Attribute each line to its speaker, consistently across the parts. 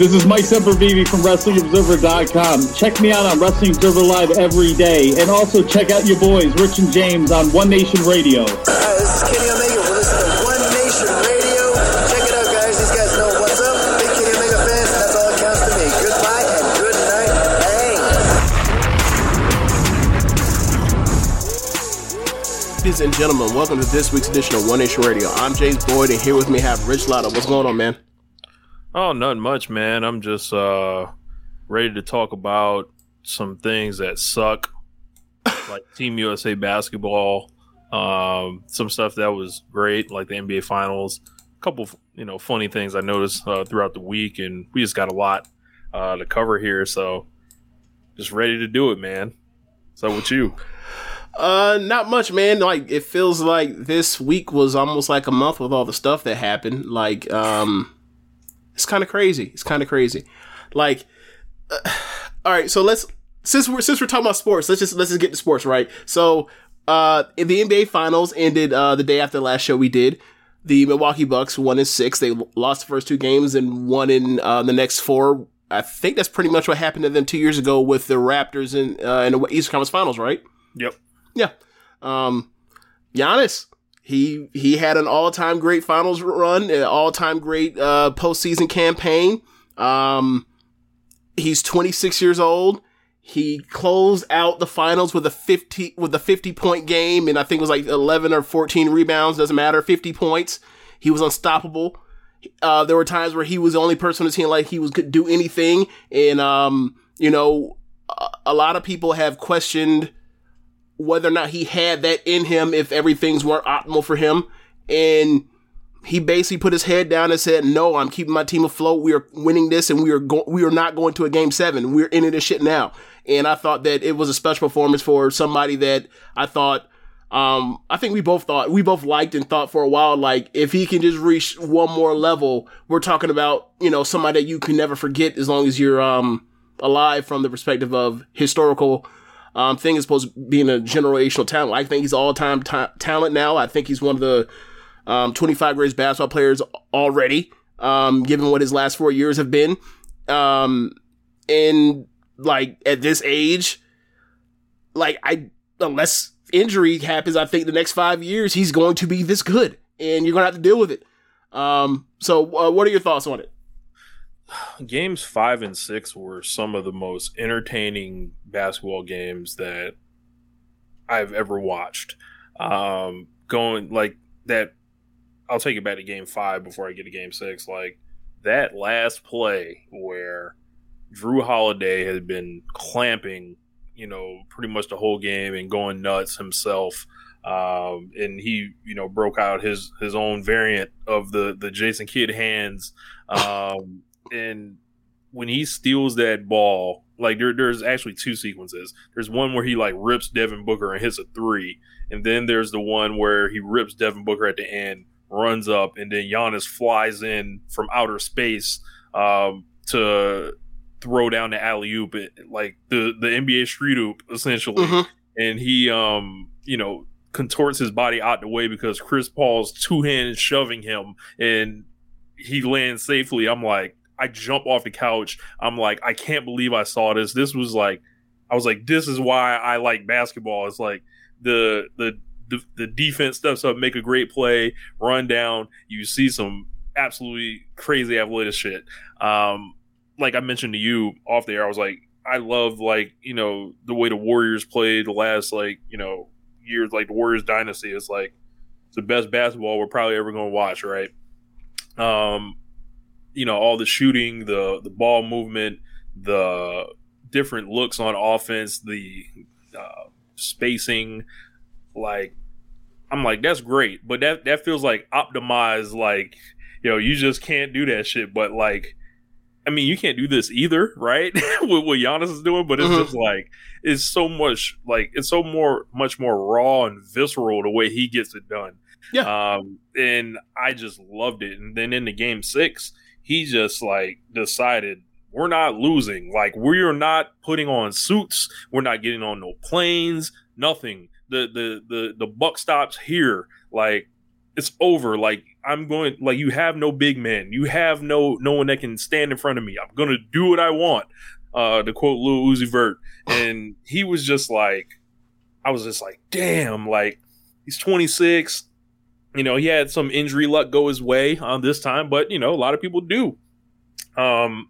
Speaker 1: This is Mike Sempervive from WrestlingObserver.com. Check me out on Wrestling Observer Live every day. And also check out your boys, Rich and James, on One Nation Radio.
Speaker 2: Hi, this is Kenny Omega. We're listening to One Nation Radio. Check it out, guys. These guys know what's up. Big Kenny Omega fans, and that's all that counts to me. Goodbye and good night. Bang.
Speaker 3: Ladies and gentlemen, welcome to this week's edition of One Nation Radio. I'm James Boyd, and here with me I have Rich Latta. What's going on, man?
Speaker 4: Oh, nothing much, man. I'm just uh ready to talk about some things that suck, like Team USA basketball. Um, some stuff that was great, like the NBA Finals. A couple, you know, funny things I noticed uh, throughout the week, and we just got a lot uh, to cover here. So, just ready to do it, man. So, with you?
Speaker 3: Uh, not much, man. Like it feels like this week was almost like a month with all the stuff that happened. Like, um it's kind of crazy. It's kind of crazy. Like, uh, all right. So let's since we're since we're talking about sports, let's just let's just get to sports, right? So, uh, in the NBA Finals ended uh, the day after the last show we did. The Milwaukee Bucks won in six. They lost the first two games and won in uh, the next four. I think that's pretty much what happened to them two years ago with the Raptors in uh, in the Eastern Conference Finals, right?
Speaker 4: Yep.
Speaker 3: Yeah. Um, Giannis he he had an all time great finals run, an all time great uh, postseason campaign. Um, he's 26 years old. He closed out the finals with a 50 with a 50 point game, and I think it was like 11 or 14 rebounds. Doesn't matter. 50 points. He was unstoppable. Uh, there were times where he was the only person on the team like he was could do anything, and um, you know, a, a lot of people have questioned whether or not he had that in him if everything's weren't optimal for him. And he basically put his head down and said, "No, I'm keeping my team afloat. We are winning this, and we are go- we are not going to a game seven. We're into this shit now." And I thought that it was a special performance for somebody that I thought, um, I think we both thought we both liked and thought for a while, like if he can just reach one more level, we're talking about you know somebody that you can never forget as long as you're um alive from the perspective of historical um, thing as opposed to being a generational talent. I think he's all time ta- talent now. I think he's one of the um, 25 greatest basketball players already, um, given what his last four years have been. Um, and like at this age, like I, unless injury happens, I think the next five years he's going to be this good, and you're gonna have to deal with it. Um, so, uh, what are your thoughts on it?
Speaker 4: Games five and six were some of the most entertaining basketball games that I've ever watched. Um, going like that, I'll take it back to game five before I get to game six. Like that last play where Jrue Holiday had been clamping, you know, pretty much the whole game and going nuts himself. Um, and he, you know, broke out his his own variant of the the Jason Kidd hands. Um, and when he steals that ball, like there, there's actually two sequences. There's one where he like rips Devin Booker and hits a three, and then there's the one where he rips Devin Booker at the end, runs up, and then Giannis flies in from outer space um, to throw down the alley oop, like the the NBA street oop essentially,
Speaker 3: Mhm.
Speaker 4: and he um you know contorts his body out the way because Chris Paul's two hands shoving him and he lands safely. I'm like, I jump off the couch. I'm like, I can't believe I saw this. This was like, I was like, this is why I like basketball. It's like the the the, the defense steps up, make a great play, run down. You see some absolutely crazy athletic shit. Um, like I mentioned to you off there, I was like, I love like you know the way the Warriors played the last like you know years, like the Warriors dynasty. It's like it's the best basketball we're probably ever going to watch, right? Um, you know all the shooting, the the ball movement, the different looks on offense, the uh, spacing, like I'm like that's great, but that that feels like optimized, like you know you just can't do that shit. But like, I mean, you can't do this either, right? with what Giannis is doing, but it's
Speaker 3: Mhm.
Speaker 4: just like it's so much like it's so more much more raw and visceral the way he gets it done.
Speaker 3: Yeah.
Speaker 4: Um, and I just loved it. And then in the game six, he just like decided we're not losing. Like we are not putting on suits. We're not getting on no planes. Nothing. The the the the buck stops here. Like it's over. Like I'm going. Like you have no big man. You have no no one that can stand in front of me. I'm gonna do what I want. Uh, to quote Lil Uzi Vert, and he was just like, I was just like, damn. Like he's 26. You know, he had some injury luck go his way on this time, but you know, a lot of people do. Um,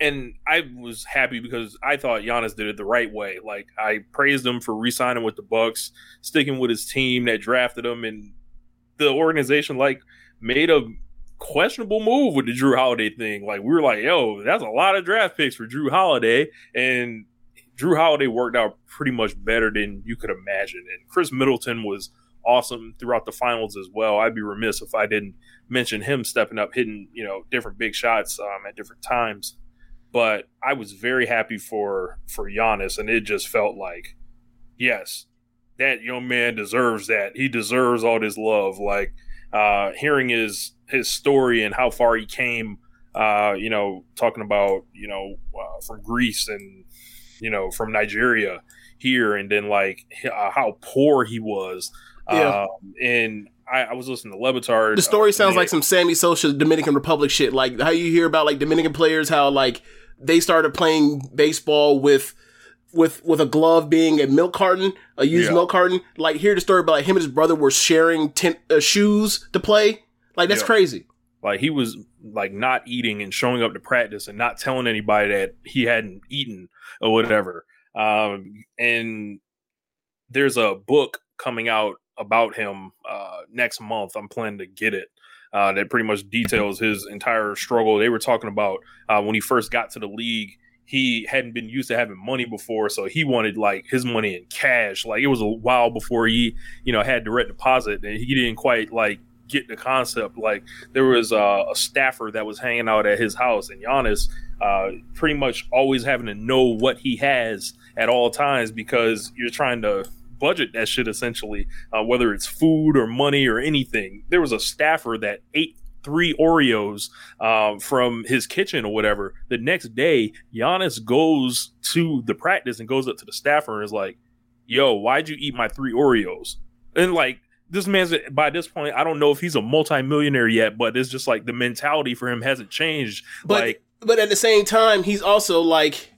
Speaker 4: and I was happy because I thought Giannis did it the right way. Like I praised him for re-signing with the Bucks, sticking with his team that drafted him, and the organization like made a questionable move with the Jrue Holiday thing. Like we were like, yo, that's a lot of draft picks for Jrue Holiday, and Jrue Holiday worked out pretty much better than you could imagine. And Khris Middleton was awesome throughout the finals as well. I'd be remiss if I didn't mention him stepping up, hitting you know different big shots um, at different times. But I was very happy for for Giannis, and it just felt like, yes, that young man deserves that. He deserves all this love. Like uh, hearing his his story and how far he came. Uh, you know, talking about you know uh, from Greece and you know from Nigeria here, and then like uh, how poor he was.
Speaker 3: Yeah.
Speaker 4: Um, and I, I was listening to Le Batard.
Speaker 3: The story
Speaker 4: uh,
Speaker 3: sounds like some Sammy Sosa Dominican Republic shit. Like how you hear about like Dominican players, how like they started playing baseball with with with a glove being a milk carton, a used
Speaker 4: Yeah.
Speaker 3: milk carton. Like hear the story about like him and his brother were sharing ten, uh, shoes to play. Like that's
Speaker 4: Yeah.
Speaker 3: crazy.
Speaker 4: Like he was like not eating and showing up to practice and not telling anybody that he hadn't eaten or whatever. Um, and there's a book coming out about him uh, next month. I'm planning to get it. Uh, that pretty much details his entire struggle. They were talking about uh, when he first got to the league. He hadn't been used to having money before, so he wanted like his money in cash. Like it was a while before he, you know, had direct deposit, and he didn't quite like get the concept. Like there was uh, a staffer that was hanging out at his house, and Giannis uh, pretty much always having to know what he has at all times because you're trying to budget that shit essentially, uh, whether it's food or money or anything. There was a staffer that ate three Oreos um, from his kitchen or whatever. The next day, Giannis goes to the practice and goes up to the staffer and is like, "Yo, why'd you eat my three Oreos?" And like this man's by this point, I don't know if he's a multimillionaire yet, but it's just like the mentality for him hasn't changed.
Speaker 3: But
Speaker 4: like,
Speaker 3: but at the same time, he's also like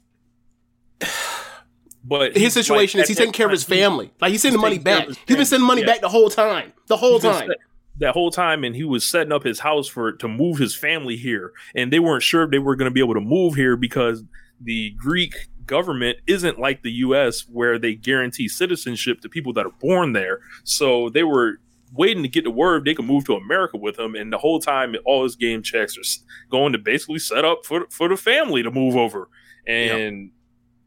Speaker 4: but
Speaker 3: his
Speaker 4: he's,
Speaker 3: situation
Speaker 4: like,
Speaker 3: is he's taking care of his
Speaker 4: time, he-
Speaker 3: family. Like he's sending
Speaker 4: he's
Speaker 3: money back.
Speaker 4: of
Speaker 3: He's been sending money
Speaker 4: Yeah.
Speaker 3: back the whole time. The whole
Speaker 4: He's
Speaker 3: time.
Speaker 4: set- that whole time, and he was setting up his house for to move his family here, and they weren't sure if they were going to be able to move here because the Greek government isn't like the U.S. where they guarantee citizenship to people that are born there. So they were waiting to get the word they could move to America with him, and the whole time, all his game checks are going to basically set up for for the family to move over, and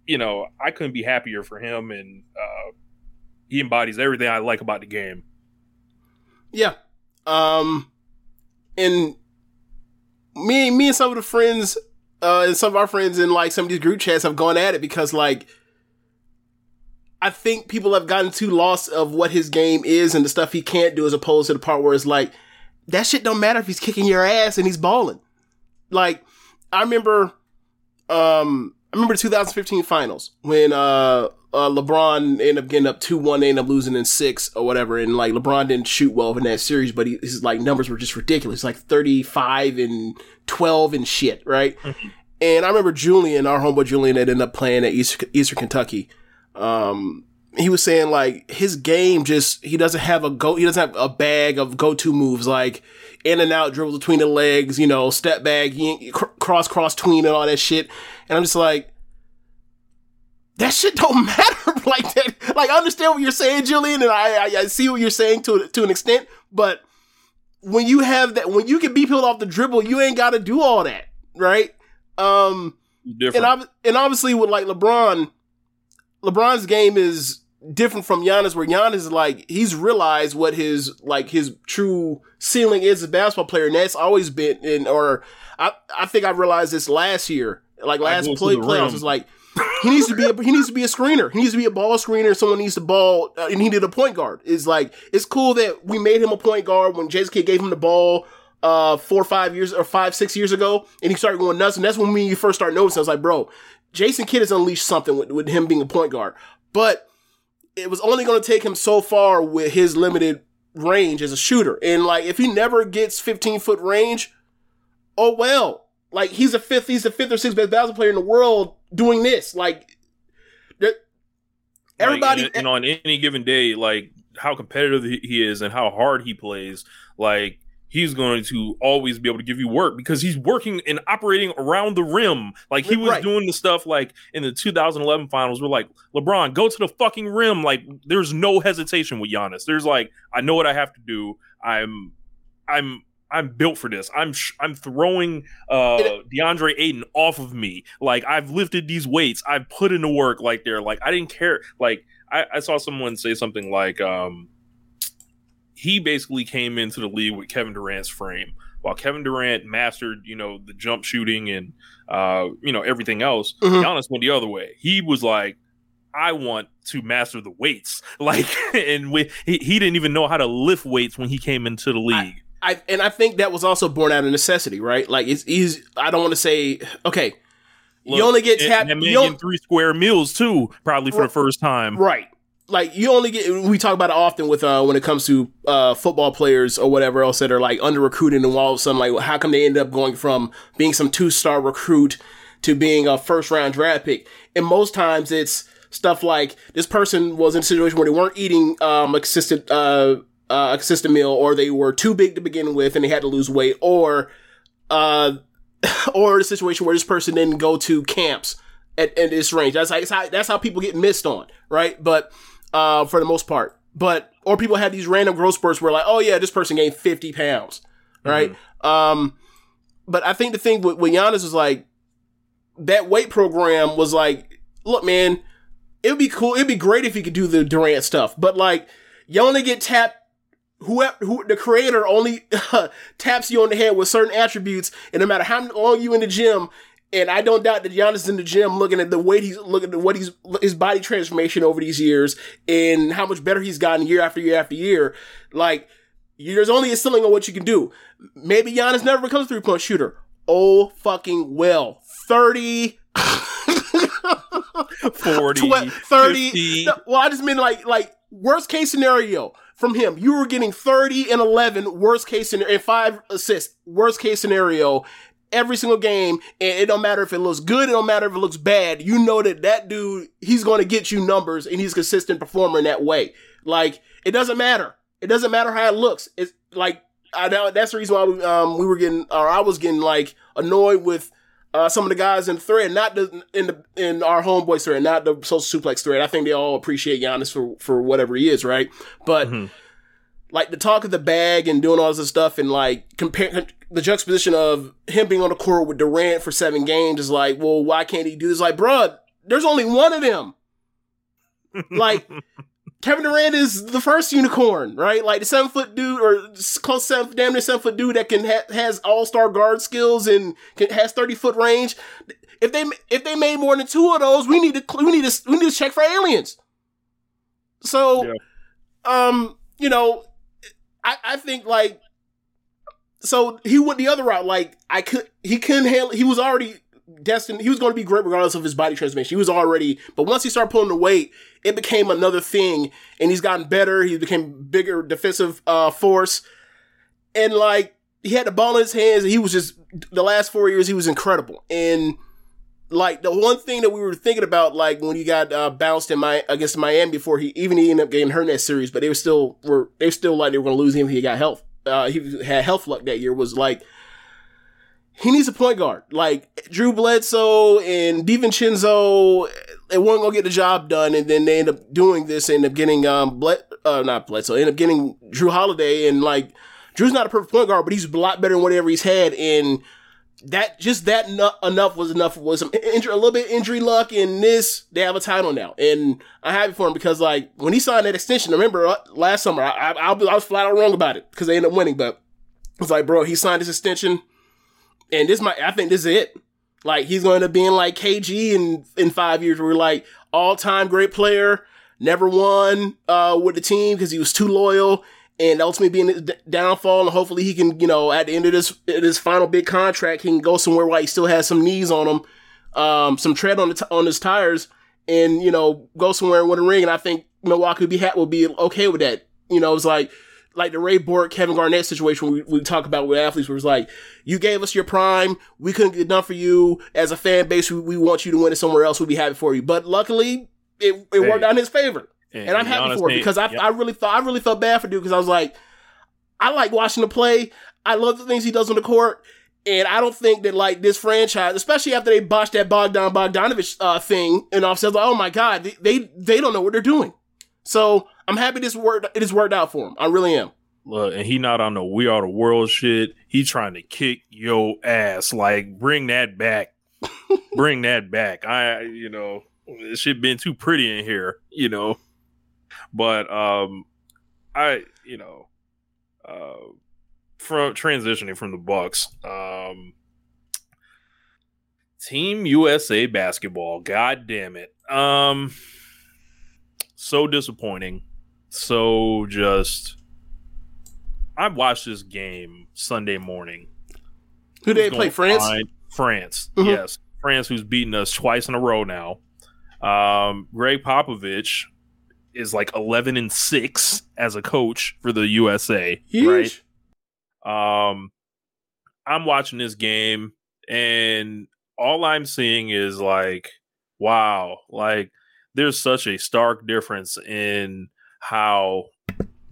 Speaker 4: you know I couldn't be happier for him, and uh, he embodies everything I like about the game.
Speaker 3: Yeah. Um and me me and some of the friends uh and some of our friends in like some of these group chats have gone at it because like I think people have gotten too lost of what his game is and the stuff he can't do as opposed to the part where it's like that shit don't matter if he's kicking your ass and he's balling. Like I remember um, I remember the 2015 finals when uh, uh LeBron ended up getting up two one, they ended up losing in six or whatever, and like LeBron didn't shoot well in that series, but he, his like numbers were just ridiculous, like 35 and 12 and shit, right? And I remember Julian, our homeboy Julian, that ended up playing at East, Eastern Kentucky. Um, he was saying like his game just he doesn't have a go he doesn't have a bag of go to moves like in and out dribbles between the legs, you know, step back, cr- cross cross tween and all that shit. And I'm just like, that shit don't matter like that. Like I understand what you're saying, Julian, and I, I I see what you're saying to to an extent, but when you have that, when you can be peeled off the dribble, you ain't got to do all that, right? Um,
Speaker 4: Different.
Speaker 3: and ob- and obviously with like LeBron, LeBron's game is different from Giannis, where Giannis is like he's realized what his like his true ceiling is as a basketball player, and that's always been in. Or I I think I realized this last year, like last play playoffs, is like he needs to be a, he needs to be a screener. He needs to be a ball screener. Someone needs to ball, uh, and he needed a point guard. It's like it's cool that we made him a point guard when Jason Kidd gave him the ball uh four or five years or five six years ago, and he started going nuts. And that's when we first started noticing. I was like, bro, Jason Kidd has unleashed something with, with him being a point guard, but it was only going to take him so far with his limited range as a shooter. And like, if he never gets 15 foot range, oh well. Like he's a fifth, he's the fifth or sixth best basketball player in the world doing this. Like, everybody,
Speaker 4: Like, and, and on any given day, like how competitive he he is and how hard he plays, like he's going to always be able to give you work because he's working and operating around the rim. Like he was
Speaker 3: Right.
Speaker 4: doing the stuff like in the 2011 finals. We're like, LeBron, go to the fucking rim. Like there's no hesitation with Giannis. There's like, I know what I have to do. I'm, I'm. I'm built for this. I'm sh- I'm throwing uh DeAndre Ayton off of me. Like I've lifted these weights. I've put in the work. Like they're like I didn't care. Like I, I saw someone say something like um he basically came into the league with Kevin Durant's frame. While Kevin Durant mastered, you know, the jump shooting and uh, you know, everything else,
Speaker 3: Mhm.
Speaker 4: Giannis went the other way. He was like, I want to master the weights. Like and we, he, he didn't even know how to lift weights when he came into the league.
Speaker 3: I and I think that was also born out of necessity, right? Like it's easy. I don't want to say okay. you only get
Speaker 4: and-
Speaker 3: tapped.
Speaker 4: And
Speaker 3: you don't-
Speaker 4: getting three square meals too, probably for the first time.
Speaker 3: Right. Like you only get we talk about it often with uh when it comes to uh football players or whatever else that are like under recruited and all of a sudden like how come they end up going from being some two star recruit to being a first round draft pick? And most times it's stuff like this person was in a situation where they weren't eating um a consistent uh uh, a consistent meal or they were too big to begin with and they had to lose weight or uh or the situation where this person didn't go to camps at, at this range. That's that's how that's how people get missed on, right? But uh, for the most part, but or people have these random growth spurts where like, oh yeah, this person gained fifty pounds, right? Um, but I think the thing with, with Giannis is like that weight program was like, look, man, it would be cool, it'd be great if you could do the Durant stuff, but like you only get tapped whoever who the creator only taps you on the head with certain attributes, and no matter how long you in the gym, and I don't doubt that Giannis is in the gym looking at the weight he's looking at what he's his body transformation over these years and how much better he's gotten year after year after year. Like there's only a ceiling on what you can do. Maybe Giannis never becomes a three point shooter. Oh fucking well, thirty.
Speaker 4: 40,
Speaker 3: Twe- 30
Speaker 4: 50.
Speaker 3: No, well i just mean like like worst case scenario from him you were getting 30 and 11 worst case scenario and five assists worst case scenario every single game and it don't matter if it looks good it don't matter if it looks bad. You know that that dude he's going to get you numbers and he's a consistent performer in that way. Like it doesn't matter. It doesn't matter how it looks. It's like I know that's the reason why we, um, we were getting, or I was getting like annoyed with uh, some of the guys in the thread, not the in the in our homeboys thread, not the social suplex thread. I think they all appreciate Giannis for for whatever he is, right? But like the talk of the bag and doing all this stuff, and like compare the juxtaposition of him being on the court with Durant for seven games is like, well, why can't he do this? Like, bruh, there's only one of them. like Kevin Durant is the first unicorn, right? Like the seven foot dude or close seven, damn near seven foot dude that can ha- has all star guard skills and can, has thirty foot range. If they if they made more than two of those, we need to we need to we need to check for aliens. So, um, you know, I I think like so he went the other route. Like I could he couldn't handle. He was already destined. He was going to be great regardless of his body transformation. He was already, but once he started pulling the weight, it became another thing, and he's gotten better. He became bigger defensive uh, force, and like he had the ball in his hands. And he was just the last four years he was incredible. And like the one thing that we were thinking about, like when you got uh, bounced in my against Miami before he even he ended up getting hurt in that series, but they were still were they still like they were going to lose him. if He got health. Uh, he had health luck that year. Was like he needs a point guard. Like Drew Bledsoe and DiVincenzo, they weren't gonna get the job done, and then they end up doing this, end up getting um Bled, uh, not Bledsoe, end up getting Jrue Holiday, and like Jrue's not a perfect point guard, but he's a lot better than whatever he's had, and that just that enough was enough was some injury, a little bit injury luck in this. They have a title now, and I'm happy for him because like when he signed that extension, remember uh, last summer I I, I was flat out wrong about it because they ended up winning, but it's like bro, he signed this extension and this might I think this is it. Like he's going to be in like KG in in five years. We're like all time great player, never won uh, with the team because he was too loyal, and ultimately being his d- downfall. And hopefully he can, you know, at the end of this this final big contract, he can go somewhere where he still has some knees on him, um, some tread on the t- on his tires, and you know go somewhere and win a ring. And I think Milwaukee would be ha- would be okay with that. You know, it's like like the Ray Bourque, Kevin Garnett situation we, we talk about with athletes where it's like, you gave us your prime. We couldn't get done for you as a fan base. We, we want you to win it somewhere else. We'd be happy for you. But luckily it, it
Speaker 4: Hey.
Speaker 3: worked out in his favor.
Speaker 4: And
Speaker 3: And, I'm happy for it because I,
Speaker 4: yep.
Speaker 3: I really thought, I really felt bad for dude because I was like, I like watching him play. I love the things he does on the court. And I don't think that like this franchise, especially after they botched that Bogdan Bogdanovich uh, thing and offset, like, oh my God, they, they, they don't know what they're doing. So I'm happy this worked, it has worked out for him. I really am.
Speaker 4: Look, and he not on the we are the world shit. He trying to kick your ass. Like, bring that back. bring that back. I, you know, this shit been too pretty in here, you know. But um, I, you know, uh, from transitioning from the Bucks, um, Team USA basketball. God damn it. Um, so disappointing. So just. I watched this game Sunday morning.
Speaker 3: Who they play? France?
Speaker 4: France.
Speaker 3: Mhm.
Speaker 4: Yes. France, who's beaten us twice in a row now. Um, Gregg Popovich is like 11 and 6 as a coach for the USA.
Speaker 3: Yeesh.
Speaker 4: Right. Um, I'm watching this game and all I'm seeing is like, wow, like there's such a stark difference in how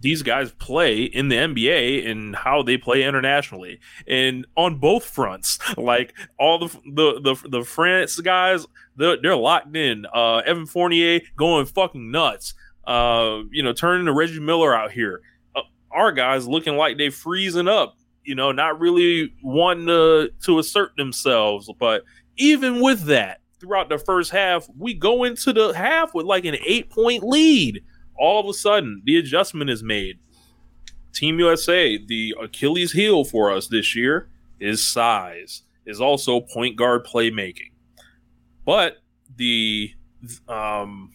Speaker 4: these guys play in the NBA and how they play internationally, and on both fronts. Like all the the the, the France guys, they're, they're locked in. Uh, Evan Fournier going fucking nuts. Uh, you know, turning to Reggie Miller out here. Uh, our guys looking like they're freezing up. You know, not really wanting to to assert themselves. But even with that, throughout the first half, we go into the half with like an eight point lead all of a sudden the adjustment is made. Team USA, the Achilles heel for us this year is size, is also point guard playmaking. But the um,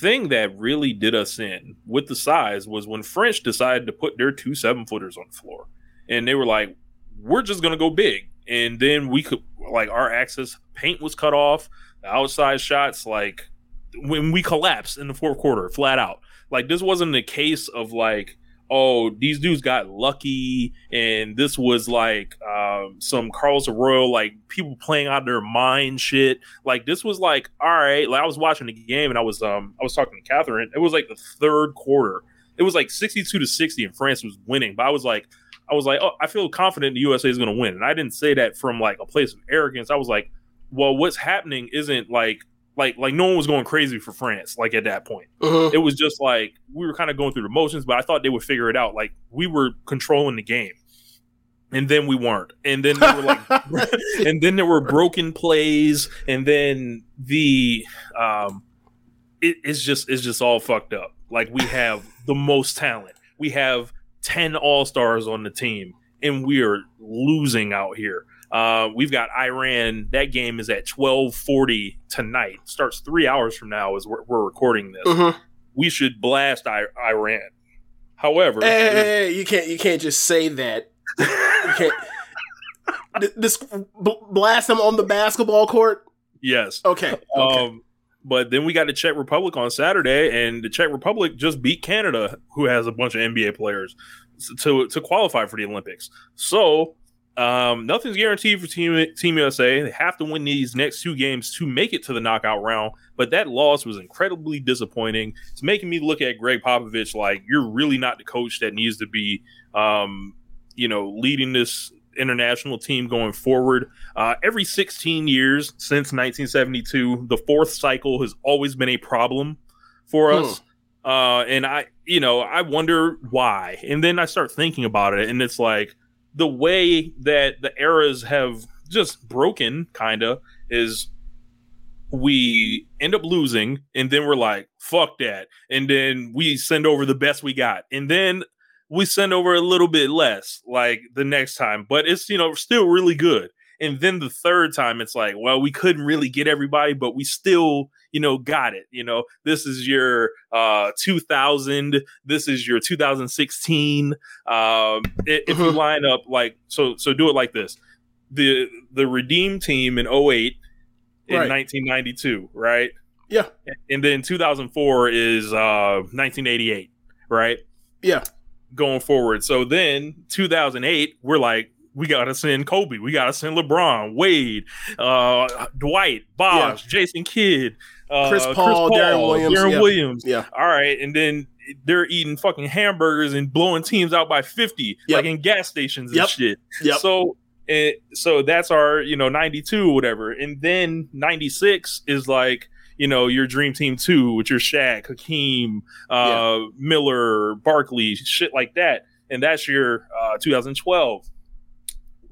Speaker 4: thing that really did us in with the size was when French decided to put their two seven footers on the floor. And they were like, we're just to go big. And then we could, like, our access paint was cut off, the outside shots, like, when we collapsed in the fourth quarter, flat out. Like this wasn't a case of like, oh, these dudes got lucky, and this was like um, some Carlos Royal, like people playing out their mind shit. Like this was like, all right. Like I was watching the game, and I was um I was talking to Catherine. It was like the third quarter. It was like sixty two to sixty, and France was winning. But I was like, I was like, oh, I feel confident the USA is going to win, and I didn't say that from like a place of arrogance. I was like, well, what's happening isn't like like like no one was going crazy for France like at that point.
Speaker 3: Mhm.
Speaker 4: It was just like we were kind of going through the motions, but I thought they would figure it out. Like we were controlling the game. And then we weren't. And then there were like and then there were broken plays and then the um it, it's just it's just all fucked up. Like we have the most talent. We have 10 all-stars on the team and we are losing out here. Uh, we've got Iran. That game is at twelve forty tonight. Starts three hours from now as we're, we're recording this.
Speaker 3: Mhm.
Speaker 4: We should blast I- Iran. However,
Speaker 3: Hey, hey, hey, you can't you can't just say that. You can't. th- this b- blast them on the basketball court.
Speaker 4: yes.
Speaker 3: Okay. okay.
Speaker 4: Um, but then we got the Czech Republic on Saturday, and the Czech Republic just beat Canada, who has a bunch of NBA players, to to qualify for the Olympics. So um, nothing's guaranteed for Team Team USA. They have to win these next two games to make it to the knockout round. But that loss was incredibly disappointing. It's making me look at Gregg Popovich like you're really not the coach that needs to be, um, you know, leading this international team going forward. Uh, every 16 years since 1972, the fourth cycle has always been a problem for
Speaker 3: Hmm.
Speaker 4: us. Uh, and I, you know, I wonder why. And then I start thinking about it, and it's like the way that the eras have just broken, kind of, is we end up losing, and then we're like, fuck that. And then we send over the best we got. And then we send over a little bit less like the next time, but it's, you know, still really good. And then the third time, it's like, well, we couldn't really get everybody, but we still, you know, got it. You know, this is your uh 2000, this is your 2016. Um, if you
Speaker 3: Mhm.
Speaker 4: line up like so, so do it like this: the the Redeem team in 08 in
Speaker 3: Right.
Speaker 4: 1992, right?
Speaker 3: Yeah.
Speaker 4: And then 2004 is uh 1988, right?
Speaker 3: Yeah.
Speaker 4: Going forward. So then 2008, we're like, we gotta send Kobe, we gotta send LeBron, Wade, uh, Dwight, Bosh, Jason Kidd, uh,
Speaker 3: Chris Paul, Deron Williams,
Speaker 4: Deron
Speaker 3: yeah.
Speaker 4: Williams.
Speaker 3: Yeah.
Speaker 4: All right, and then they're eating fucking hamburgers and blowing teams out by 50,
Speaker 3: Yep.
Speaker 4: like in gas stations and
Speaker 3: Yep.
Speaker 4: shit.
Speaker 3: Yep.
Speaker 4: So and so that's our, you know, 92 or whatever. And then 96 is like, you know, your dream team two with your Shaq, Hakeem, uh, Miller, Barkley, shit like that. And that's your uh, 2012.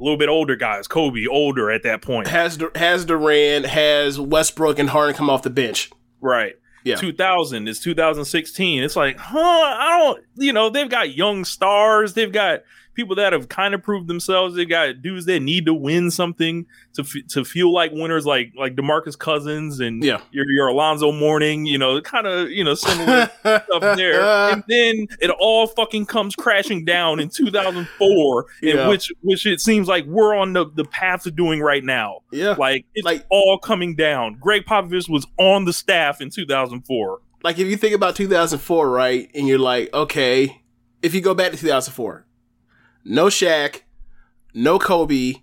Speaker 4: A little bit older guys, Kobe, older at that point.
Speaker 3: has has Durant, has Westbrook and Harden come off the bench.
Speaker 4: Right.
Speaker 3: Yeah.
Speaker 4: 2000 is 2016. It's like, huh? I don't, you know, they've got young stars. They've got people that have kind of proved themselves. They got dudes that need to win something to f- to feel like winners, like like Demarcus Cousins and
Speaker 3: Yeah.
Speaker 4: your your Alonzo Mourning. You know, kind of you know similar stuff there. And then it all fucking comes crashing down in 2004,
Speaker 3: Yeah.
Speaker 4: in which which it seems like we're on the, the path of doing right now.
Speaker 3: yeah.
Speaker 4: Like it's
Speaker 3: Like-
Speaker 4: all coming down. Gregg Popovich was on the staff in 2004.
Speaker 3: like if you think about 2004, right, and you're like, okay, if you go back to 2004, no Shaq, no Kobe,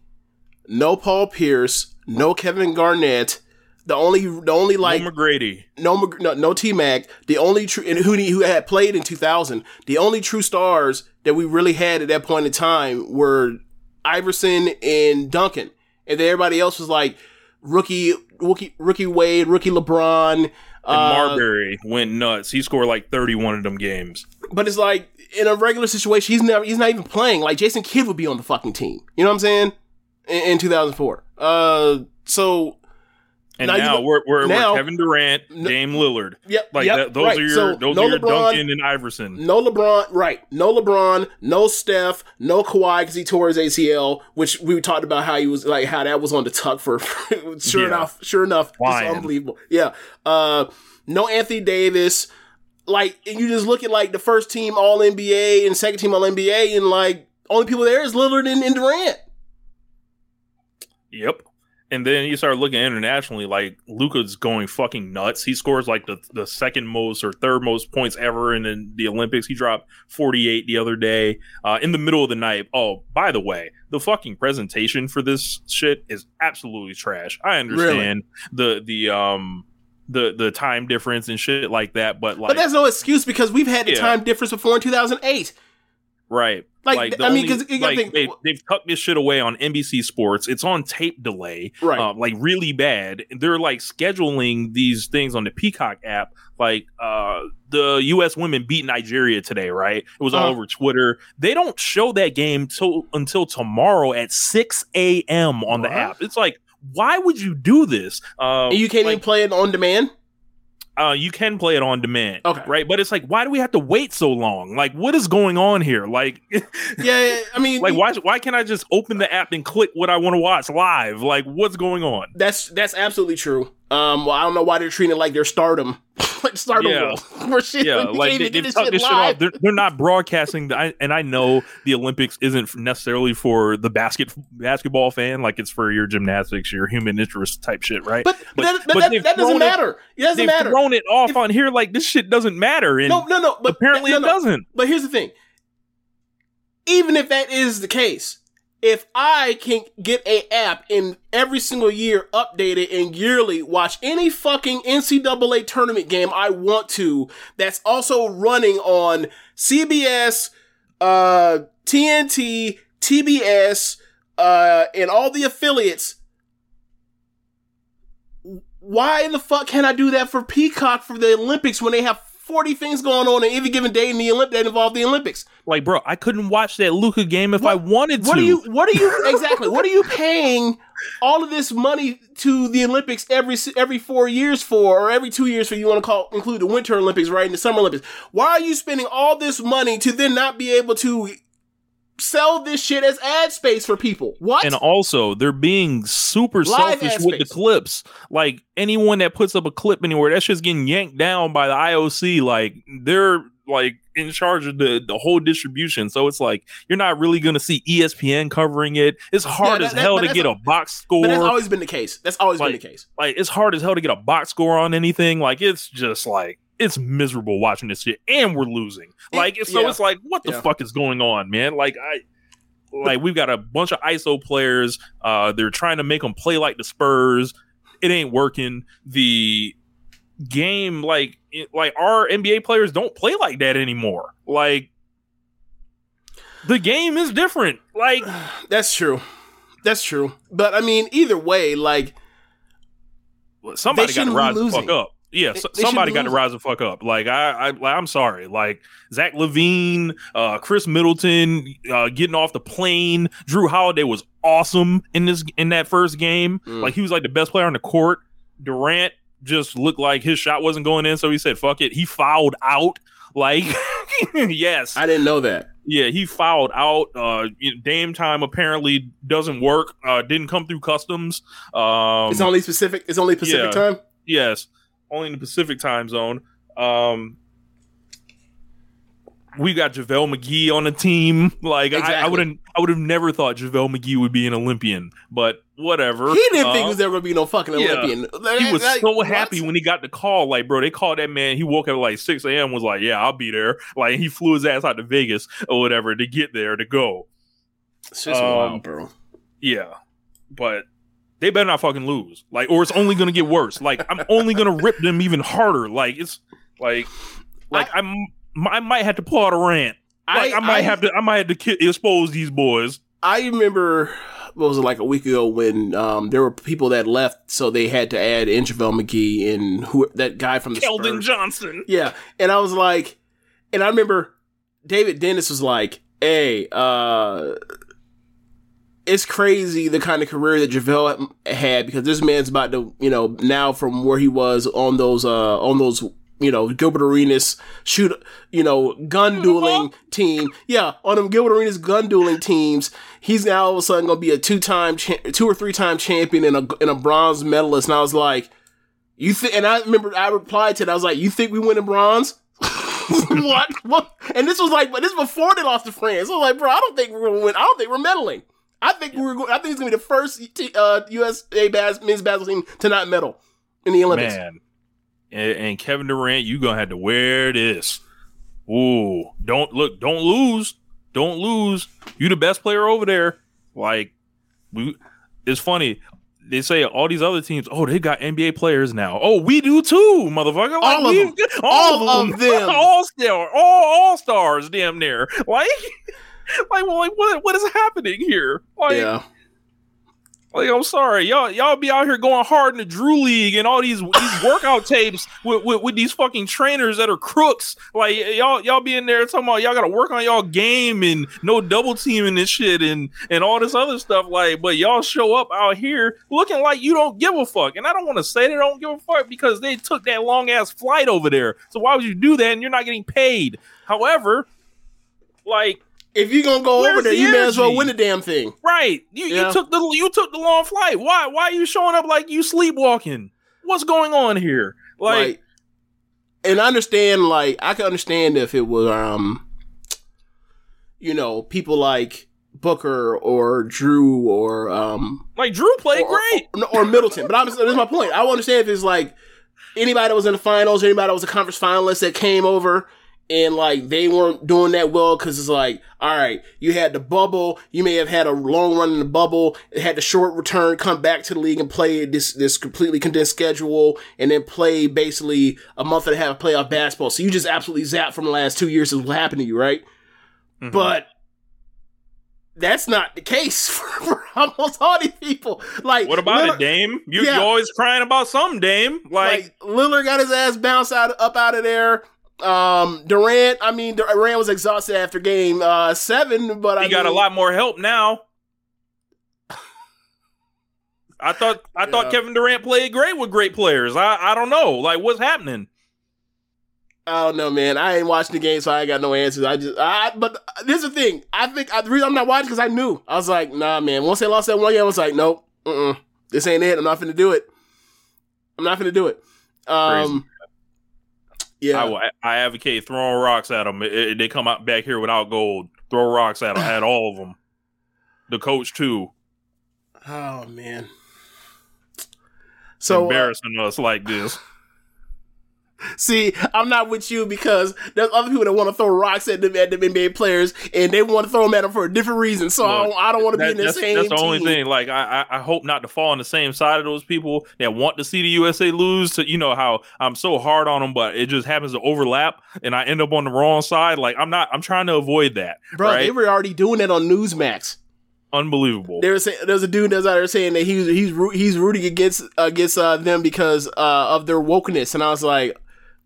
Speaker 3: no Paul Pierce, no Kevin Garnett. The only, the only like
Speaker 4: Like McGrady.
Speaker 3: no no, no T Mac. The only true and who who had played in 2000. The only true stars that we really had at that point in time were Iverson and Duncan, and then everybody else was like rookie, rookie, rookie Wade, rookie LeBron.
Speaker 4: And
Speaker 3: uh,
Speaker 4: Marbury went nuts. He scored like 31 of them games.
Speaker 3: But it's like in a regular situation, he's never he's not even playing. Like Jason Kidd would be on the fucking team. You know what I'm saying? In, in 2004. Uh, so
Speaker 4: And
Speaker 3: Now
Speaker 4: now, we're, we're,
Speaker 3: now-
Speaker 4: we're Kevin Durant,
Speaker 3: No-
Speaker 4: Dame Lillard.
Speaker 3: yep,
Speaker 4: Like
Speaker 3: yep,
Speaker 4: that, those
Speaker 3: right.
Speaker 4: are your
Speaker 3: So,
Speaker 4: those
Speaker 3: no
Speaker 4: are your
Speaker 3: LeBron,
Speaker 4: Duncan and Iverson.
Speaker 3: No LeBron, right? No LeBron, no Steph, no Kawhi because he tore his ACL, which we talked about how he was like how that was on the tuck for. sure
Speaker 4: Yeah.
Speaker 3: enough, sure enough, it's unbelievable. Yeah. Uh, no Anthony Davis. Like and you just look at like the first team All NBA and second team All NBA, and like only people there is Lillard and, and Durant.
Speaker 4: Yep. And then you start looking internationally, like Luka's going fucking nuts. He scores like the, the second most or third most points ever in, in the Olympics. He dropped 48 the other day uh, in the middle of the night. Oh, by the way, the fucking presentation for this shit is absolutely trash. I understand the the um the the time difference and shit like that, but like
Speaker 3: but that's no excuse because we've had the
Speaker 4: Yeah.
Speaker 3: time difference before in 2008.
Speaker 4: Right.
Speaker 3: Like,
Speaker 4: the
Speaker 3: I mean, 'cause you gotta
Speaker 4: like,
Speaker 3: think-
Speaker 4: they, they've tucked this shit away on NBC Sports. It's on tape delay,
Speaker 3: Right.
Speaker 4: uh, like really bad. They're like scheduling these things on the Peacock app. Like uh, the U.S. women beat Nigeria today, right? It was all
Speaker 3: Uh-huh.
Speaker 4: over Twitter. They don't show that game till until tomorrow at six a.m. on the app. It's like, why would you do this? Um,
Speaker 3: And you can't
Speaker 4: like,
Speaker 3: even play it on demand.
Speaker 4: uh, you can play it on demand,
Speaker 3: Okay.
Speaker 4: right? But it's like, why do we have to wait so long? Like, what is going on here? Like,
Speaker 3: Yeah, I mean,
Speaker 4: like why why can't I just open the app and click what I want to watch live? Like, what's going on?
Speaker 3: That's that's absolutely true. Um, well, I don't know why they're treating it like their stardom. like start
Speaker 4: Yeah.
Speaker 3: of the world. Where shit,
Speaker 4: yeah, like
Speaker 3: can't
Speaker 4: they,
Speaker 3: even
Speaker 4: they
Speaker 3: this shit
Speaker 4: this shit off. They're, they're not broadcasting, the, I, and I know the Olympics isn't necessarily for the basket basketball fan. Like it's for your gymnastics, your human interest type shit, right?
Speaker 3: But, but, that, but that,
Speaker 4: they've
Speaker 3: that doesn't
Speaker 4: thrown it-
Speaker 3: matter. It doesn't
Speaker 4: They've
Speaker 3: matter.
Speaker 4: thrown it off on here like this shit doesn't matter, and
Speaker 3: no, no, no. But
Speaker 4: apparently
Speaker 3: no,
Speaker 4: it doesn't.
Speaker 3: But here's the thing. Even if that is the case, if I can get a app in every single year, updated and yearly, watch any fucking NCAA tournament game I want to, that's also running on CBS, uh, TNT, TBS, uh, and all the affiliates. Why in the fuck can I do that for Peacock for the Olympics when they have 40 things going on in any given day in the Olymp- that involve the Olympics?
Speaker 4: Like, bro, I couldn't watch that Luka game if I wanted to.
Speaker 3: What are you? What are you exactly? What are you paying all of this money to the Olympics every every four years for, or every two years for? You want to call include the Winter Olympics, right, and the Summer Olympics? Why are you spending all this money to then not be able to sell this shit as ad space for people? What?
Speaker 4: And also, they're being super
Speaker 3: Live
Speaker 4: selfish with the clips. Like anyone that puts up a clip anywhere, that shit's getting yanked down by the IOC. Like they're like in charge of the the whole distribution. So it's like you're not really gonna see ESPN covering it. It's hard
Speaker 3: that-
Speaker 4: as
Speaker 3: that-
Speaker 4: hell to get
Speaker 3: a-
Speaker 4: a box score.
Speaker 3: but that's always been the case. That's always
Speaker 4: Like-
Speaker 3: been the case.
Speaker 4: like it's hard as hell to get a box score on anything. Like it's just like it's miserable watching this shit, and we're losing. Like so,
Speaker 3: yeah.
Speaker 4: it's like what the
Speaker 3: Yeah.
Speaker 4: fuck is going on, man? Like I. Like we've got a bunch of ISO players. Uh, they're trying to make them play like the Spurs. It ain't working. The game, like, it- like our NBA players don't play like that anymore. Like, the game is different. Like,
Speaker 3: That's true. That's true. But I mean, either way, like
Speaker 4: somebody got to rise the fuck up. Yeah,
Speaker 3: They-
Speaker 4: so-
Speaker 3: they
Speaker 4: somebody got to rise the fuck up. Like I, I, I'm sorry. Like Zach LaVine, uh, Khris Middleton, uh, getting off the plane. Jrue Holiday was awesome in this in that first game.
Speaker 3: Mm.
Speaker 4: Like he was like the best player on the court. Durant just looked like his shot wasn't going in, so he said, "Fuck it." He fouled out. Like, yes,
Speaker 3: I didn't know that.
Speaker 4: yeah, he fouled out. Uh, Dame time apparently doesn't work. Uh, didn't come through customs. Um,
Speaker 3: It's only specific. It's only Pacific
Speaker 4: yeah.
Speaker 3: time.
Speaker 4: Yes, only in the Pacific time zone. Um, we got JaVale McGee on the team. Like I, I would have, I would have never thought JaVale McGee would be an Olympian, but whatever.
Speaker 3: He didn't think
Speaker 4: Uh,
Speaker 3: he was ever gonna be no fucking
Speaker 4: yeah.
Speaker 3: Olympian.
Speaker 4: He was
Speaker 3: Like,
Speaker 4: so
Speaker 3: what?
Speaker 4: happy when he got the call. Like, bro, they called that man. He woke up at like 6 a.m. Was like, yeah, I'll be there. Like, he flew his ass out to Vegas or whatever to get there to go.
Speaker 3: It's just
Speaker 4: Um,
Speaker 3: wild, bro.
Speaker 4: Yeah, but they better not fucking lose. Like, or it's only gonna get worse. Like, I'm only gonna rip them even harder. Like, it's like, like I, am I might have to pull out a rant. Like, I, might have to. I might have to ki- expose these boys.
Speaker 3: I remember what was it like a week ago when um, there were people that left, so they had to add in McGee and who that guy from the
Speaker 4: Keldon
Speaker 3: Spurs.
Speaker 4: Johnson.
Speaker 3: Yeah, and I was like, and I remember David Dennis was like, "Hey, uh, it's crazy the kind of career that JaVale had because this man's about to, you know, now from where he was on those, uh, on those." You know, Gilbert Arenas shoot, you know, gun dueling team. Yeah, on them Gilbert Arenas gun dueling teams, he's now all of a sudden going to be a two time, cha- two or three time champion and a and a bronze medalist. And I was like, you think? And I remember I replied to it. I was like, "You think we win in bronze?" what? What? And this was like, but this was before they lost to France. I was like, bro, I don't think we're gonna win. I don't think we're medaling. I think we're. Go- I think it's gonna be the first t- uh, USA bas- men's basketball team to not medal in the Olympics.
Speaker 4: Man, and, and Kevin Durant, you gonna have to wear this. Ooh, don't look, don't lose, don't lose. You the best player over there. Like, we, it's funny. They say all these other teams, oh, they got NBA players now. Oh, we do too, motherfucker. Like,
Speaker 3: All of
Speaker 4: we-
Speaker 3: them.
Speaker 4: all,
Speaker 3: All
Speaker 4: of
Speaker 3: of
Speaker 4: them,
Speaker 3: them.
Speaker 4: all star, all all stars, damn near. Like, like, well, like, what, what is happening here? Like,
Speaker 3: Yeah,
Speaker 4: like I'm sorry, y'all y'all be out here going hard in the Drew League and all these these workout tapes with, with with these fucking trainers that are crooks. Like y'all y'all be in there talking about y'all got to work on y'all game and no double teaming this shit and and all this other stuff. Like, but y'all show up out here looking like you don't give a fuck. And I don't want to say they don't give a fuck because they took that long ass flight over there. So why would you do that and you're not getting paid? However, like
Speaker 3: if you're gonna go
Speaker 4: Where's
Speaker 3: over there,
Speaker 4: the
Speaker 3: you may as well win the damn thing.
Speaker 4: Right. You
Speaker 3: Yeah.
Speaker 4: you took the you took the long flight. Why why are you showing up like you sleepwalking? What's going on here? Like
Speaker 3: Right. and I understand like I can understand if it was um you know people like Booker or Jrue or um
Speaker 4: Like Jrue played
Speaker 3: or,
Speaker 4: great.
Speaker 3: or, or Middleton. But I'm that's my point. I understand if it's like anybody that was in the finals, anybody that was a conference finalist that came over and like they weren't doing that well because it's like, all right, you had the bubble, you may have had a long run in the bubble, it had the short return, come back to the league and play this this completely condensed schedule, and then play basically a month and a half of playoff basketball. So you just absolutely zapped from the last two years of what happened to you, right?
Speaker 4: Mhm.
Speaker 3: But that's not the case for, for almost all these people. Like,
Speaker 4: what about
Speaker 3: Lillard-
Speaker 4: it, Dame? You
Speaker 3: Yeah.
Speaker 4: you always crying about some Dame. Like,
Speaker 3: Like, Lillard got his ass bounced out up out of there. Um, Durant, I mean, Durant was exhausted after game uh, seven, but
Speaker 4: he
Speaker 3: I
Speaker 4: got a lot more help now. I thought I
Speaker 3: Yeah.
Speaker 4: thought Kevin Durant played great with great players. I I don't know. Like what's happening?
Speaker 3: I don't know, man. I ain't watching the game, so I ain't got no answers. I just, I, but this is the thing. I think I, the reason I'm not watching because I knew. I was like, nah, man. Once they lost that one game, I was like, nope, this ain't it. I'm not finna do it. I'm not finna do it. Um, yeah,
Speaker 4: I, I advocate throwing rocks at them. they come out back here without gold. Throw rocks at them, at all of them. The coach too,
Speaker 3: oh man. So uh,
Speaker 4: embarrassing us like this.
Speaker 3: See, I'm not with you because there's other people that want to throw rocks at them at the NBA players, and they want to throw them at them for a different reason. So I don't, I don't want to be in the
Speaker 4: that's,
Speaker 3: same.
Speaker 4: that's the only thing. Like I, I, hope not to fall on the same side of those people that want to see the USA lose. To you know how I'm so hard on them, but it just happens to overlap, and I end up on the wrong side. Like I'm not. I'm trying to avoid that.
Speaker 3: bro.
Speaker 4: right?
Speaker 3: They were already doing that on Newsmax.
Speaker 4: Unbelievable.
Speaker 3: There was there's a dude that's out there saying that he's he's he's rooting against against uh, them because uh, of their wokeness, and I was like,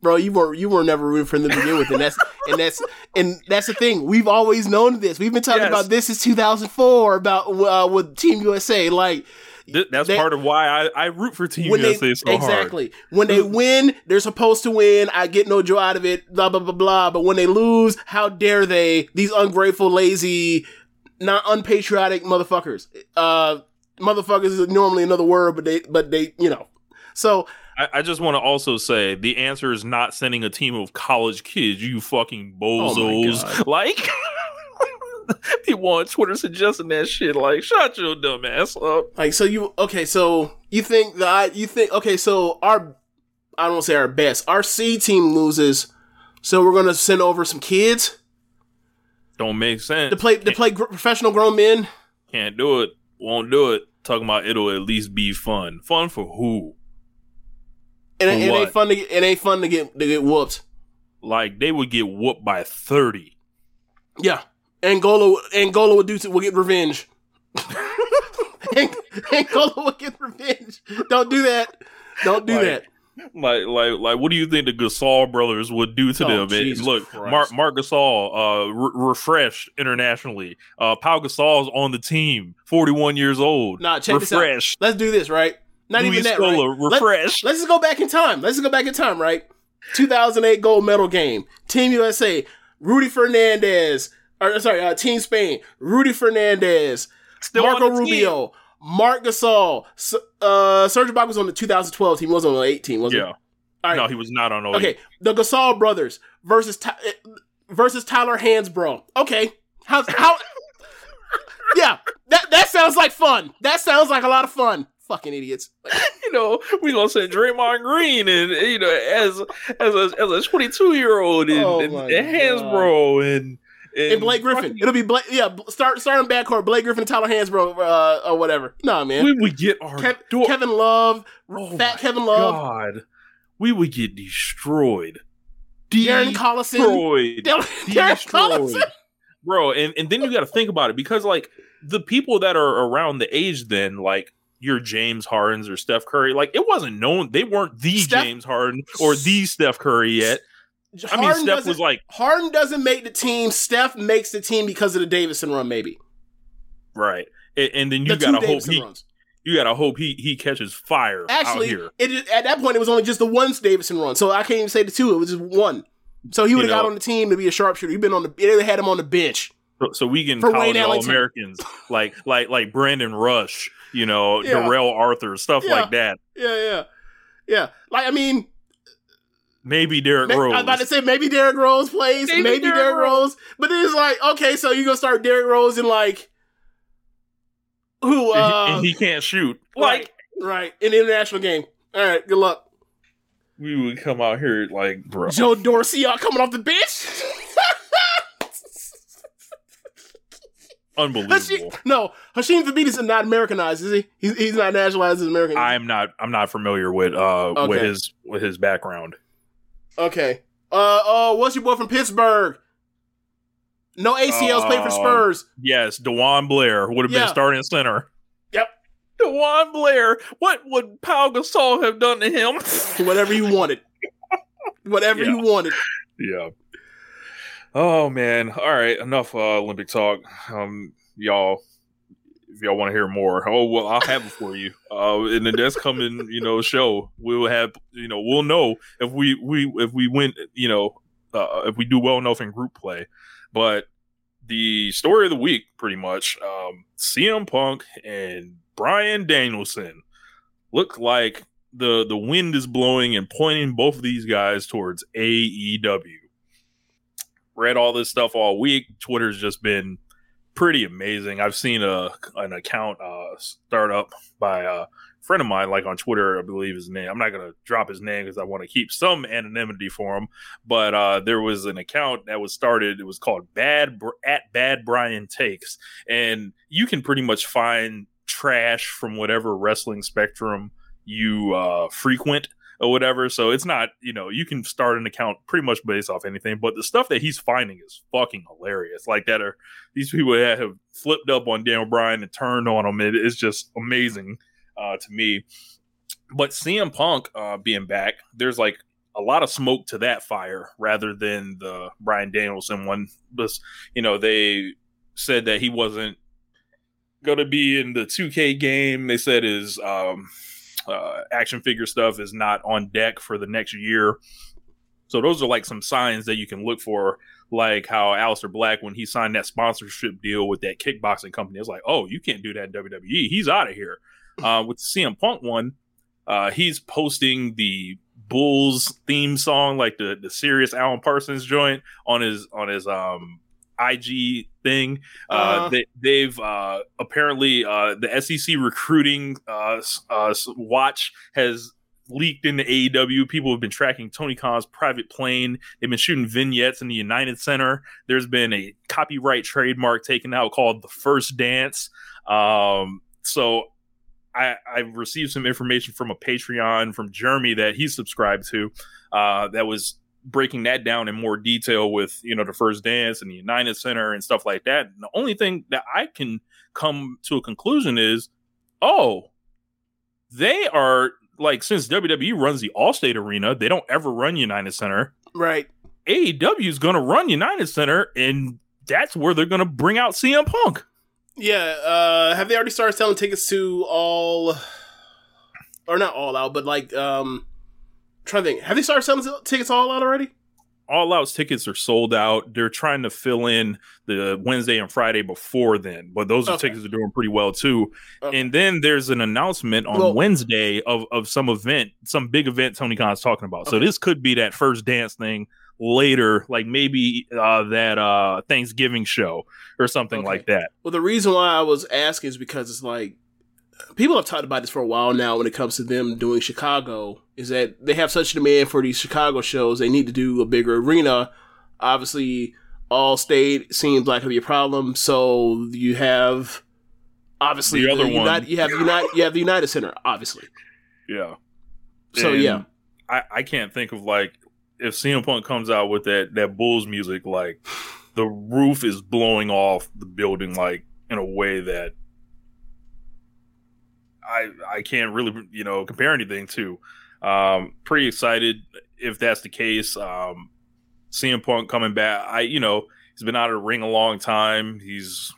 Speaker 3: bro, you were you were never rooting for them to begin with, and that's and that's and that's the thing. We've always known this. We've been talking
Speaker 4: Yes.
Speaker 3: about this since 2004 about uh, with Team USA. Like
Speaker 4: Th- that's
Speaker 3: they-
Speaker 4: part of why I, I root for Team
Speaker 3: when they
Speaker 4: USA so hard.
Speaker 3: exactly when they win, they're supposed to win. I get no joy out of it. Blah blah blah blah. But when they lose, how dare they? These ungrateful, lazy, not unpatriotic motherfuckers. Uh, motherfuckers is normally another word, but they but they you know. So
Speaker 4: I, I just want to also say the answer is not sending a team of college kids. You fucking
Speaker 3: Oh
Speaker 4: bozos.
Speaker 3: God.
Speaker 4: like people on Twitter suggesting that shit. Like shut your dumb ass up.
Speaker 3: like so you okay? So you think that you think okay? So our I don't say our best. Our C team loses, so we're gonna send over some kids
Speaker 4: Don't make sense.
Speaker 3: to play to play gr- professional grown men.
Speaker 4: can't do it. Won't do it. Talking about it'll at least be fun. Fun for who?
Speaker 3: And it, it ain't fun to get, it ain't fun to get to get whooped.
Speaker 4: Like they would get whooped by thirty.
Speaker 3: Yeah, Angola Angola would do to, will get revenge. Angola will get revenge. Don't do that. Don't do
Speaker 4: Like,
Speaker 3: that.
Speaker 4: Like, like, like, what do you think the Gasol brothers would do to
Speaker 3: Oh,
Speaker 4: them? And look,
Speaker 3: Christ.
Speaker 4: Mark, Marc Gasol, uh, re- refreshed internationally. Uh, Pau Gasol's on the team, forty-one years old.
Speaker 3: Nah, check this out. Let's do this right. Not
Speaker 4: Luis
Speaker 3: even that.
Speaker 4: Scola,
Speaker 3: right? Let, let's just go back in time. Let's just go back in time. Right. 2008 gold medal game. Team USA. Rudy Fernandez. Or sorry, uh, Team Spain. Rudy Fernandez.
Speaker 4: Still
Speaker 3: Marco
Speaker 4: the team.
Speaker 3: Rubio. Marc Gasol. Uh, Serge Ibaka was on the 2012 team. He wasn't on the 18, was he?
Speaker 4: Yeah,
Speaker 3: All right.
Speaker 4: no, he was not on. 08.
Speaker 3: Okay, the Gasol brothers versus Ty- versus Tyler Hansbrough. Okay, how how? yeah, that that sounds like fun. That sounds like a lot of fun. Fucking idiots.
Speaker 4: you know, we gonna send Draymond Green and you know as as a as a twenty-two year old and,
Speaker 3: Oh
Speaker 4: and, and Hansbrough and
Speaker 3: And Blake Griffin. It'll be Blake. Yeah, start starting backcourt. Blake Griffin, Tyler Hansbrough, uh, or whatever. Nah, man.
Speaker 4: we would get our
Speaker 3: Kev- Kevin Love,
Speaker 4: Oh
Speaker 3: Fat Kevin Love,
Speaker 4: God, we would get destroyed.
Speaker 3: Darren Collison,
Speaker 4: Destroyed.
Speaker 3: Darren Collison.
Speaker 4: Bro, and, and then you got to think about it because, like, the people that are around the age then, like, your James Hardens or Steph Curry, like, it wasn't known. They weren't the
Speaker 3: Steph-
Speaker 4: James Harden or the Steph Curry yet. I mean, Steph was like,
Speaker 3: Harden doesn't make the team. Steph makes the team because of the Davidson run, maybe.
Speaker 4: right. And, and then you
Speaker 3: the
Speaker 4: got to hope he,
Speaker 3: runs.
Speaker 4: you got to hope he, he catches fire
Speaker 3: Actually,
Speaker 4: here.
Speaker 3: it at that point it was only just the one Davidson run, so I can't even say the two. It was just one. So he would have got on the team to be a sharpshooter. He'd been on the. They had him on the bench.
Speaker 4: So, so we can
Speaker 3: For
Speaker 4: college
Speaker 3: Wayne
Speaker 4: all Americans like like like Brandon Rush, you know,
Speaker 3: Yeah.
Speaker 4: Darrell Arthur, stuff
Speaker 3: Yeah.
Speaker 4: like that.
Speaker 3: Yeah, yeah, yeah. Like I mean,
Speaker 4: maybe Derrick
Speaker 3: Ma-
Speaker 4: Rose.
Speaker 3: I was about to say maybe Derrick Rose plays, maybe,
Speaker 4: Maybe
Speaker 3: Derrick,
Speaker 4: Derrick
Speaker 3: Rose. But then it's like, okay, so you gonna start Derrick Rose and like who?
Speaker 4: and,
Speaker 3: Uh,
Speaker 4: he, and he can't shoot.
Speaker 3: right,
Speaker 4: Like
Speaker 3: right in the international game. All right, good luck,
Speaker 4: we would come out here like, bro.
Speaker 3: Joe Dorsey. Y'all coming off the bench?
Speaker 4: Unbelievable.
Speaker 3: Hashi- no, Hasheem Thabeet is not Americanized, is he? He's, he's not nationalized as American.
Speaker 4: I'm not. I'm not familiar with uh with his with his background.
Speaker 3: okay. Uh oh, what's your boy from Pittsburgh? No ACLs played for
Speaker 4: Uh,
Speaker 3: Spurs.
Speaker 4: Yes, DeJuan Blair would have
Speaker 3: Yeah.
Speaker 4: been starting center.
Speaker 3: Yep.
Speaker 4: DeJuan Blair. What would Pau Gasol have done to him?
Speaker 3: Whatever you wanted. Whatever you wanted.
Speaker 4: yeah. Oh man. All right. Enough uh, Olympic talk. Um, y'all. If y'all want to hear more, oh well, I'll have it for you. Uh, in the next coming, you know, show, we'll have, you know, we'll know if we we if we win, you know, uh, if we do well enough in group play. But the story of the week, pretty much, um, CM Punk and Bryan Danielson look like the the wind is blowing and pointing both of these guys towards AEW. Read all this stuff all week. Twitter's just been pretty amazing. I've seen a an account uh, start up by a friend of mine, like on Twitter, I believe his name. I'm not gonna drop his name because I want to keep some anonymity for him. But uh, there was an account that was started. It was called Bad at Bad Brian Takes, and you can pretty much find trash from whatever wrestling spectrum you uh, frequent or whatever. So it's not, you know, you can start an account pretty much based off anything, but the stuff that he's finding is fucking hilarious. Like that are these people that have flipped up on Daniel Bryan and turned on him. It is just amazing uh, to me. But CM Punk uh, being back, there's like a lot of smoke to that fire rather than the Bryan Danielson one. But you know, they said that he wasn't going to be in the 2K game. They said his um, uh, action figure stuff is not on deck for the next year. So those are like some signs that you can look for, like how Aleister Black, when he signed that sponsorship deal with that kickboxing company, it's like, oh, you can't do that in WWE. He's out of here. Uh, with the CM Punk one, uh, he's posting the Bulls theme song, like the the Sirius Alan Parsons joint, on his on his um IG thing. Uh,
Speaker 3: Uh-huh.
Speaker 4: they, they've uh, apparently uh, the SEC recruiting uh, uh, watch has leaked into AEW. People have been tracking Tony Khan's private plane. They've been shooting vignettes in the United Center. There's been a copyright trademark taken out called the First Dance. Um, so I, I've received some information from a Patreon from Jeremy that he's subscribed to. Uh, that was breaking that down in more detail with you know the first dance and the United Center and stuff like that. And the only thing that I can come to a conclusion is, oh, they are like since WWE runs the Allstate Arena, they don't ever run United Center.
Speaker 3: Right.
Speaker 4: AEW is going to run United Center, and that's where they're going to bring out CM Punk.
Speaker 3: Yeah. Uh, have they already started selling tickets to all, or not all out, but like um, trying to think. Have they started selling tickets all out already?
Speaker 4: All Out's tickets are sold out. They're trying to fill in the Wednesday and Friday before then, but those
Speaker 3: Okay.
Speaker 4: tickets are doing pretty well too.
Speaker 3: Okay.
Speaker 4: And then there's an announcement on
Speaker 3: Well-
Speaker 4: Wednesday of, of some event, some big event Tony Khan's talking about. So this could be that first dance thing later, like maybe uh, that uh, Thanksgiving show or something
Speaker 3: Okay.
Speaker 4: like that.
Speaker 3: Well, the reason why I was asking is because it's like people have talked about this for a while now when it comes to them doing Chicago, is that they have such demand for these Chicago shows, they need to do a bigger arena. Obviously, Allstate seems like it'll be a problem, so you have obviously
Speaker 4: The other one.
Speaker 3: United, you have United, you have the United Center, obviously.
Speaker 4: Yeah.
Speaker 3: So
Speaker 4: And
Speaker 3: yeah,
Speaker 4: I, I can't think of like if CM Punk comes out with that that Bulls music, like the roof is blowing off the building, like in a way that I I can't really you know compare anything to. Um, pretty excited if that's the case. Um, CM Punk coming back, I you know he's been out of the ring a long time. He's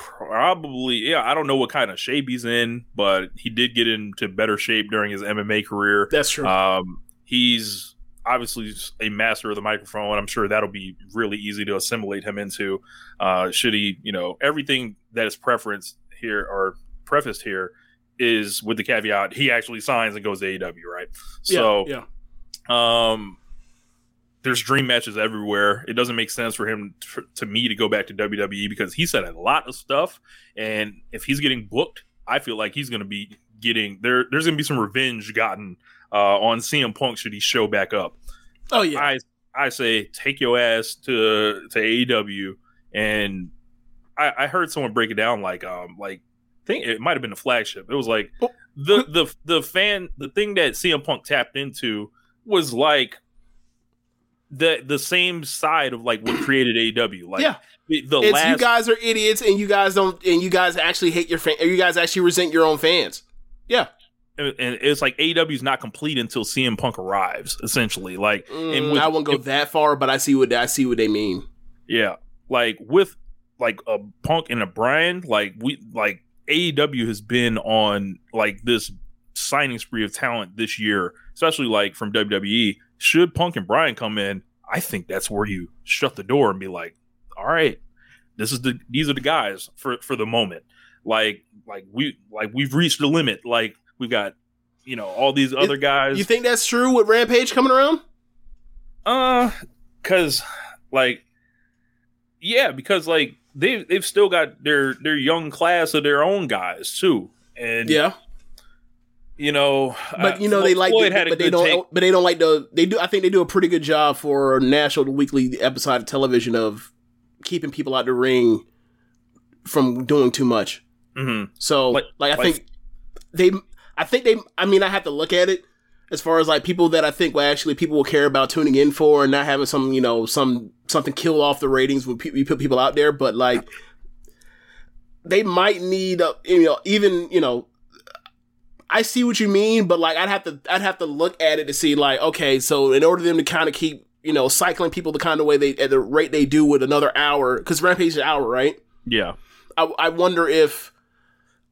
Speaker 4: probably yeah i don't know what kind of shape he's in but he did get into better shape during his mma career
Speaker 3: that's true.
Speaker 4: um he's obviously a master of the microphone i'm sure that'll be really easy to assimilate him into uh should he you know everything that is preference here or prefaced here is with the caveat he actually signs and goes to AEW, right? So
Speaker 3: yeah,
Speaker 4: um, there's dream matches everywhere. It doesn't make sense for him to, to me to go back to WWE because he said a lot of stuff, and if he's getting booked, I feel like he's going to be getting there. There's going to be some revenge gotten uh, on CM Punk should he show back up.
Speaker 3: oh yeah.
Speaker 4: I I say take your ass to to AEW, and I, I heard someone break it down like um like I think it might have been the flagship. It was like
Speaker 3: Oh.
Speaker 4: the the the fan the thing that CM Punk tapped into was like the the same side of like what created AEW. Like
Speaker 3: Yeah.
Speaker 4: the, the
Speaker 3: it's
Speaker 4: last
Speaker 3: you guys are idiots, and you guys don't, and you guys actually hate your fan. You guys actually resent your own fans. Yeah,
Speaker 4: and it's like AEW is not complete until CM Punk arrives. Essentially, like and
Speaker 3: Mm,
Speaker 4: with-
Speaker 3: I won't go that far, but I see what I see what they mean.
Speaker 4: Yeah, like with like a Punk and a Bryan, like we like AEW has been on like this signing spree of talent this year, especially like from WWE. Should Punk and Bryan come in, I think that's where you shut the door and be like, all right, this is the these are the guys for for the moment. Like like we like we've reached the limit. Like we've got you know all these other guys.
Speaker 3: You think that's true with Rampage coming around?
Speaker 4: Uh, cause like, yeah, because like they they've still got their their young class of their own guys too, and
Speaker 3: Yeah,
Speaker 4: you know,
Speaker 3: but
Speaker 4: uh,
Speaker 3: you know they like,
Speaker 4: Floyd
Speaker 3: the,
Speaker 4: had
Speaker 3: but they don't,
Speaker 4: take.
Speaker 3: but they don't like the. They do. I think they do a pretty good job for national weekly episode of television of keeping people out the ring from doing too much.
Speaker 4: Mhm.
Speaker 3: So,
Speaker 4: Like-
Speaker 3: like, I
Speaker 4: like-
Speaker 3: think they, I think they. I mean, I have to look at it as far as like people that I think will actually people will care about tuning in for and not having some you know some something kill off the ratings when pe- we put people out there. But like, they might need a, you know even you know. I see what you mean, but like I'd have to I'd have to look at it to see like okay, so in order for them to kind of keep you know cycling people the kind of way they at the rate they do with another hour because Rampage is an hour, right?
Speaker 4: Yeah,
Speaker 3: I, I wonder if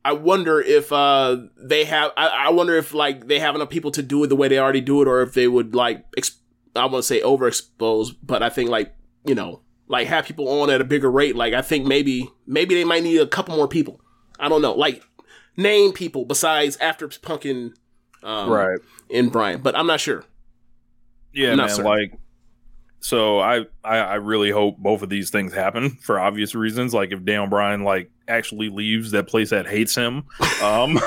Speaker 3: I wonder if uh they have I, I wonder if like they have enough people to do it the way they already do it or if they would like ex- I want to say overexpose but I think like you know like have people on at a bigger rate like I think maybe maybe they might need a couple more people I don't know like name people besides after Punkin um,
Speaker 4: right.
Speaker 3: and Bryan but I'm not sure
Speaker 4: Yeah,
Speaker 3: Not
Speaker 4: man.
Speaker 3: certain.
Speaker 4: Like, so I, I I really hope both of these things happen for obvious reasons. Like, if Dan Bryan like actually leaves that place that hates him, um,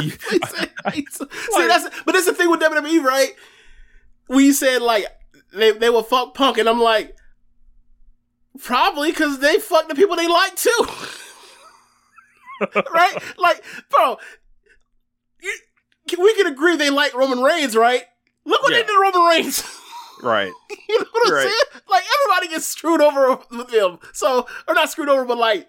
Speaker 4: you-
Speaker 3: See, that's but that's the thing with WWE, right? We said like they they will fuck Punk, and I'm like, probably because they fuck the people they like too, right? Like, bro, you, we can agree they like Roman Reigns, right? Look what
Speaker 4: Yeah.
Speaker 3: they did to Roman Reigns.
Speaker 4: Right.
Speaker 3: you know what I'm
Speaker 4: Right.
Speaker 3: saying? Like everybody gets screwed over with them. So, or not screwed over, but like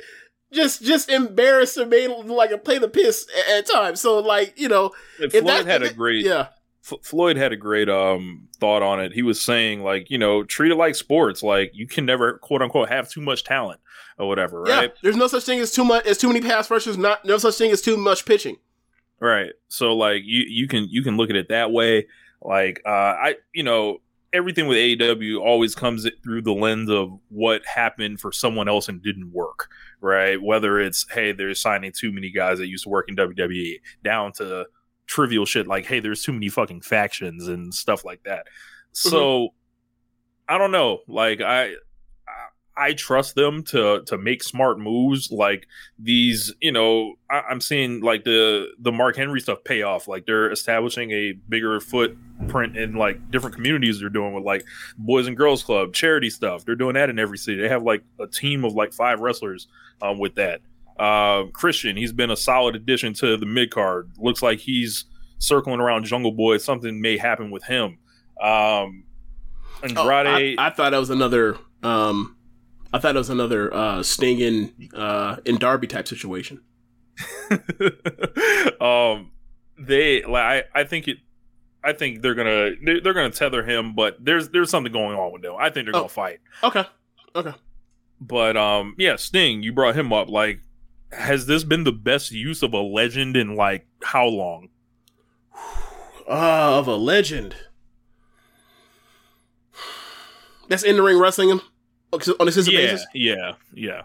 Speaker 3: just just embarrassed and made like a play the piss at, at times. So, like you know,
Speaker 4: And Floyd
Speaker 3: that-
Speaker 4: had a great
Speaker 3: yeah.
Speaker 4: F- Floyd had a great um thought on it. He was saying like, you know, treat it like sports. Like you can never quote unquote have too much talent or whatever, right?
Speaker 3: Yeah, there's no such thing as too much as too many pass rushers. Not no such thing as too much pitching.
Speaker 4: Right. So like you you can you can look at it that way. Like uh I you know everything with AEW always comes through the lens of what happened for someone else and didn't work. Right. Whether it's hey they're signing too many guys that used to work in WWE down to trivial shit like hey there's too many fucking factions and stuff like that. Mm-hmm. So I don't know. Like I. I- trust them to to make smart moves like these. You know, I, I'm seeing like the the Mark Henry stuff pay off. Like they're establishing a bigger footprint in like different communities. They're doing with like Boys and Girls Club charity stuff. They're doing that in every city. They have like a team of like five wrestlers um, with that. Uh, Christian, he's been a solid addition to the mid card. Looks like he's circling around Jungle Boy. Something may happen with him. Um,
Speaker 3: Oh,
Speaker 4: Andrade.
Speaker 3: I, I thought that was another. Um, I thought it was another uh, Sting in uh, in Darby type situation.
Speaker 4: um, they like I, I think it. I think they're gonna they're, they're gonna tether him, but there's there's something going on with them. I think they're
Speaker 3: Oh.
Speaker 4: gonna fight.
Speaker 3: Okay, okay.
Speaker 4: But um, yeah, Sting, you brought him up. Like, has this been the best use of a legend in like how long?
Speaker 3: Uh, of a legend. That's in the ring wrestling him on a consistent
Speaker 4: Yeah,
Speaker 3: basis.
Speaker 4: yeah, yeah.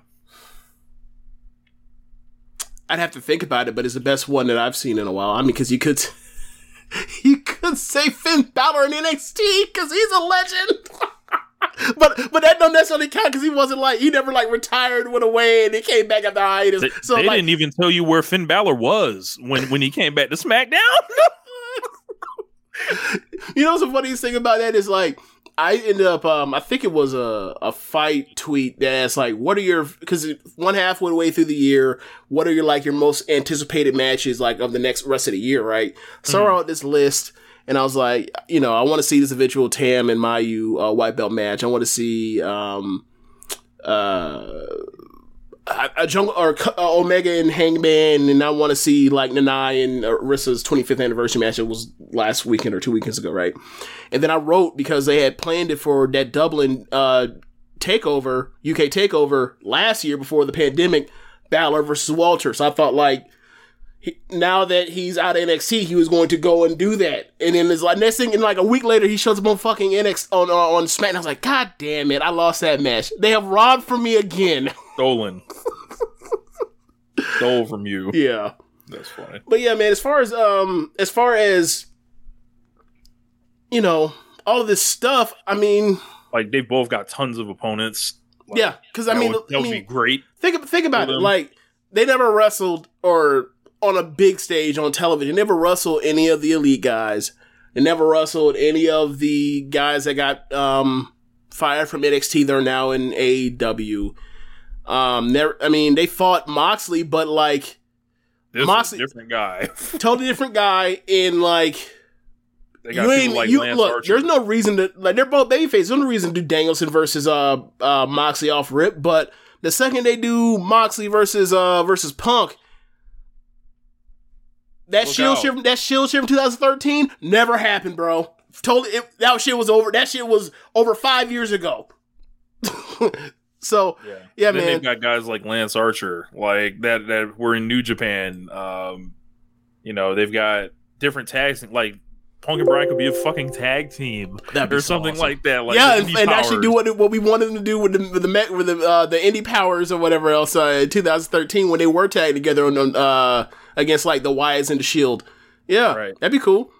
Speaker 3: I'd have to think about it, but it's the best one that I've seen in a while. I mean, because you could, you could say Finn Balor in NXT because he's a legend. but but that don't necessarily count because he wasn't like he never like retired, went away, and he came back after hiatus.
Speaker 4: They,
Speaker 3: so
Speaker 4: they
Speaker 3: like,
Speaker 4: didn't even tell you where Finn Balor was when when he came back to SmackDown.
Speaker 3: you know, what's the funniest thing about that is like I ended up, um, I think it was a, a fight tweet that's like, what are your, cause one half went away through the year. What are your, like, your most anticipated matches, like, of the next rest of the year, right? So I wrote this list and I was like, you know, I want to see this eventual Tam and Mayu, uh, white belt match. I want to see, um, uh, a, a jungle or uh, Omega and Hangman, and I want to see like Nanae and Arisa's 25th anniversary match. It was last weekend or two weekends ago, right? And then I wrote because they had planned it for that Dublin uh, takeover, UK takeover last year before the pandemic, Balor versus Walter. So I thought like. He, now that he's out of NXT, he was going to go and do that, and then it's like next thing, and like a week later, he shows up on fucking NXT on on, on SmackDown. I was like, God damn it, I lost that match. They have robbed from me again.
Speaker 4: Stolen. Stole from you.
Speaker 3: yeah.
Speaker 4: That's funny.
Speaker 3: But yeah, man, as far as um as far as you know, all of this stuff, I mean,
Speaker 4: Like they both got tons of opponents. Like,
Speaker 3: yeah, cuz I mean,
Speaker 4: would, that
Speaker 3: I
Speaker 4: would
Speaker 3: mean
Speaker 4: be great.
Speaker 3: think think about it. Like they never wrestled or on a big stage on television. They never wrestled any of the elite guys. They never wrestled any of the guys that got um fired from NXT. They're now in AEW. Um, I mean, they fought Moxley, but like
Speaker 4: This
Speaker 3: Moxley-
Speaker 4: different guy.
Speaker 3: totally different guy in like
Speaker 4: They got
Speaker 3: you ain't
Speaker 4: like
Speaker 3: you
Speaker 4: Lance
Speaker 3: look.
Speaker 4: Archer.
Speaker 3: There's no reason to like they're both babyface. There's no reason to do Danielson versus uh uh Moxley off rip. But the second they do Moxley versus uh versus Punk, that
Speaker 4: Look
Speaker 3: shield
Speaker 4: out.
Speaker 3: shift that shield shift from 2013 never happened, bro. Totally, it, that shit was over. That shit was over five years ago. so
Speaker 4: Yeah,
Speaker 3: Yeah,
Speaker 4: then
Speaker 3: man.
Speaker 4: They've got guys like Lance Archer, like that that were in New Japan. Um, you know, they've got different tags. Like Punk and Bryan could be a fucking tag team
Speaker 3: That'd be
Speaker 4: or
Speaker 3: so
Speaker 4: something
Speaker 3: awesome.
Speaker 4: like that. Like
Speaker 3: yeah, and,
Speaker 4: Indie
Speaker 3: and actually do what what we wanted them to do with the with the with the uh, the indie powers or whatever else uh, in 2013 when they were tagged together on on, uh, against like the Wyatts and the Shield. Yeah,
Speaker 4: Right.
Speaker 3: that'd be cool.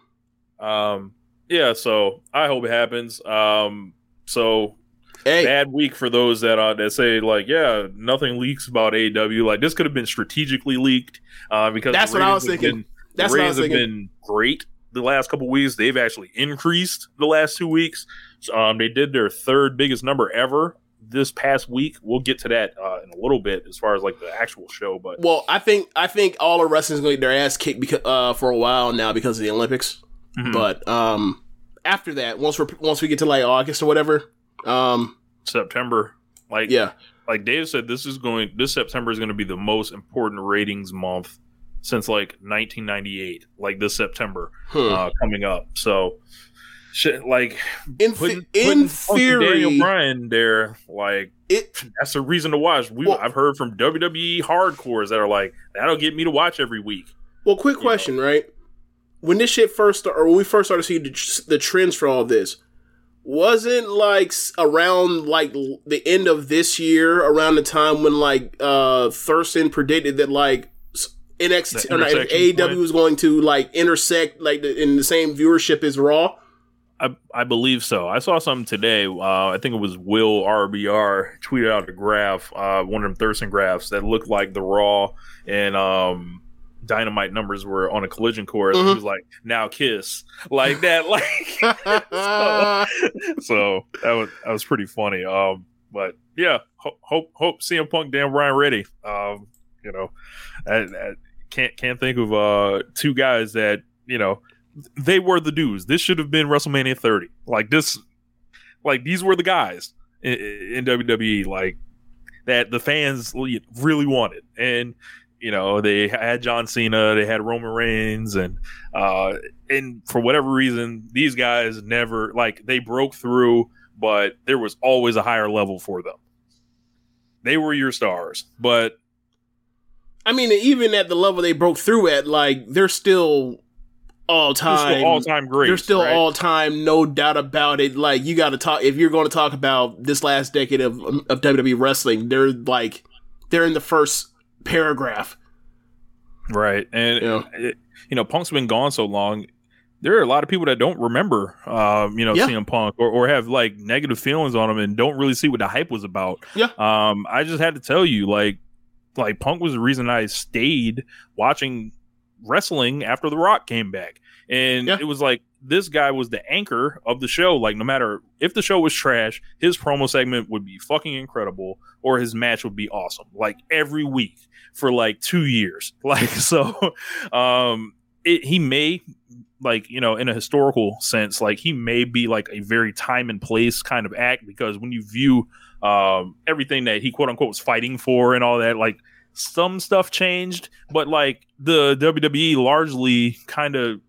Speaker 4: Um, yeah, so I hope it happens. Um, so
Speaker 3: Hey,
Speaker 4: bad week for those that uh, that say like, yeah, nothing leaks about AW. Like this could have been strategically leaked uh, because
Speaker 3: That's what I was thinking.
Speaker 4: been-
Speaker 3: That's
Speaker 4: the
Speaker 3: what I was thinking.
Speaker 4: been great the last couple weeks. They've actually increased the last two weeks. So, um, they did their third biggest number ever this past week. We'll get to that uh, in a little bit as far as like the actual show, but
Speaker 3: well, I think I think all of wrestling's going to get their ass kicked because uh, for a while now because of the Olympics.
Speaker 4: Mhm.
Speaker 3: But um, after that, once we once we get to like August or whatever, um,
Speaker 4: September, like
Speaker 3: yeah,
Speaker 4: like Dave said, this is going. This September is going to be the most important ratings month since like 1998. Like this September
Speaker 3: Hmm.
Speaker 4: uh, coming up. So, shit, like
Speaker 3: in
Speaker 4: putting,
Speaker 3: the- in
Speaker 4: Funky Daniel
Speaker 3: theory,
Speaker 4: Bryan there, like
Speaker 3: it
Speaker 4: that's a reason to watch. We
Speaker 3: Well-
Speaker 4: I've heard from WWE hardcores that are like that'll get me to watch every week.
Speaker 3: Well, quick question, right? When this shit first started, or when we first started seeing the, the trends for all this, wasn't like around like the end of this year, around the time when like uh Thurston predicted that like NXT or not, AEW was going to like intersect like the, in the same viewership as Raw.
Speaker 4: I, I believe so. I saw something today. Uh, I think it was Will RBR tweeted out a graph, uh, one of them Thurston graphs that looked like the Raw and um, Dynamite numbers were on a collision course.
Speaker 3: Mhm.
Speaker 4: he was like, "Now kiss," like that. Like so that was that was pretty funny. Um, but yeah, ho- hope hope CM Punk, Dan Bryan ready. Um, you know, I, I can't can't think of uh two guys that you know they were the dudes. This should have been WrestleMania 30. Like this, like these were the guys in, in WWE. Like that the fans really wanted, and you know they had John Cena, they had Roman Reigns, and uh, and for whatever reason, these guys never like they broke through, but there was always a higher level for them. They were your stars, but
Speaker 3: I mean, even at the level they broke through at, like they're still all time,
Speaker 4: all time great.
Speaker 3: They're still
Speaker 4: right?
Speaker 3: all time, no doubt about it. Like you got to talk if you're going to talk about this last decade of of WWE wrestling. They're like they're in the first paragraph
Speaker 4: Right. And,
Speaker 3: Yeah.
Speaker 4: it, you know, Punk's been gone so long. There are a lot of people that don't remember, um, you know,
Speaker 3: Yeah.
Speaker 4: CM Punk or, or have like negative feelings on him and don't really see what the hype was about.
Speaker 3: Yeah.
Speaker 4: Um, I just had to tell you, like, like Punk was the reason I stayed watching wrestling after The Rock came back. And
Speaker 3: Yeah.
Speaker 4: it was like this guy was the anchor of the show. Like, no matter if the show was trash, his promo segment would be fucking incredible or his match would be awesome. Like every week for like two years. Like, so um it, he may like you know in a historical sense like he may be like a very time and place kind of act because when you view um everything that he quote unquote was fighting for and all that like some stuff changed but like the WWE largely kind of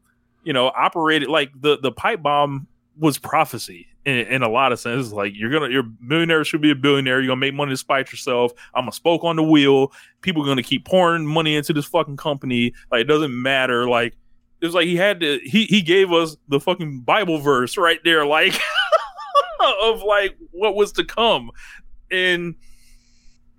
Speaker 4: you know operated like the the pipe bomb was prophecy in, in a lot of senses. Like you're gonna your millionaire should be a billionaire. You're gonna make money despite yourself. I'm a spoke on the wheel. People are gonna keep pouring money into this fucking company. Like it doesn't matter. Like it was like he had to he he gave us the fucking bible verse right there like of like what was to come. And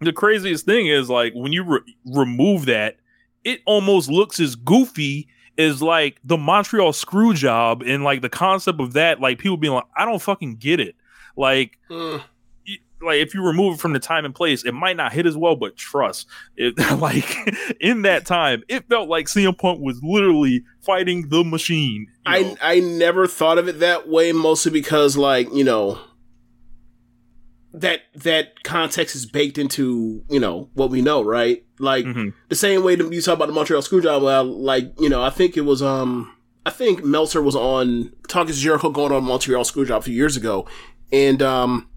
Speaker 4: the craziest thing is like when you re- remove that it almost looks as goofy as like the montreal screw job and like the concept of that like people being like i don't fucking get it like
Speaker 3: Mm.
Speaker 4: y- like if you remove it from the time and place, it might not hit as well. But trust, it like in that time, it felt like CM Punk was literally fighting the machine. you know?
Speaker 3: I I never thought of it that way, mostly because like you know that that context is baked into you know what we know, right? Like
Speaker 4: Mhm.
Speaker 3: the same way that you talk about the Montreal Screwjob. Well, like you know, I think it was um I think Meltzer was on Talk Is Jericho going on Montreal Screwjob a few years ago, and um.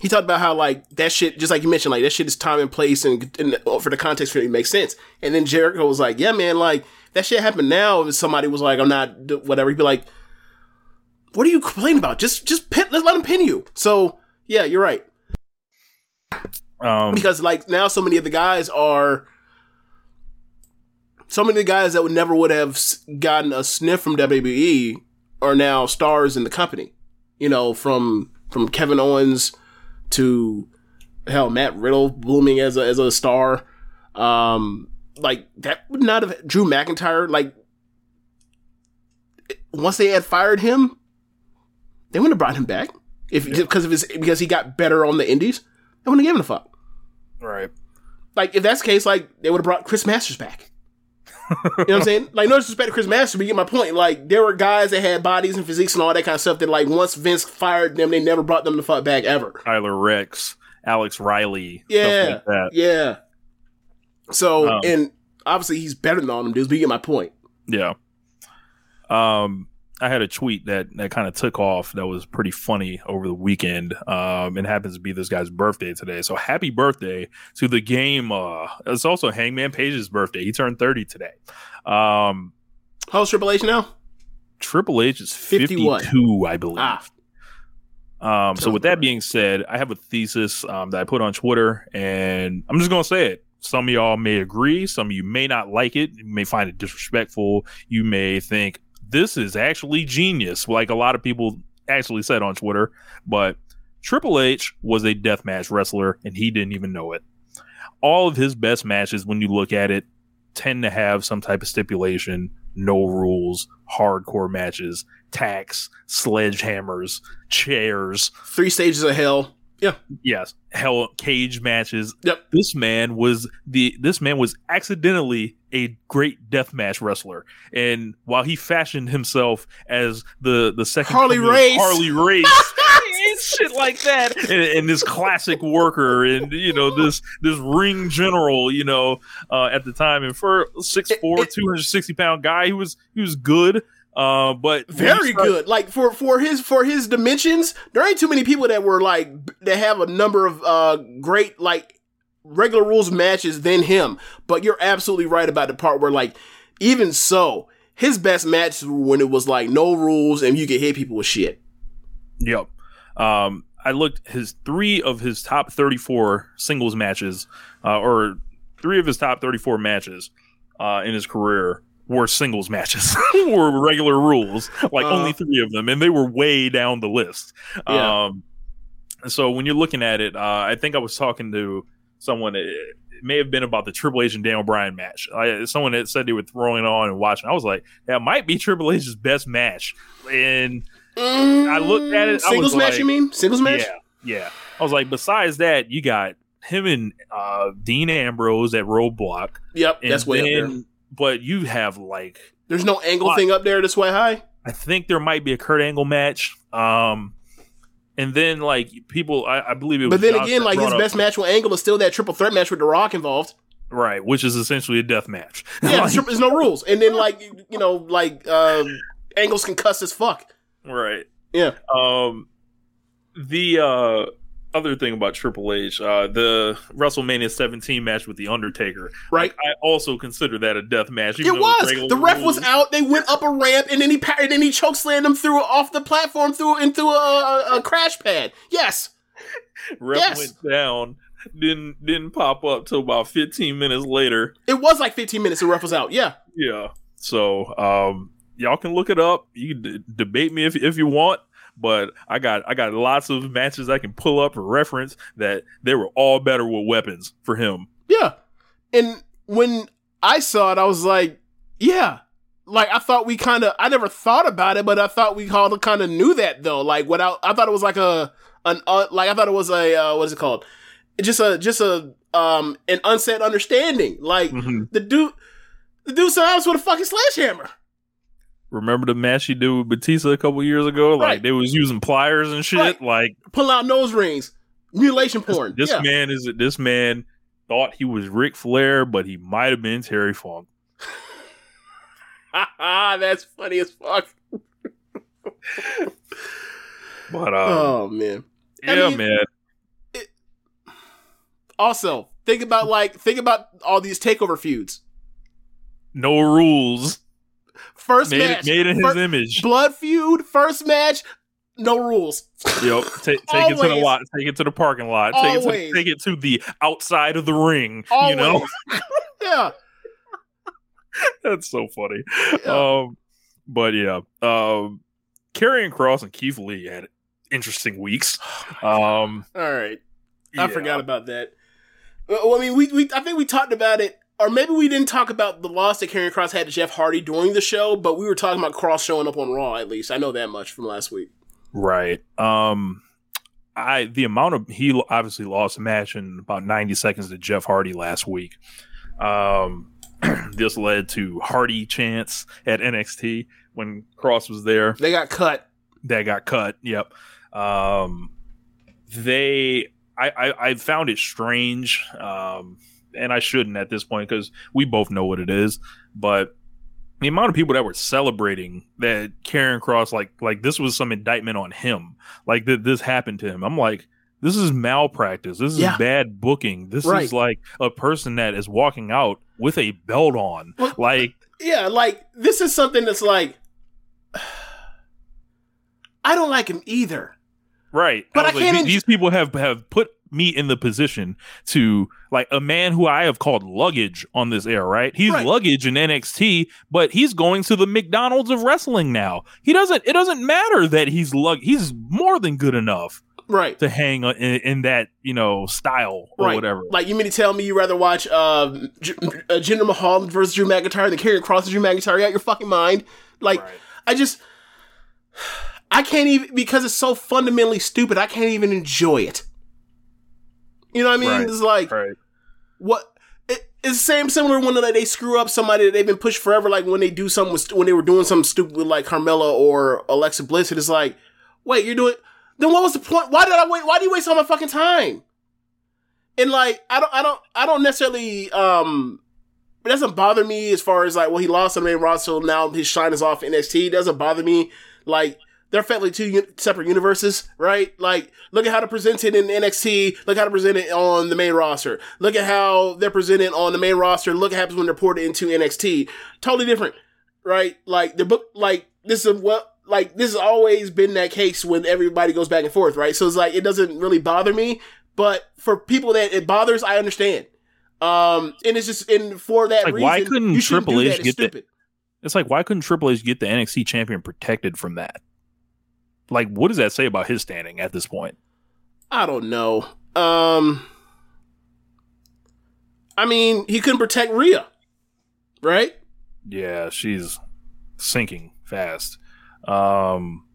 Speaker 3: He talked about how like that shit, just like you mentioned, like that shit is time and place, and, and for the context it, it makes sense. And then Jericho was like, "Yeah, man, like that shit happened now." If somebody was like, "I'm not whatever," he'd be like, "What are you complaining about? Just just pin, let's let him pin you." So yeah, you're right
Speaker 4: um,
Speaker 3: because like now so many of the guys are so many of the guys that would never would have gotten a sniff from WWE are now stars in the company. You know, from from Kevin Owens to hell Matt Riddle blooming as a as a star. Um like that would not have Drew McIntyre like once they had fired him, they wouldn't have brought him back. If because of his because he got better on the indies. They wouldn't have given a fuck.
Speaker 4: right.
Speaker 3: Like if that's the case, like they would have brought Chris Masters back. you know what I'm saying? Like no disrespect to Chris Masters, but you get my point. Like there were guys that had bodies and physiques and all that kind of stuff that like once Vince fired them, they never brought them the fuck back ever.
Speaker 4: Tyler Reks, Alex Riley,
Speaker 3: Yeah,
Speaker 4: like that.
Speaker 3: yeah. So
Speaker 4: Um,
Speaker 3: and obviously he's better than all them dudes, but you get my point.
Speaker 4: Yeah. Um, I had a tweet that that kind of took off that was pretty funny over the weekend. Um, it happens to be this guy's birthday today. So happy birthday to the game. Uh, it's also Hangman Page's birthday. He turned 30 today. Um,
Speaker 3: How's Triple H now?
Speaker 4: Triple H is
Speaker 3: 51.
Speaker 4: 52, I believe.
Speaker 3: Ah,
Speaker 4: Um, so with that being said, I have a thesis um, that I put on Twitter, and I'm just gonna say it. Some of y'all may agree, some of you may not like it. You may find it disrespectful. You may think this is actually genius, like a lot of people actually said on Twitter. But Triple H was a deathmatch wrestler, and he didn't even know it. All of his best matches, when you look at it, tend to have some type of stipulation, no rules, hardcore matches, tacks, sledgehammers, chairs,
Speaker 3: three stages of hell. Yeah.
Speaker 4: yes, hell cage matches.
Speaker 3: Yep.
Speaker 4: This man was the this man was accidentally a great deathmatch wrestler, and while he fashioned himself as the the second
Speaker 3: Harley
Speaker 4: coming
Speaker 3: Race.
Speaker 4: Harley Race. Shit like that, and, and this classic worker, and you know this this ring general, you know, uh, at the time, and for six four,
Speaker 3: It- it-
Speaker 4: two hundred sixty pound guy, he was he was good, uh, but
Speaker 3: Very
Speaker 4: started-
Speaker 3: good. Like for for his for his dimensions, there ain't too many people that were like that have a number of uh great like regular rules matches than him. But you're absolutely right about the part where like even so, his best matches were when it was like no rules and you could hit people with shit.
Speaker 4: Yep. Um, I looked his three of his top 34 singles matches, uh, or three of his top 34 matches uh, in his career were singles matches, were regular rules, like
Speaker 3: Uh-huh.
Speaker 4: only three of them, and they were way down the list.
Speaker 3: Yeah.
Speaker 4: Um, so when you're looking at it, uh, I think I was talking to someone it, it may have been about the Triple H and Daniel Bryan match. I, someone that said they were throwing on and watching. I was like, that might be Triple H's best match. And I looked at it.
Speaker 3: Singles match,
Speaker 4: like,
Speaker 3: you mean? Singles match?
Speaker 4: Yeah, yeah. I was like, besides that, you got him and uh, Dean Ambrose at Roadblock.
Speaker 3: Yep,
Speaker 4: And
Speaker 3: that's way up there.
Speaker 4: But you have like
Speaker 3: There's no angle
Speaker 4: Why?
Speaker 3: thing up there that's way high.
Speaker 4: I think there might be a Kurt Angle match. Um, and then like people, I, I believe it. Was
Speaker 3: But then
Speaker 4: Josh
Speaker 3: again, like his
Speaker 4: brought
Speaker 3: best
Speaker 4: up-
Speaker 3: match with Angle is still that triple threat match with The Rock involved.
Speaker 4: right? Which is essentially a death match.
Speaker 3: Yeah,
Speaker 4: Like,
Speaker 3: there's, no rules. And then like you, you know, like um, Angle's can cuss as fuck.
Speaker 4: right.
Speaker 3: Yeah.
Speaker 4: Um, the uh other thing about Triple H, uh, the WrestleMania 17 match with the Undertaker,
Speaker 3: Right.
Speaker 4: I also consider that a death match.
Speaker 3: It was. The ref was out. They went up a ramp, and then he and then he choke slammed him through off the platform through into a, a, crash pad. Yes.
Speaker 4: Ref
Speaker 3: Yes.
Speaker 4: went down. Didn't didn't pop up till about 15 minutes later.
Speaker 3: It was like 15 minutes. The ref was out. Yeah.
Speaker 4: Yeah. So um, y'all can look it up. You can d- debate me if if you want, but I got I got lots of matches I can pull up for reference that they were all better with weapons for him.
Speaker 3: Yeah. And when I saw it, I was like, yeah. Like I thought we kind of I never thought about it, but I thought we all kind of knew that though. Like without I thought it was like a an uh, like I thought it was a uh, what is it called? Just a just a um an unsaid understanding. Like
Speaker 4: Mhm.
Speaker 3: the dude the dude surrounds with a fucking sledgehammer.
Speaker 4: Remember the match he did with Batista a couple years ago? Like
Speaker 3: Right.
Speaker 4: they was using pliers and shit.
Speaker 3: Right.
Speaker 4: Like
Speaker 3: Pull out nose rings. Mutilation porn.
Speaker 4: this
Speaker 3: yeah.
Speaker 4: man is this man thought he was Ric Flair, but he might have been Terry Funk.
Speaker 3: That's funny as fuck.
Speaker 4: But um,
Speaker 3: oh man. I
Speaker 4: yeah,
Speaker 3: mean-
Speaker 4: man.
Speaker 3: Also, think about like think about all these takeover feuds.
Speaker 4: No rules.
Speaker 3: First
Speaker 4: Made,
Speaker 3: match,
Speaker 4: made in his
Speaker 3: fir-
Speaker 4: image.
Speaker 3: blood feud, first match, no rules.
Speaker 4: Yep. Ta- take it to the lot. Take it to the parking lot. Take it, take it to the outside of the ring.
Speaker 3: Always.
Speaker 4: You know,
Speaker 3: yeah.
Speaker 4: that's so funny.
Speaker 3: Yeah.
Speaker 4: Um, but yeah, um, Karrion Kross and Keith Lee had interesting weeks. Um,
Speaker 3: All right. I
Speaker 4: yeah.
Speaker 3: forgot about that. Well, I mean, we, we I think we talked about it, or maybe we didn't talk about the loss that Karrion Kross had to Jeff Hardy during the show, but we were talking about Kross showing up on Raw. At least I know that much from last week.
Speaker 4: Right. Um, I the amount of he obviously lost a match in about ninety seconds to Jeff Hardy last week. Um, this led to Hardy chants at NXT when Kross was there.
Speaker 3: They got cut.
Speaker 4: that got cut. Yep. Um, they, I, I, I found it strange, um, and I shouldn't at this point because we both know what it is. But the amount of people that were celebrating that Karrion Kross, like, like this was some indictment on him, like that this happened to him. I'm like, this is malpractice. This is
Speaker 3: Yeah.
Speaker 4: bad booking. This
Speaker 3: Right.
Speaker 4: is like a person that is walking out with a belt on.
Speaker 3: Well,
Speaker 4: like,
Speaker 3: Yeah, like this is something that's like I don't like him either.
Speaker 4: Right.
Speaker 3: But I
Speaker 4: like,
Speaker 3: can't
Speaker 4: "The-
Speaker 3: enj-
Speaker 4: these people have have put me in the position to like a man who I have called luggage on this air, right? He's
Speaker 3: Right.
Speaker 4: luggage in NXT, but he's going to the McDonald's of wrestling now. He doesn't it doesn't matter that he's lug he's more than good enough
Speaker 3: Right.
Speaker 4: to hang in, in that, you know, style or
Speaker 3: right.
Speaker 4: whatever.
Speaker 3: Like you mean to tell me you rather watch uh, J- uh Jinder Mahal versus Drew McIntyre than Karrion Kross and Drew McIntyre? You out your fucking mind? Like
Speaker 4: Right.
Speaker 3: I just I can't even because it's so fundamentally stupid. I can't even enjoy it. You know what I mean?
Speaker 4: Right.
Speaker 3: It's like
Speaker 4: Right.
Speaker 3: what it, it's the same similar when like, they screw up somebody that they've been pushed forever. Like when they do something with, when they were doing something stupid with like Carmella or Alexa Bliss. It is like, wait, you're doing. Then what was the point? Why did I wait? Why do you waste all my fucking time? And like, I don't, I don't, I don't necessarily. um It doesn't bother me as far as like, well, he lost on main roster, so now his shine is off NXT. It doesn't bother me. Like they're effectively two separate universes, right? Like, look at how they're presented in NXT. Look how they're presented on the main roster. Look at how they're presented on the main roster. Look what happens when they're ported into NXT. Totally different, right? Like the book, like this is what, like this has always been that case when everybody goes back and forth, right? So it's like it doesn't really bother me, but for people that it bothers, I understand. Um, and it's just and for that
Speaker 4: Like,
Speaker 3: reason,
Speaker 4: why couldn't
Speaker 3: you
Speaker 4: Triple H get the- It's like why couldn't Triple H get the NXT champion protected from that? Like, what does that say about his standing at this point?
Speaker 3: I don't know. Um I mean, he couldn't protect Rhea, right?
Speaker 4: Yeah, she's sinking fast. Um,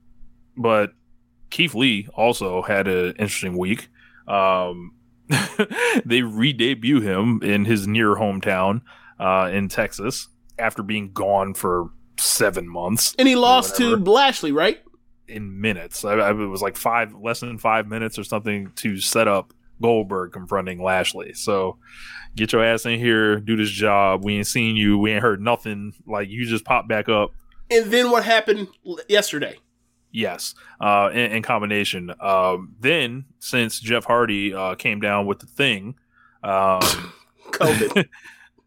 Speaker 4: but Keith Lee also had an interesting week. Um, they re-debut him in his near hometown uh, in Texas after being gone for seven months
Speaker 3: And he lost to
Speaker 4: whatever.
Speaker 3: Lashley, right?
Speaker 4: In minutes. I, I, it was like five, less than five minutes or something to set up Goldberg confronting Lashley. So get your ass in here, do this job. We ain't seen you. We ain't heard nothing. Like you just pop back up.
Speaker 3: And then what happened yesterday?
Speaker 4: Yes, uh, in, in combination. Um, then, since Jeff Hardy uh, came down with the thing, um,
Speaker 3: COVID.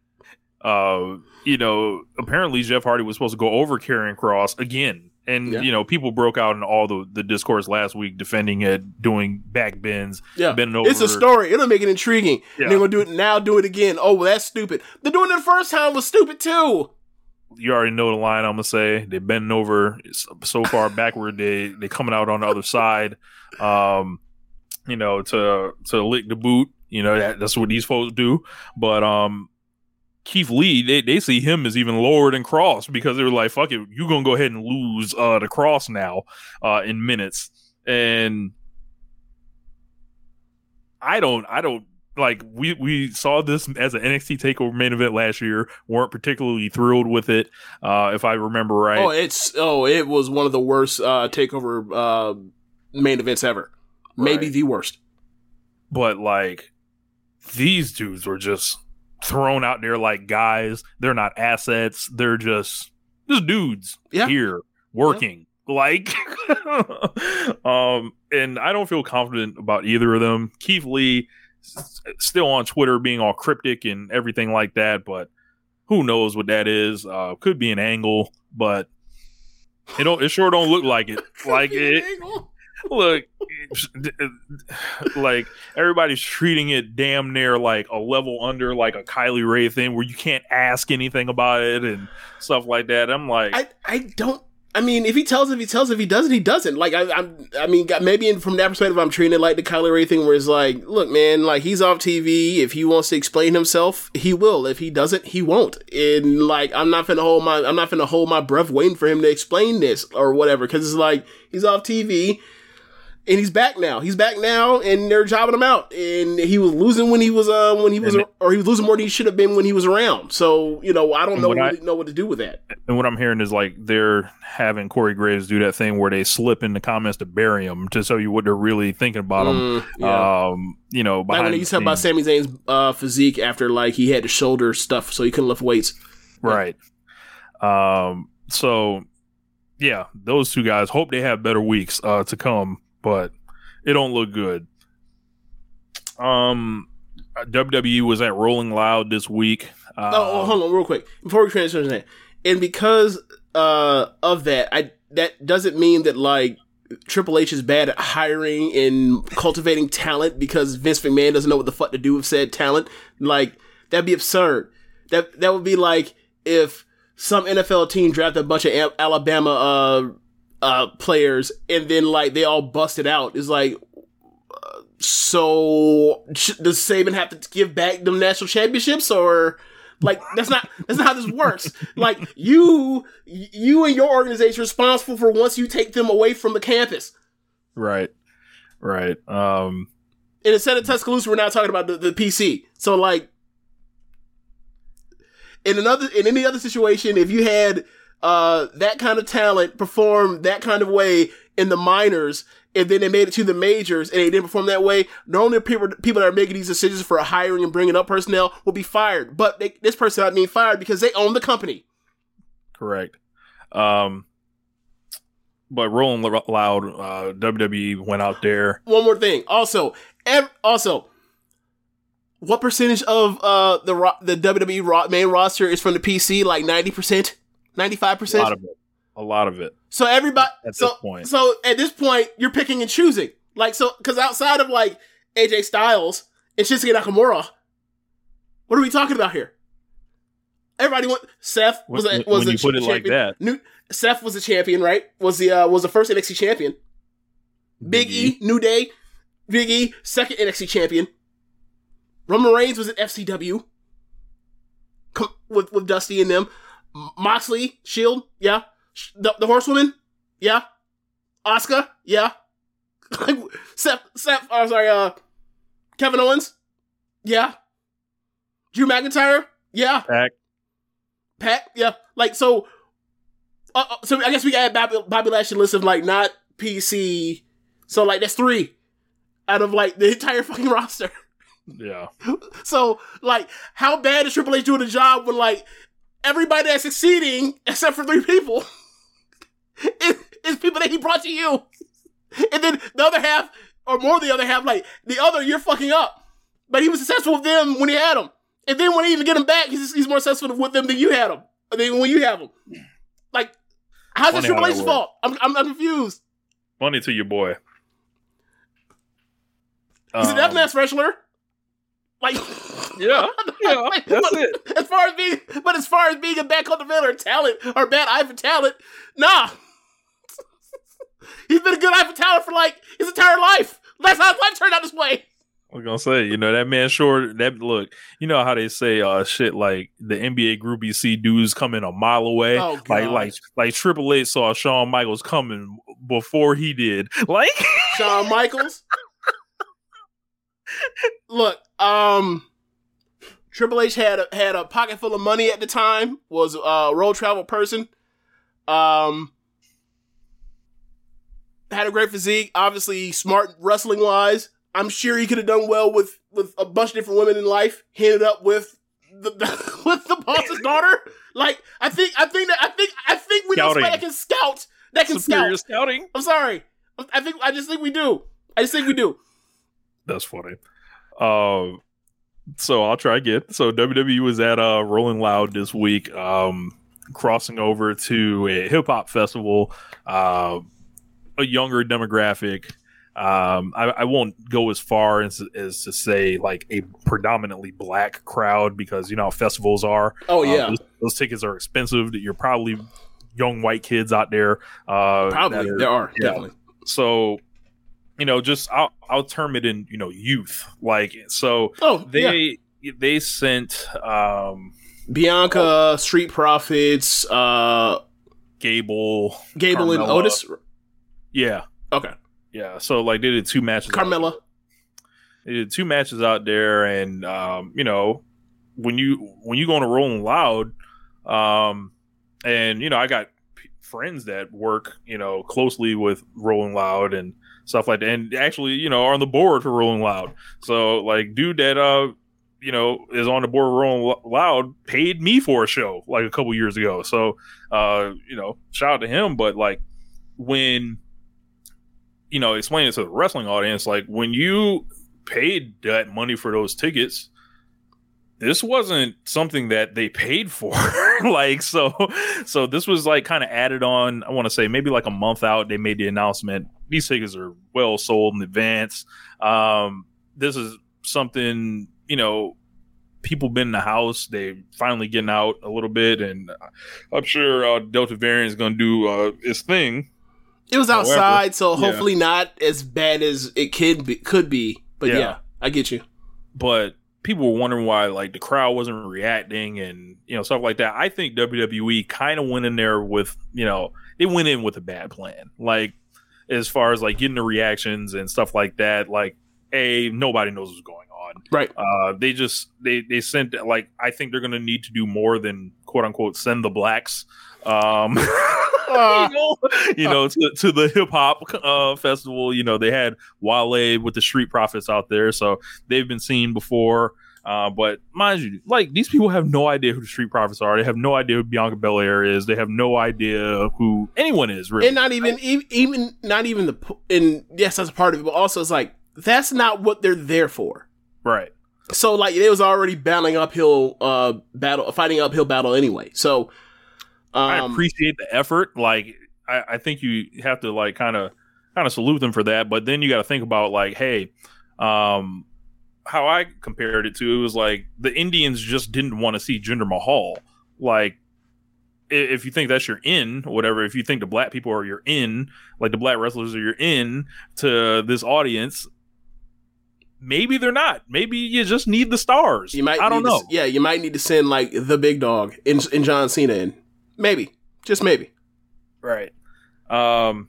Speaker 4: uh, you know, apparently Jeff Hardy was supposed to go over Karrion Kross again. And
Speaker 3: Yeah.
Speaker 4: you know, people broke out in all the, the discourse last week defending it, doing back bends,
Speaker 3: Yeah,
Speaker 4: bending over.
Speaker 3: it's a story. It'll make it intriguing.
Speaker 4: Yeah.
Speaker 3: And they're gonna do it now. Do it again. Oh, well, that's stupid. They're doing it the first time was stupid too.
Speaker 4: You already know the line I'm gonna say. They bending over so far backward. They they coming out on the other side. Um, you know, to to lick the boot. You know that that's what these folks do. But um, Keith Lee, they, they see him as even lower than Kross because they were like, "Fuck it, you gonna go ahead and lose uh the Kross now uh in minutes." And I don't, I don't like we we saw this as an NXT Takeover main event last year. weren't particularly thrilled with it, uh, if I remember right.
Speaker 3: Oh, it's oh, it was one of the worst uh, takeover uh, main events ever. Maybe the worst.
Speaker 4: but like these dudes were just thrown out there like guys. They're not assets. They're just just dudes
Speaker 3: Yeah.
Speaker 4: here working. Like, um, and I don't feel confident about either of them. Keith Lee s- still on Twitter being all cryptic and everything like that, but who knows what that is? Uh, could be an angle, but it don't. It sure don't look like it. Like it, look uh, like everybody's treating it damn near like a level under like a Kylie Rae thing where you can't ask anything about it and stuff like that. I'm like,
Speaker 3: I I don't. I mean, if he tells if he tells. If he doesn't, he doesn't. Like I, I'm. I mean, maybe from that perspective, I'm treating it like the Kylie Rae thing, where it's like, look, man, like he's off TV. If he wants to explain himself, he will. If he doesn't, he won't. And like, I'm not finna hold my, I'm not finna hold my breath waiting for him to explain this or whatever, because it's like he's off TV. And he's back now. He's back now, and they're jobbing him out. And he was losing when he was uh when he was,
Speaker 4: And-
Speaker 3: or he was losing more than he should have been when he was around. So you know, I don't know
Speaker 4: what I-
Speaker 3: know what to do with that.
Speaker 4: and what I'm hearing is like they're having Corey Graves do that thing where they slip in the comments to bury him to show you what they're really thinking about him.
Speaker 3: Mm, yeah.
Speaker 4: Um, you know,
Speaker 3: Like
Speaker 4: behind
Speaker 3: when
Speaker 4: the
Speaker 3: he talked about. Sami Zayn's uh, physique after like he had the shoulder stuff, so he couldn't lift weights.
Speaker 4: right? Um, so yeah, those two guys hope they have better weeks uh to come, but it don't look good. Um, WWE was at Rolling Loud this week. Uh,
Speaker 3: oh, oh, hold on, real quick before we transition that, and because uh, of that, I that doesn't mean that like Triple H is bad at hiring and cultivating talent because Vince McMahon doesn't know what the fuck to do with said talent. Like that'd be absurd. That that would be like if some NFL team drafted a bunch of Al- Alabama uh players and then like they all busted out. It's like uh, so does Saban have to give back them national championships or like that's not that's not how this works. Like you you and your organization are responsible for once you take them away from the campus.
Speaker 4: right, right. Um,
Speaker 3: And instead of Tuscaloosa, we're now talking about the, the PC. So like in another in any other situation, if you had uh that kind of talent perform that kind of way in the minors and then they made it to the majors and they didn't perform that way, not only people people that are making these decisions for hiring and bringing up personnel will be fired, but they, this person not being fired because they own the company.
Speaker 4: correct. Um, but Rolling Loud, uh, WWE went out there.
Speaker 3: One more thing, also, ev- also, what percentage of uh the the WWE main roster is from the PC? Like ninety percent, ninety five
Speaker 4: A
Speaker 3: percent.
Speaker 4: lot of it. A lot of it.
Speaker 3: So everybody,
Speaker 4: At
Speaker 3: so
Speaker 4: this point.
Speaker 3: so at this point, you're picking and choosing. Like so, because outside of like AJ Styles and Shinsuke Nakamura, what are we talking about here? Everybody went. Seth was a, was
Speaker 4: when
Speaker 3: a
Speaker 4: you put it like
Speaker 3: champion.
Speaker 4: that.
Speaker 3: New, Seth was a champion, right? Was the uh, was the first NXT champion. Big E, New Day, Big E, second NXT champion. Roman Reigns was an FCW. with with Dusty and them. Moxley, Shield, yeah. The, the Horsewoman, yeah. Oscar, yeah. Seth, Seth, I'm sorry, uh, Kevin Owens, yeah. Drew McIntyre, yeah.
Speaker 4: Pack.
Speaker 3: Pat, yeah. Like so. Uh, uh, so I guess we add Bobby, Bobby Lashley list of like not PC. So like that's three out of like the entire fucking roster.
Speaker 4: Yeah.
Speaker 3: So like, how bad is Triple H doing the job when like everybody that's succeeding except for three people is, is people that he brought to you, and then the other half or more the other half like the other you're fucking up, but he was successful with them when he had them, and then when he even get them back, he's, he's more successful with them than you had them. I mean, when you have them, like how's
Speaker 4: Funny
Speaker 3: that Triple H's fault? I'm, I'm I'm confused.
Speaker 4: Funny to your boy.
Speaker 3: He's a
Speaker 4: Um,
Speaker 3: deathmatch wrestler. Like,
Speaker 4: Yeah, yeah,
Speaker 3: like,
Speaker 4: that's
Speaker 3: but
Speaker 4: it.
Speaker 3: As far as being, but as far as being a back on the cultivator or talent or bad eye for talent, nah. He's been a good eye for talent for like his entire life. That's how his life turned out this way.
Speaker 4: I was gonna say, you know, that man short that look, you know how they say uh shit like the NBA group you see dudes coming a mile away.
Speaker 3: Oh,
Speaker 4: like like like Triple H saw Shawn Michaels coming before he did. Like
Speaker 3: Shawn Michaels. Look, um, Triple H had a, had a pocket full of money at the time. Was a road travel person. Um, had a great physique. Obviously, smart wrestling wise. I'm sure he could have done well with with a bunch of different women in life. He ended up with the, with the boss's daughter. Like I think I think that I think I think we know somebody that can scout. That can
Speaker 4: superior
Speaker 3: scout.
Speaker 4: scouting.
Speaker 3: I'm sorry. I think I just think we do. I just think we do.
Speaker 4: That's funny. Um, so I'll try again. So WWE was at uh Rolling Loud this week, um, crossing over to a hip hop festival, uh, a younger demographic. Um, I, I won't go as far as, as to say like a predominantly black crowd because you know how festivals are.
Speaker 3: Oh
Speaker 4: Uh,
Speaker 3: yeah,
Speaker 4: those, those tickets are expensive. That you're probably young white kids out there. Uh,
Speaker 3: probably
Speaker 4: are-
Speaker 3: there are
Speaker 4: yeah.
Speaker 3: definitely.
Speaker 4: so you know just i'll i'll term it in you know youth like so
Speaker 3: Oh, yeah.
Speaker 4: they they sent um
Speaker 3: Bianca, Street Profits, uh,
Speaker 4: gable
Speaker 3: Gable and
Speaker 4: Carmella.
Speaker 3: Otis.
Speaker 4: yeah
Speaker 3: Okay,
Speaker 4: yeah so like they did two matches
Speaker 3: Carmella.
Speaker 4: they did two matches out there and um you know when you when you go on a rolling loud um and you know i got p- friends that work you know closely with rolling loud and stuff like that. And actually you know are on the board for rolling loud. So like dude that uh you know is on the board rolling loud paid me for a show like a couple years ago. So uh you know shout out to him. But like when you know explaining it to the wrestling audience like when you paid that money for those tickets this wasn't something that they paid for. Like so so this was like kind of added on i want to say maybe like a month out they made the announcement these tickets are well sold in advance um this is something you know people been in the house they finally getting out a little bit and i'm sure uh, delta variant is going to do uh, its thing
Speaker 3: It was
Speaker 4: However,
Speaker 3: outside, so
Speaker 4: yeah.
Speaker 3: hopefully not as bad as it could be. Could be, but
Speaker 4: Yeah.
Speaker 3: yeah, I get you.
Speaker 4: but people were wondering why like the crowd wasn't reacting and you know stuff like that. I think WWE kind of went in there with you know they went in with a bad plan, like as far as like getting the reactions and stuff like that. Like, a nobody knows what's going on.
Speaker 3: Right.
Speaker 4: Uh, they just they they sent like I think they're gonna need to do more than quote unquote send the blacks. Um, you know, you know to, to the hip hop uh, festival. You know they had Wale with the Street Profits out there, so they've been seen before. Uh, but mind you, like these people have no idea who the Street Profits are. They have no idea who Bianca Belair is. They have no idea who anyone is really.
Speaker 3: and not even e- even not even the and yes, that's a part of it, but also it's like that's not what they're there for.
Speaker 4: right.
Speaker 3: So like it was already battling uphill uh battle fighting uphill battle anyway. So
Speaker 4: I
Speaker 3: um
Speaker 4: appreciate the effort. Like I, I think you have to like kind of kind of salute them for that. But then you got to think about like, hey, um, how I compared it to it was like the Indians just didn't want to see Jinder Mahal. Like if you think that's your in, whatever. If you think the black people are your in, like the black wrestlers are your in to this audience. maybe they're not. Maybe you just need the stars.
Speaker 3: You might.
Speaker 4: I don't
Speaker 3: need to
Speaker 4: know.
Speaker 3: yeah, you might need to send like the big dog in, in John Cena in. Maybe, just maybe.
Speaker 4: Right. Um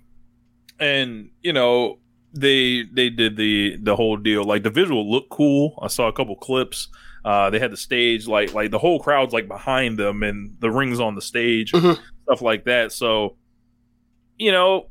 Speaker 4: and you know, they they did the the whole deal. Like the visual looked cool. I saw a couple clips. Uh they had the stage like like the whole crowd's like behind them and the rings on the stage,
Speaker 3: Mhm.
Speaker 4: stuff like that. So you know,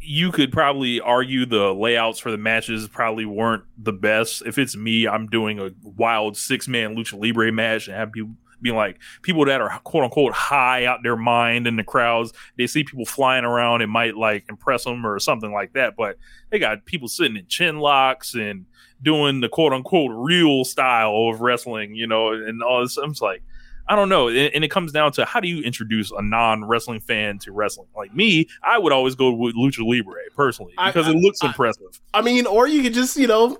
Speaker 4: you could probably argue the layouts for the matches probably weren't the best. If it's me, I'm doing a wild six man lucha libre match and have people being like people that are quote unquote high out their mind in the crowds. They see people flying around, it might like impress them or something like that. But they got people sitting in chin locks and doing the quote unquote real style of wrestling, you know, and all this. I'm just like, I don't know. And, it comes down to how do you introduce a non wrestling fan to wrestling? Like me, I would always go with Lucha Libre personally
Speaker 3: I-
Speaker 4: because
Speaker 3: I-
Speaker 4: it looks
Speaker 3: I-
Speaker 4: impressive.
Speaker 3: I mean, or you could just you know.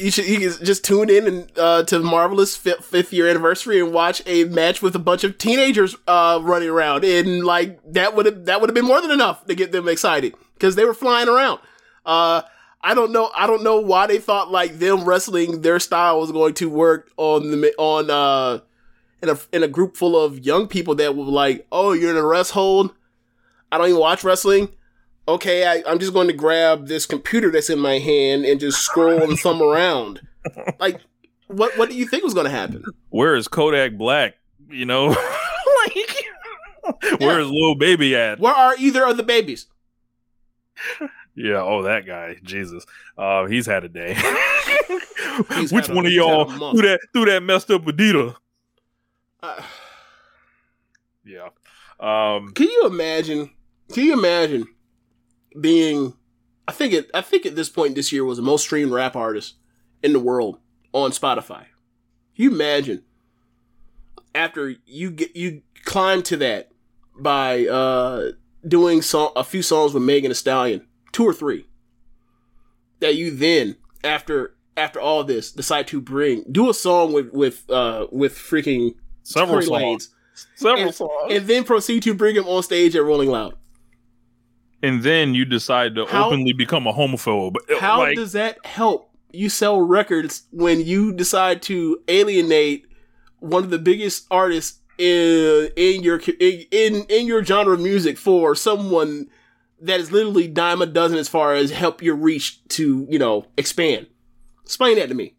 Speaker 3: You should you could just tune in and uh, to Marvelous fifth, fifth year anniversary and watch a match with a bunch of teenagers uh, running around, and like that would have that would have been more than enough to get them excited because they were flying around. Uh, I don't know. I don't know why they thought like them wrestling their style was going to work on the on uh in a in a group full of young people that were like, oh, you're in a rest hold. I don't even watch wrestling. Okay, I, I'm just going to grab this computer that's in my hand and just scroll and thumb around. Like, what what do you think was going to happen?
Speaker 4: Where is Kodak Black? You know, like where is Lil Baby at?
Speaker 3: Where are either of the babies?
Speaker 4: Yeah, oh that guy, Jesus, uh, he's had a day.
Speaker 3: He's
Speaker 4: Which
Speaker 3: had a-
Speaker 4: one of y'all
Speaker 3: a
Speaker 4: threw that threw that messed up Adidas?
Speaker 3: Uh,
Speaker 4: Yeah, um,
Speaker 3: can you imagine? Can you imagine being? I think it. I think at this point this year was the most streamed rap artist in the world on Spotify. Can you imagine after you get you climb to that by uh doing song a few songs with Megan Thee Stallion, two or three, that you then after after all this decide to bring do a song with with uh with freaking
Speaker 4: several songs,
Speaker 3: Lanez,
Speaker 4: several
Speaker 3: and,
Speaker 4: songs,
Speaker 3: and then proceed to bring him on stage at Rolling Loud.
Speaker 4: And then you decide to
Speaker 3: How-
Speaker 4: openly become a homophobe.
Speaker 3: How
Speaker 4: like,
Speaker 3: does that help you sell records when you decide to alienate one of the biggest artists in in your in in your genre of music for someone that is literally dime a dozen as far as help your reach to you know expand? Explain that to me.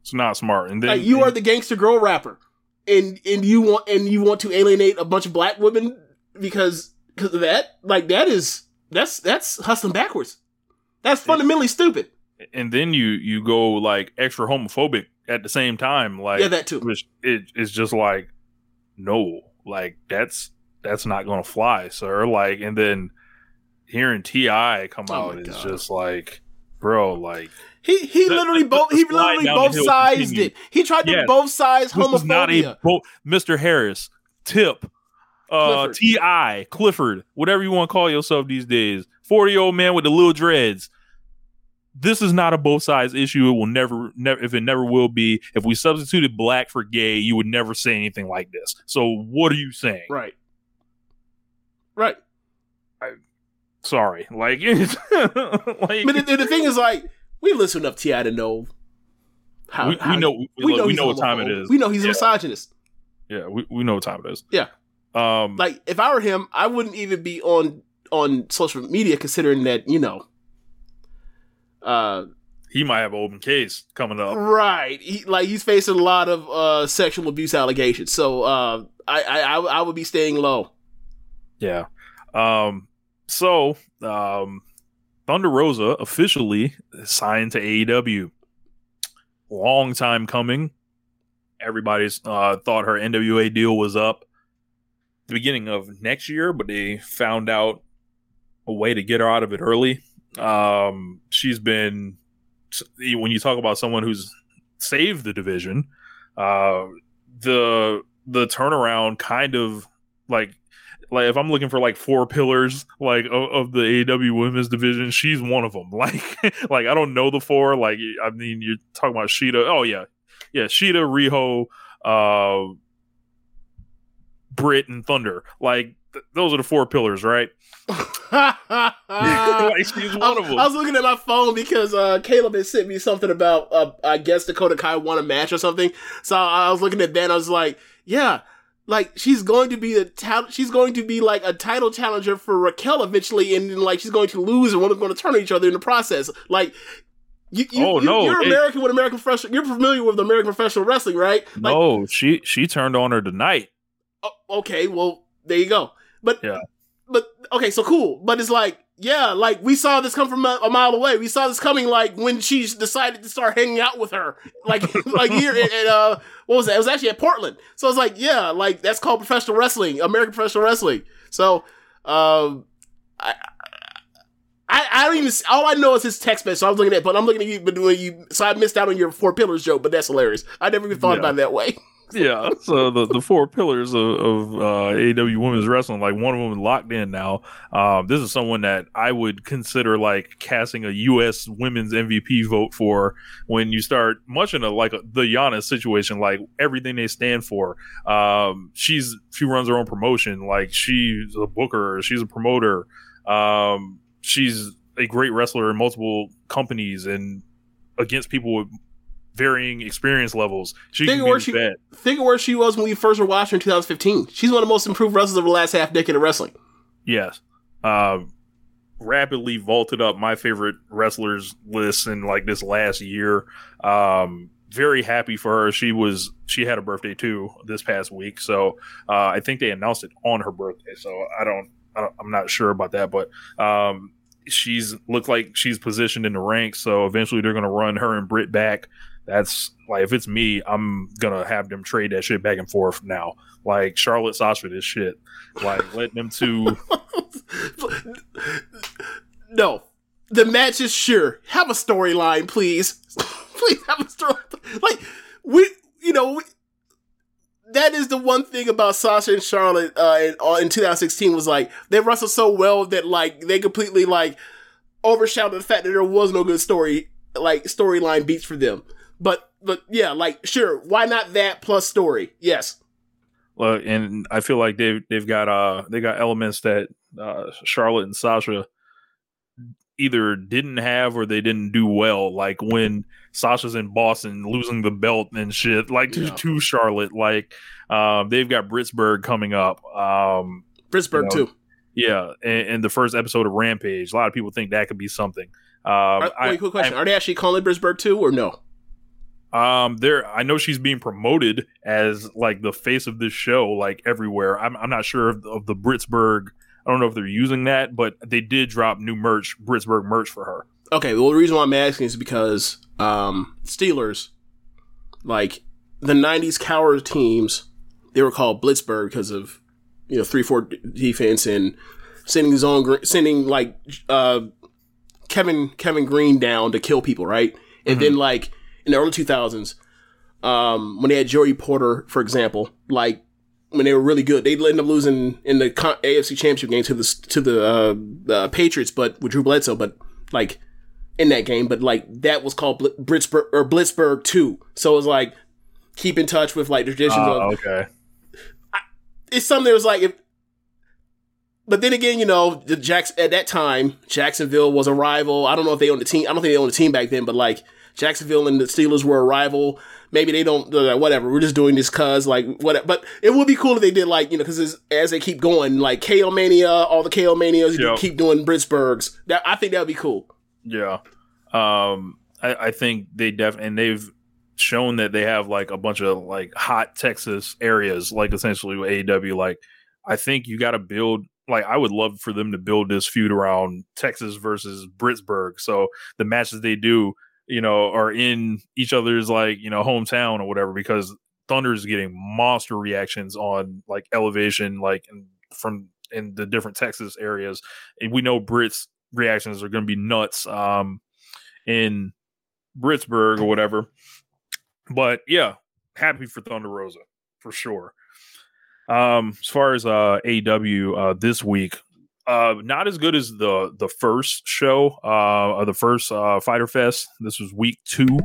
Speaker 4: it's not smart? And then
Speaker 3: Like you are the gangster girl rapper, and and you want and you want to alienate a bunch of black women because because of that. Like that is that's that's hustling backwards. That's fundamentally stupid.
Speaker 4: and then you you go like extra homophobic at the same time. Like
Speaker 3: Yeah, that too.
Speaker 4: Which it, it's just like no, like that's that's not gonna fly, sir. Like, and then hearing Ti come
Speaker 3: Oh
Speaker 4: out
Speaker 3: my
Speaker 4: is
Speaker 3: God.
Speaker 4: just like, bro, like
Speaker 3: He he literally both he literally both
Speaker 4: continued.
Speaker 3: it. He tried to
Speaker 4: Yes.
Speaker 3: both sides homophobia.
Speaker 4: bo- Mr. Harris, Tip, uh. Ti, Clifford, whatever you want to call yourself these days, forty year old man with the little dreads. This is not a both sides issue. It will never, never, if it never will be. If we substituted black for gay, you would never say anything like this. So, what are you saying?
Speaker 3: Right. Right.
Speaker 4: Sorry, like, like
Speaker 3: But the, the thing is, like, we listen enough Ti to know how
Speaker 4: we,
Speaker 3: how-
Speaker 4: we know, we, we know,
Speaker 3: he's
Speaker 4: what time it
Speaker 3: homophobe.
Speaker 4: is.
Speaker 3: We know he's a misogynist.
Speaker 4: Yeah, we, we know what time it is.
Speaker 3: Yeah.
Speaker 4: Um,
Speaker 3: Like, if I were him, I wouldn't even be on on social media, considering that you know. Uh,
Speaker 4: he might have an open case coming up.
Speaker 3: right. He, like he's facing a lot of uh sexual abuse allegations, so uh, I I I, I would be staying low.
Speaker 4: Yeah. Um. So, um, Thunder Rosa officially signed to AEW. Long time coming. Everybody's uh, thought her NWA deal was up the beginning of next year, but they found out a way to get her out of it early. Um, she's been when you talk about someone who's saved the division, uh, the the turnaround kind of like like if I'm looking for like four pillars like of, of the AEW women's division, she's one of them. Like like I don't know the four. Like I mean, you're talking about Shida. Oh yeah, yeah, Shida, Riho, uh, Britt, and Thunder. Like th- those are the four pillars, right? like she's one
Speaker 3: I,
Speaker 4: of them.
Speaker 3: I was looking at my phone because uh, Caleb had sent me something about uh, I guess Dakota Kai won a match or something. So I was looking at that and I was like, yeah, like she's going to be the ta- she's going to be like a title challenger for Raquel eventually, and then like she's going to lose and one of them going to turn on each other in the process. Like. You, you,
Speaker 4: Oh,
Speaker 3: you,
Speaker 4: no,
Speaker 3: You're
Speaker 4: it-
Speaker 3: American with American professional. You're familiar with American professional wrestling, right? Like,
Speaker 4: no, she she turned on her tonight.
Speaker 3: Oh, okay, well, there you go. But
Speaker 4: Yeah.
Speaker 3: but okay, so cool. But it's like, yeah, like we saw this come from a, a mile away. We saw this coming, like when she decided to start hanging out with her, like like here at, at uh, what was that? It was actually at Portland. So it's like, yeah, like that's called professional wrestling, American professional wrestling. So, um, I. I, I don't even. All I know is his text message. So I was looking at, but I'm looking at you. But you, so I missed out on your four pillars joke. But that's hilarious. I never even thought
Speaker 4: Yeah.
Speaker 3: about it that way.
Speaker 4: Yeah, so the, the four pillars of, of uh, AEW women's wrestling, like one of them locked in now. Um, this is someone that I would consider like casting a U.S. women's MVP vote for when you start much in a like a, the Giannis situation, like everything they stand for. Um, she's she runs her own promotion, like she's a booker, she's a promoter. Um, she's a great wrestler in multiple companies and against people with varying experience levels. She
Speaker 3: Think of where she-. Think of where she was when we first were watching her in 2015. She's one of the most improved wrestlers of the last half decade of wrestling.
Speaker 4: Yes. Um, rapidly vaulted up my favorite wrestlers list in like this last year. Um, very happy for her. She was she had a birthday too this past week, so uh, I think they announced it on her birthday. So I don't, I don't I'm not sure about that, but um, she's looked like she's positioned in the ranks. So eventually they're gonna run her and Britt back. That's like if it's me, I'm gonna have them trade that shit back and forth now. Like Charlotte Sasha, this shit. Like let them two.
Speaker 3: no, the match is sure. Have a storyline, please. please have a story. Like we, you know, we, that is the one thing about Sasha and Charlotte uh, in, uh, in 2016 was like they wrestled so well that like they completely like overshadowed the fact that there was no good story like storyline beats for them. But but yeah, like sure, why not that plus story? Yes.
Speaker 4: Well, and I feel like they've they've got uh they got elements that uh, Charlotte and Sasha either didn't have or they didn't do well. Like when Sasha's in Boston losing the belt and shit, like to,
Speaker 3: Yeah.
Speaker 4: to Charlotte. Like um, they've got Brittsburgh coming up. Um,
Speaker 3: Pittsburgh
Speaker 4: You know,
Speaker 3: too.
Speaker 4: yeah, and, and the first episode of Rampage. A lot of people think that could be something. Um,
Speaker 3: Are,
Speaker 4: I-
Speaker 3: quick question: Are they actually calling it Pittsburgh too, or no?
Speaker 4: Um, there, I know she's being promoted as like the face of this show, like everywhere. I'm, I'm not sure of, of the Brittsburgh. I don't know if they're using that, but they did drop new merch, Brittsburgh merch for her.
Speaker 3: Okay, well, the reason why I'm asking is because um, Steelers, like the '90s Cowher teams, they were called Blitzburgh because of you know three four defense and sending zone sending like uh, Kevin Kevin Greene down to kill people, right? And then like in the early 2000s, um, when they had Joey Porter, for example, like when they were really good, they ended up losing in the AFC Championship game to the to the uh, uh, Patriots, but with Drew Bledsoe, but like in that game, but like that was called Bl- Blitzburgh or Blitzburgh two. So it was like keep in touch with like the traditions
Speaker 4: Uh,
Speaker 3: of
Speaker 4: okay,
Speaker 3: it's something that was like if but then again, you know, the Jacks at that time, Jacksonville was a rival. I don't know if they owned the team. I don't think they owned the team back then, but like Jacksonville and the Steelers were a rival. Maybe they don't. Uh, whatever. We're just doing this cause like whatever. But it would be cool if they did like you know because as they keep going, like KO Mania, all the KO Manias, you
Speaker 4: Yep.
Speaker 3: keep doing Brittsburghs. That I think that would be cool.
Speaker 4: yeah. Um, I, I think they definitely, and they've shown that they have like a bunch of like hot Texas areas, like essentially with AEW. Like, I think you got to build. Like, I would love for them to build this feud around Texas versus Brittsburgh. So the matches they do, you know, are in each other's like you know hometown or whatever. Because Thunder is getting monster reactions on like elevation, like in, from in the different Texas areas, and we know Brits reactions are going to be nuts. Um, in Brittsburgh or whatever. But yeah, happy for Thunder Rosa for sure. Um, as far as uh AW uh this week, uh not as good as the the first show, uh or the first uh Fyter Fest. This was week two,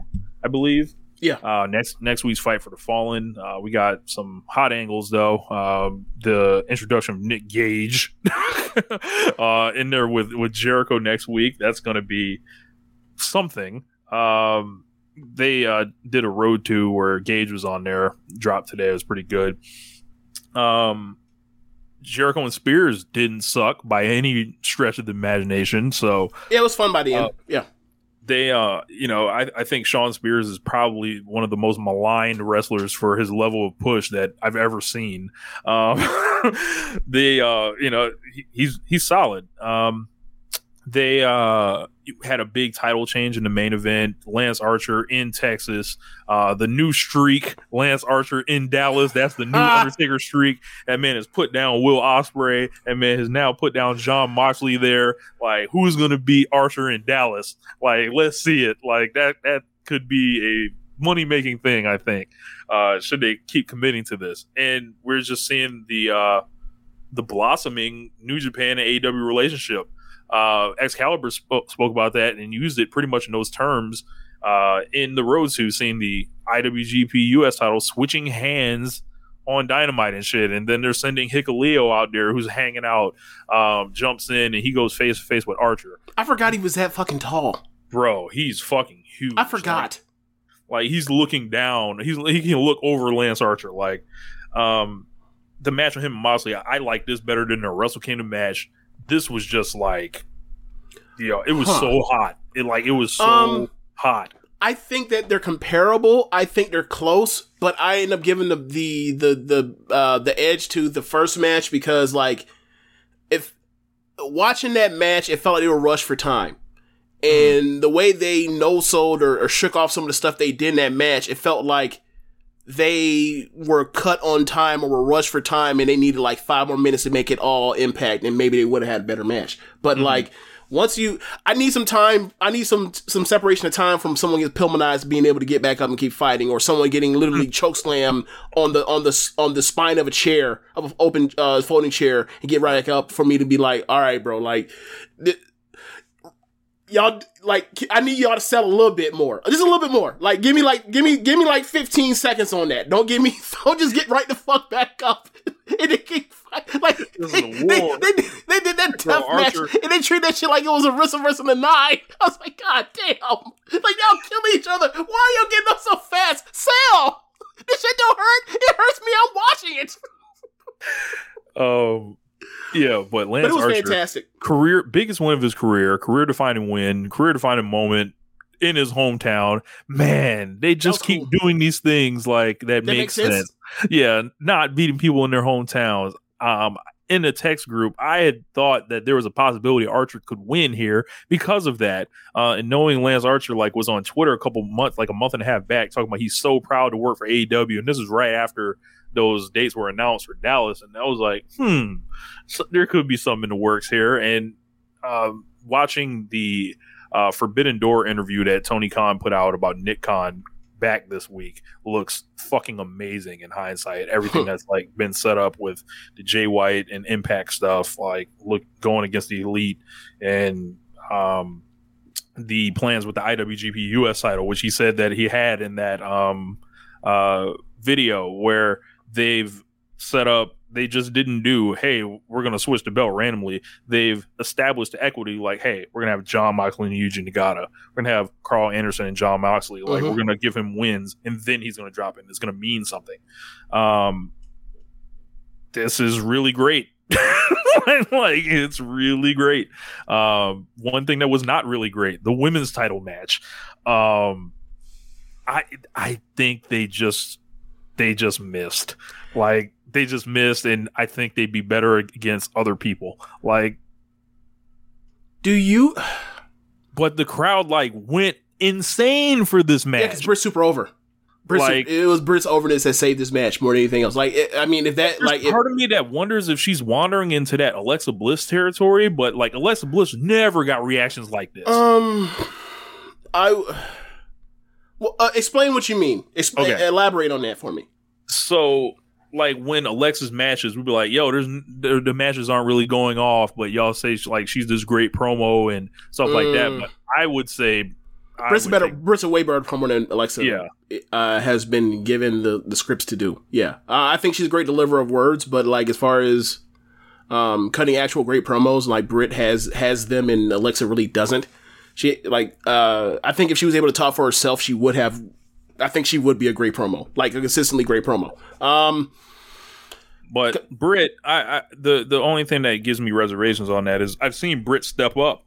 Speaker 4: I believe.
Speaker 3: Yeah.
Speaker 4: Uh, next next week's fight for the Fallen. Uh, we got some hot angles though. Um, the introduction of Nick Gage uh, in there with with Jericho next week. That's going to be something. Um, they uh, did a road to where Gage was on there. Dropped today. It was pretty good. Um, Jericho and Spears didn't suck by any stretch of the imagination. So
Speaker 3: Yeah, it was fun by the end.
Speaker 4: Uh,
Speaker 3: yeah.
Speaker 4: they uh you know I, I think Shawn Spears is probably one of the most maligned wrestlers for his level of push that I've ever seen. Um the, uh you know he, he's he's solid. Um they uh had a big title change in the main event. Lance Archer in Texas. Uh the new streak, Lance Archer in Dallas. That's the new Undertaker streak. That man has put down Will Ospreay. That man has now put down Jon Moxley there. Like, who's gonna beat Archer in Dallas? Like, let's see it. Like that that could be a money making thing, I think. Uh should they keep committing to this. And we're just seeing the uh the blossoming New Japan and AEW relationship. Uh Excalibur spoke, spoke about that and used it pretty much in those terms uh in the road to seeing the IWGP US title switching hands on dynamite and shit. And then they're sending Hikuleo out there who's hanging out, um, jumps in and he goes face to face with Archer.
Speaker 3: I forgot he was that fucking tall.
Speaker 4: Bro, he's fucking huge.
Speaker 3: I forgot.
Speaker 4: Like, like, he's looking down. He's he can look over Lance Archer. Like um the match with him and Moxley, I, I like this better than the Wrestle Kingdom match. This was just like you know, it was
Speaker 3: Huh.
Speaker 4: so hot. It like it was so
Speaker 3: Um,
Speaker 4: hot.
Speaker 3: I think that they're comparable. I think they're close, but I end up giving the the the the uh, the edge to the first match because like if watching that match, it felt like they were rushed for time. And the way they no sold or, or shook off some of the stuff they did in that match, it felt like they were cut on time or were rushed for time and they needed like five more minutes to make it all impact and maybe they would have had a better match. But like once you I need some time I need some some separation of time from someone gets Pillmanized being able to get back up and keep fighting or someone getting literally choke slam on the on the on the spine of a chair of an open uh folding chair and get right back up for me to be like, all right, bro, like th- y'all like I need y'all to sell a little bit more. Just a little bit more. Like give me like give me give me like 15 seconds on that. Don't give me don't just get right the fuck back up. and they keep like
Speaker 4: This is
Speaker 3: they,
Speaker 4: a
Speaker 3: they,
Speaker 4: war.
Speaker 3: they, they did that tough match and they treat that shit like it was a wrist versus a nine. I was like, God damn. Like y'all killing each other. Why are y'all getting up so fast? Sell! This shit don't hurt. It hurts me. I'm watching it.
Speaker 4: Um yeah, but Lance
Speaker 3: But it was
Speaker 4: Archer
Speaker 3: fantastic.
Speaker 4: career biggest win of his career, career defining win, career defining moment in his hometown. Man, they just keep
Speaker 3: cool.
Speaker 4: doing these things like that,
Speaker 3: That
Speaker 4: makes
Speaker 3: makes sense.
Speaker 4: sense. Yeah, not beating people in their hometowns. Um in the text group, I had thought that there was a possibility Archer could win here because of that. Uh, and knowing Lance Archer like was on Twitter a couple months, like a month and a half back, talking about he's so proud to work for AEW, and this is right after those dates were announced for Dallas, and I was like, hmm, so there could be something in the works here. And um, watching the uh, Forbidden Door interview that Tony Khan put out about Nick Khan back this week looks fucking amazing in hindsight. Everything that's like been set up with the Jay White and Impact stuff, like look going against the Elite and um, the plans with the IWGP US title, which he said that he had in that um, uh, video where they've set up they just didn't do hey we're going to switch the belt randomly. They've established the equity like hey we're going to have jon moxley and yuji nagata. We're going to have karl anderson and jon moxley. Like
Speaker 3: Mhm.
Speaker 4: we're going to give him wins and then he's going to drop it it's going to mean something. Um this is really great. Like it's really great. Um one thing that was not really great the women's title match. Um i i think they just they just missed like they just missed and i think they'd be better against other people like
Speaker 3: Do you
Speaker 4: but the crowd like went insane for this match.
Speaker 3: Yeah, because Britt's super over.
Speaker 4: Like-
Speaker 3: it was Britt's overness that saved this match more than anything else. Like, it, I mean, if that like, if,
Speaker 4: part of me that wonders if she's wandering into that Alexa Bliss territory, but like Alexa Bliss never got reactions like this.
Speaker 3: um, I well, uh, explain what you mean. Explain,
Speaker 4: Okay.
Speaker 3: elaborate on that for me.
Speaker 4: so like when Alexa's matches, we'd be like, "Yo, there's the, the matches aren't really going off," but y'all say like she's this great promo and stuff like that.
Speaker 3: Mm.
Speaker 4: But I would say
Speaker 3: Britt's better.
Speaker 4: take-
Speaker 3: Britt's a way better promo than Alexa.
Speaker 4: Yeah.
Speaker 3: uh, has been given the the scripts to do. Yeah, uh, I think she's a great deliverer of words, but like as far as um, cutting actual great promos, like Britt has has them, and Alexa really doesn't. She like uh, I think if she was able to talk for herself, she would have. I think she would be a great promo, like a consistently great promo. Um,
Speaker 4: But Britt, I, I the the only thing that gives me reservations on that is I've seen Britt step up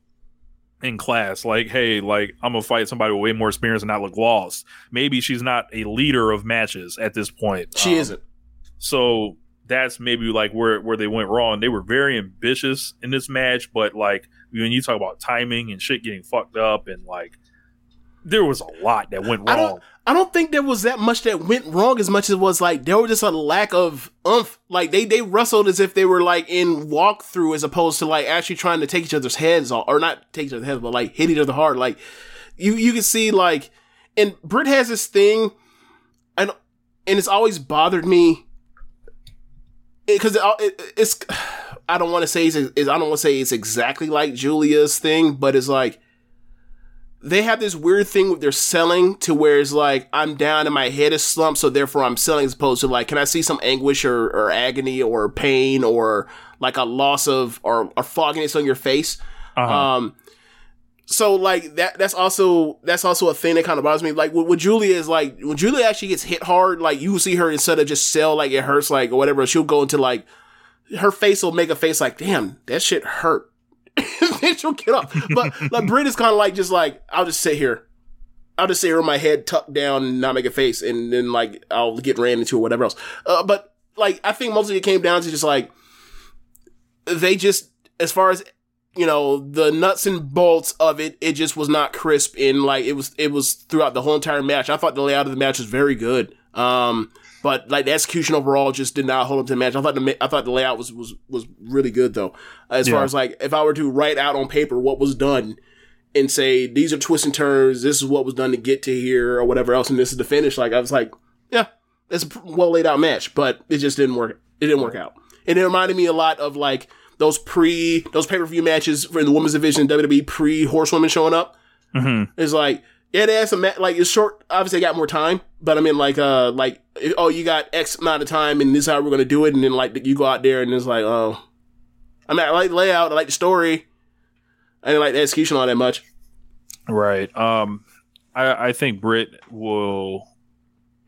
Speaker 4: in class. Like, hey, like I'm gonna fight somebody with way more experience and not look lost. Maybe she's not a leader of matches at this point.
Speaker 3: she
Speaker 4: Um,
Speaker 3: isn't.
Speaker 4: So that's maybe like where where they went wrong. They were very ambitious in this match, but like when you talk about timing and shit getting fucked up and like there was a lot that went
Speaker 3: I
Speaker 4: wrong.
Speaker 3: don't. I don't think there was that much that went wrong as much as it was like there was just a lack of umph. Like they they wrestled as if they were like in walkthrough as opposed to like actually trying to take each other's heads off, or not take each other's heads, but like hit each other hard. Like you you can see like, and Britt has this thing, and and it's always bothered me because it, it, it's I don't want to say it's, it's I don't want to say it's exactly like Julia's thing, but it's like they have this weird thing with their selling to where it's like I'm down and my head is slumped, so therefore I'm selling as opposed to like, can I see some anguish or, or agony or pain or like a loss of or, or fogginess on your face?
Speaker 4: Uh-huh.
Speaker 3: Um, so like that that's also that's also a thing that kind of bothers me. Like with Julia is like when Julia actually gets hit hard, like you see her instead of just sell like it hurts like or whatever, she'll go into like her face will make a face like, damn, that shit hurt. then she'll get up. But like Britt is kind of like just like I'll just sit here. I'll just sit here with my head tucked down and not make a face, and then like I'll get ran into or whatever else. Uh, but like I think mostly it came down to just like they just as far as you know the nuts and bolts of it, it just was not crisp and like it was it was throughout the whole entire match. I thought the layout of the match was very good. Um, but like the execution overall just did not hold up to the match. I thought the I thought the layout was was was really good though. As far as like if I were to write out on paper what was done and say these are twists and turns, this is what was done to get to here or whatever else, and this is the finish. Like I was like, yeah, it's a well laid out match, but it just didn't work. It didn't work out, and it reminded me a lot of like those pre those pay per view matches for the women's division WWE pre horsewomen showing up.
Speaker 4: Mhm.
Speaker 3: It's like they had some like it's short. Obviously, they got more time, but I mean like uh like oh you got X amount of time and this is how we're gonna do it, and then like you go out there and it's like oh, I mean I like the layout, I like the story, I didn't like the execution all that much.
Speaker 4: Right. Um, I, I think Britt will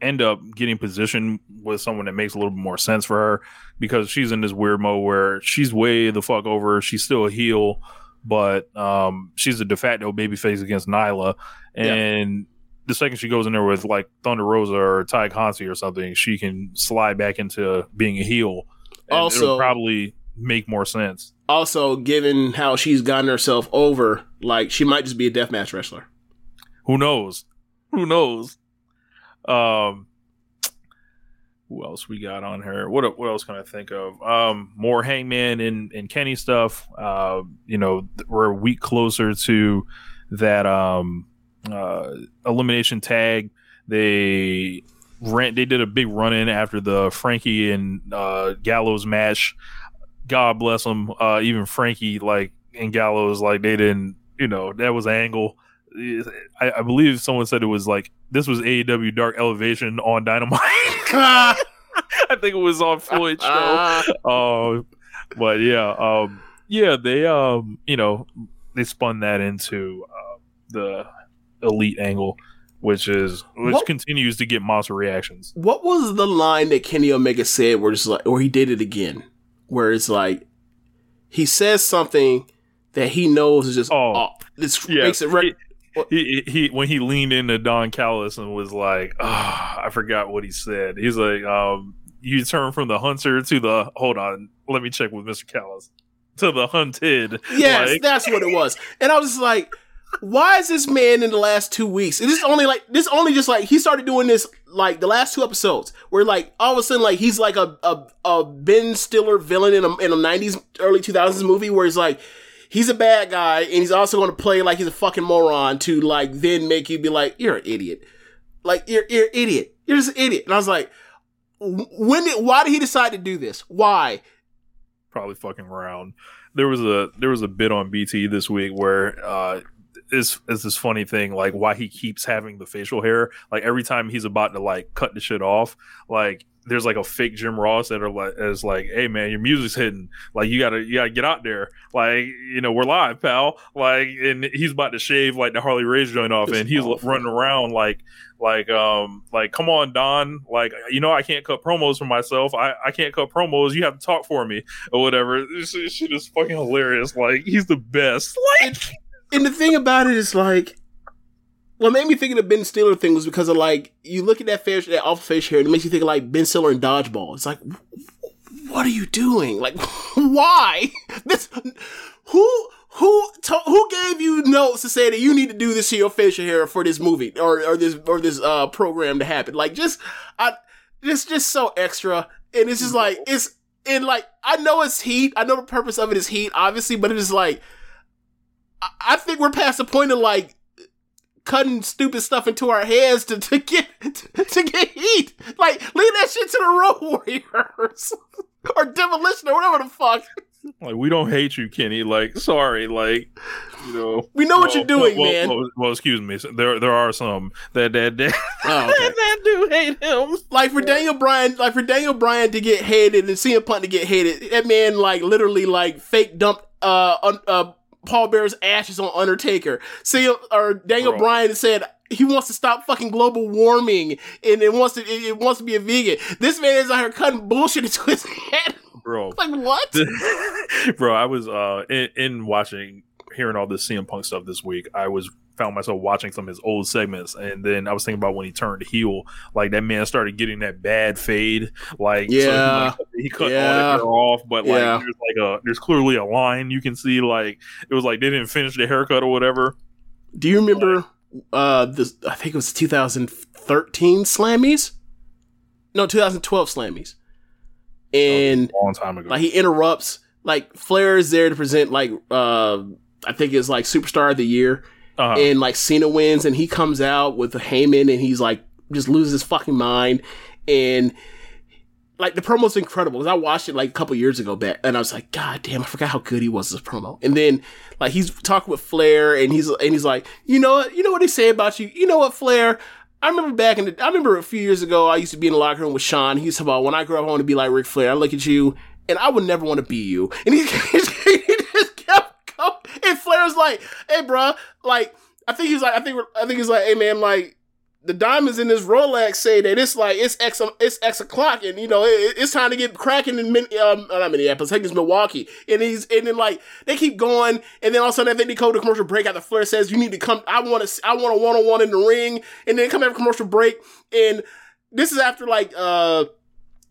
Speaker 4: end up getting positioned with someone that makes a little bit more sense for her because she's in this weird mode where she's way the fuck over. She's still a heel, but um, she's a de facto babyface against Nyla. And the second she goes in there with like Thunder Rosa or Tay Conti or something, she can slide back into being a heel. And
Speaker 3: Also-
Speaker 4: probably make more sense.
Speaker 3: Also, given how she's gotten herself over, like she might just be a deathmatch wrestler.
Speaker 4: Who knows? Who knows? Um, who else we got on her? What what else can I think of? Um, more Hangman and and Kenny stuff. Uh, you know, we're a week closer to that um uh elimination tag. They ran. They did a big run in after the Frankie and uh, Gallows match. God bless them. Uh, even Frankie, like and Gallows, like they didn't. You know, that was an angle. I, I believe someone said it was like this was AEW Dark Elevation on Dynamite. I think it was on Floyd's show. Uh, but yeah, um, yeah, they um, you know, they spun that into uh, the elite angle, which is which
Speaker 3: What-
Speaker 4: continues to get monster reactions.
Speaker 3: What was the line that Kenny Omega said where it's like, or he did it again, where it's like, he says something that he knows is just,
Speaker 4: Oh,
Speaker 3: oh, this
Speaker 4: yeah.
Speaker 3: makes it right.
Speaker 4: He, he he when he leaned into Don Callis and was like, oh, I forgot what he said. He's like, um, you turn from the hunter to the hold on, let me check with Mr. Callis to the hunted.
Speaker 3: Yes,
Speaker 4: Like,
Speaker 3: that's what it was. And I was just like, why is this man in the last two weeks? This is only like this only just like he started doing this like the last two episodes where like all of a sudden like he's like a a, a Ben Stiller villain in a in a nineties early two thousands movie where he's like he's a bad guy and he's also going to play like he's a fucking moron to like then make you be like you're an idiot, like you're you're an idiot, you're just an idiot. And I was like, when did why did he decide to do this? Why?
Speaker 4: probably fucking around. There was a there was a bit on BT this week where uh, is is this funny thing like why he keeps having the facial hair. Like every time he's about to like cut the shit off, like there's like a fake Jim Ross that are like is like, hey man, your music's hidden. Like you gotta you gotta get out there. Like you know we're live, pal. Like and he's about to shave like the Harley Race joint off, and he's running around like like um like come on Don. Like you know I can't cut promos for myself. I I can't cut promos. You have to talk for me or whatever. This, this shit is fucking hilarious. Like he's the best. Like
Speaker 3: And the thing about it is like, what made me think of the Ben Stiller thing was because of like you look at that face, that off face hair, and it makes you think of like Ben Stiller and dodgeball. It's like, what are you doing? Like, why this? Who who to, who gave you notes to say that you need to do this to your facial hair for this movie or or this or this uh program to happen? Like, just I just just so extra, and it's just like it's and like I know it's heat. I know the purpose of it is heat, obviously, but it is like. I- I think we're past the point of like cutting stupid stuff into our heads to, to get to, to get heat. Like leave that shit to the road warriors or demolition or whatever the fuck.
Speaker 4: like we don't hate you, Kenny. Like sorry, like you know
Speaker 3: We know what you're doing,
Speaker 4: well,
Speaker 3: man.
Speaker 4: Well, well, excuse me. There there are some that that that,
Speaker 3: Oh, okay.
Speaker 4: that do hate him.
Speaker 3: Like for Daniel Bryan, like for Daniel Bryan to get hated and CM Punk to get hated, that man like literally like fake dumped uh uh Paul Bearer's ashes on Undertaker. See, or Daniel
Speaker 4: Bro.
Speaker 3: Bryan said he wants to stop fucking global warming and it wants to it, it wants to be a vegan. This man is out here cutting bullshit into his head.
Speaker 4: bro.
Speaker 3: Like what?
Speaker 4: bro, I was uh in, in watching hearing all this CM Punk stuff this week. I was found myself watching some of his old segments, and then I was thinking about when he turned heel. Like that man started getting that bad fade. Like so he,
Speaker 3: Yeah.
Speaker 4: like, he cut all
Speaker 3: Yeah.
Speaker 4: that hair off, but like
Speaker 3: Yeah.
Speaker 4: there's like a there's clearly a line you can see. Like it was like they didn't finish the haircut or whatever.
Speaker 3: Do you remember uh this I think it was 2013 Slammies? No, 2012 Slammies. And
Speaker 4: A long time ago.
Speaker 3: like he interrupts like Flair is there to present like uh I think it's like superstar of the year
Speaker 4: uh
Speaker 3: and like Cena wins and he comes out with Heyman and he's like just loses his fucking mind. And like the promo's incredible because I watched it like a couple years ago back and I was like God damn I forgot how good he was as a promo. And then like he's talking with Flair and he's and he's like you know what? You know what they say about you? You know what Flair? I remember back in the I remember a few years ago I used to be in the locker room with Sean. He used to talk about when I grow up I want to be like Ric Flair. I look at you and I would never want to be you. And he, he just kept going and Flair's like hey bro, like I think he's like I think I think he's like hey man like the diamonds in this Rolex say that it's like it's X it's X o'clock and you know it, it's time to get cracking in Min, um not Minneapolis I think it's Milwaukee and he's and then like they keep going and then all of a sudden I think they go to commercial break after Flair says you need to come I want to I want a one on one in the ring and then come after commercial break and this is after like uh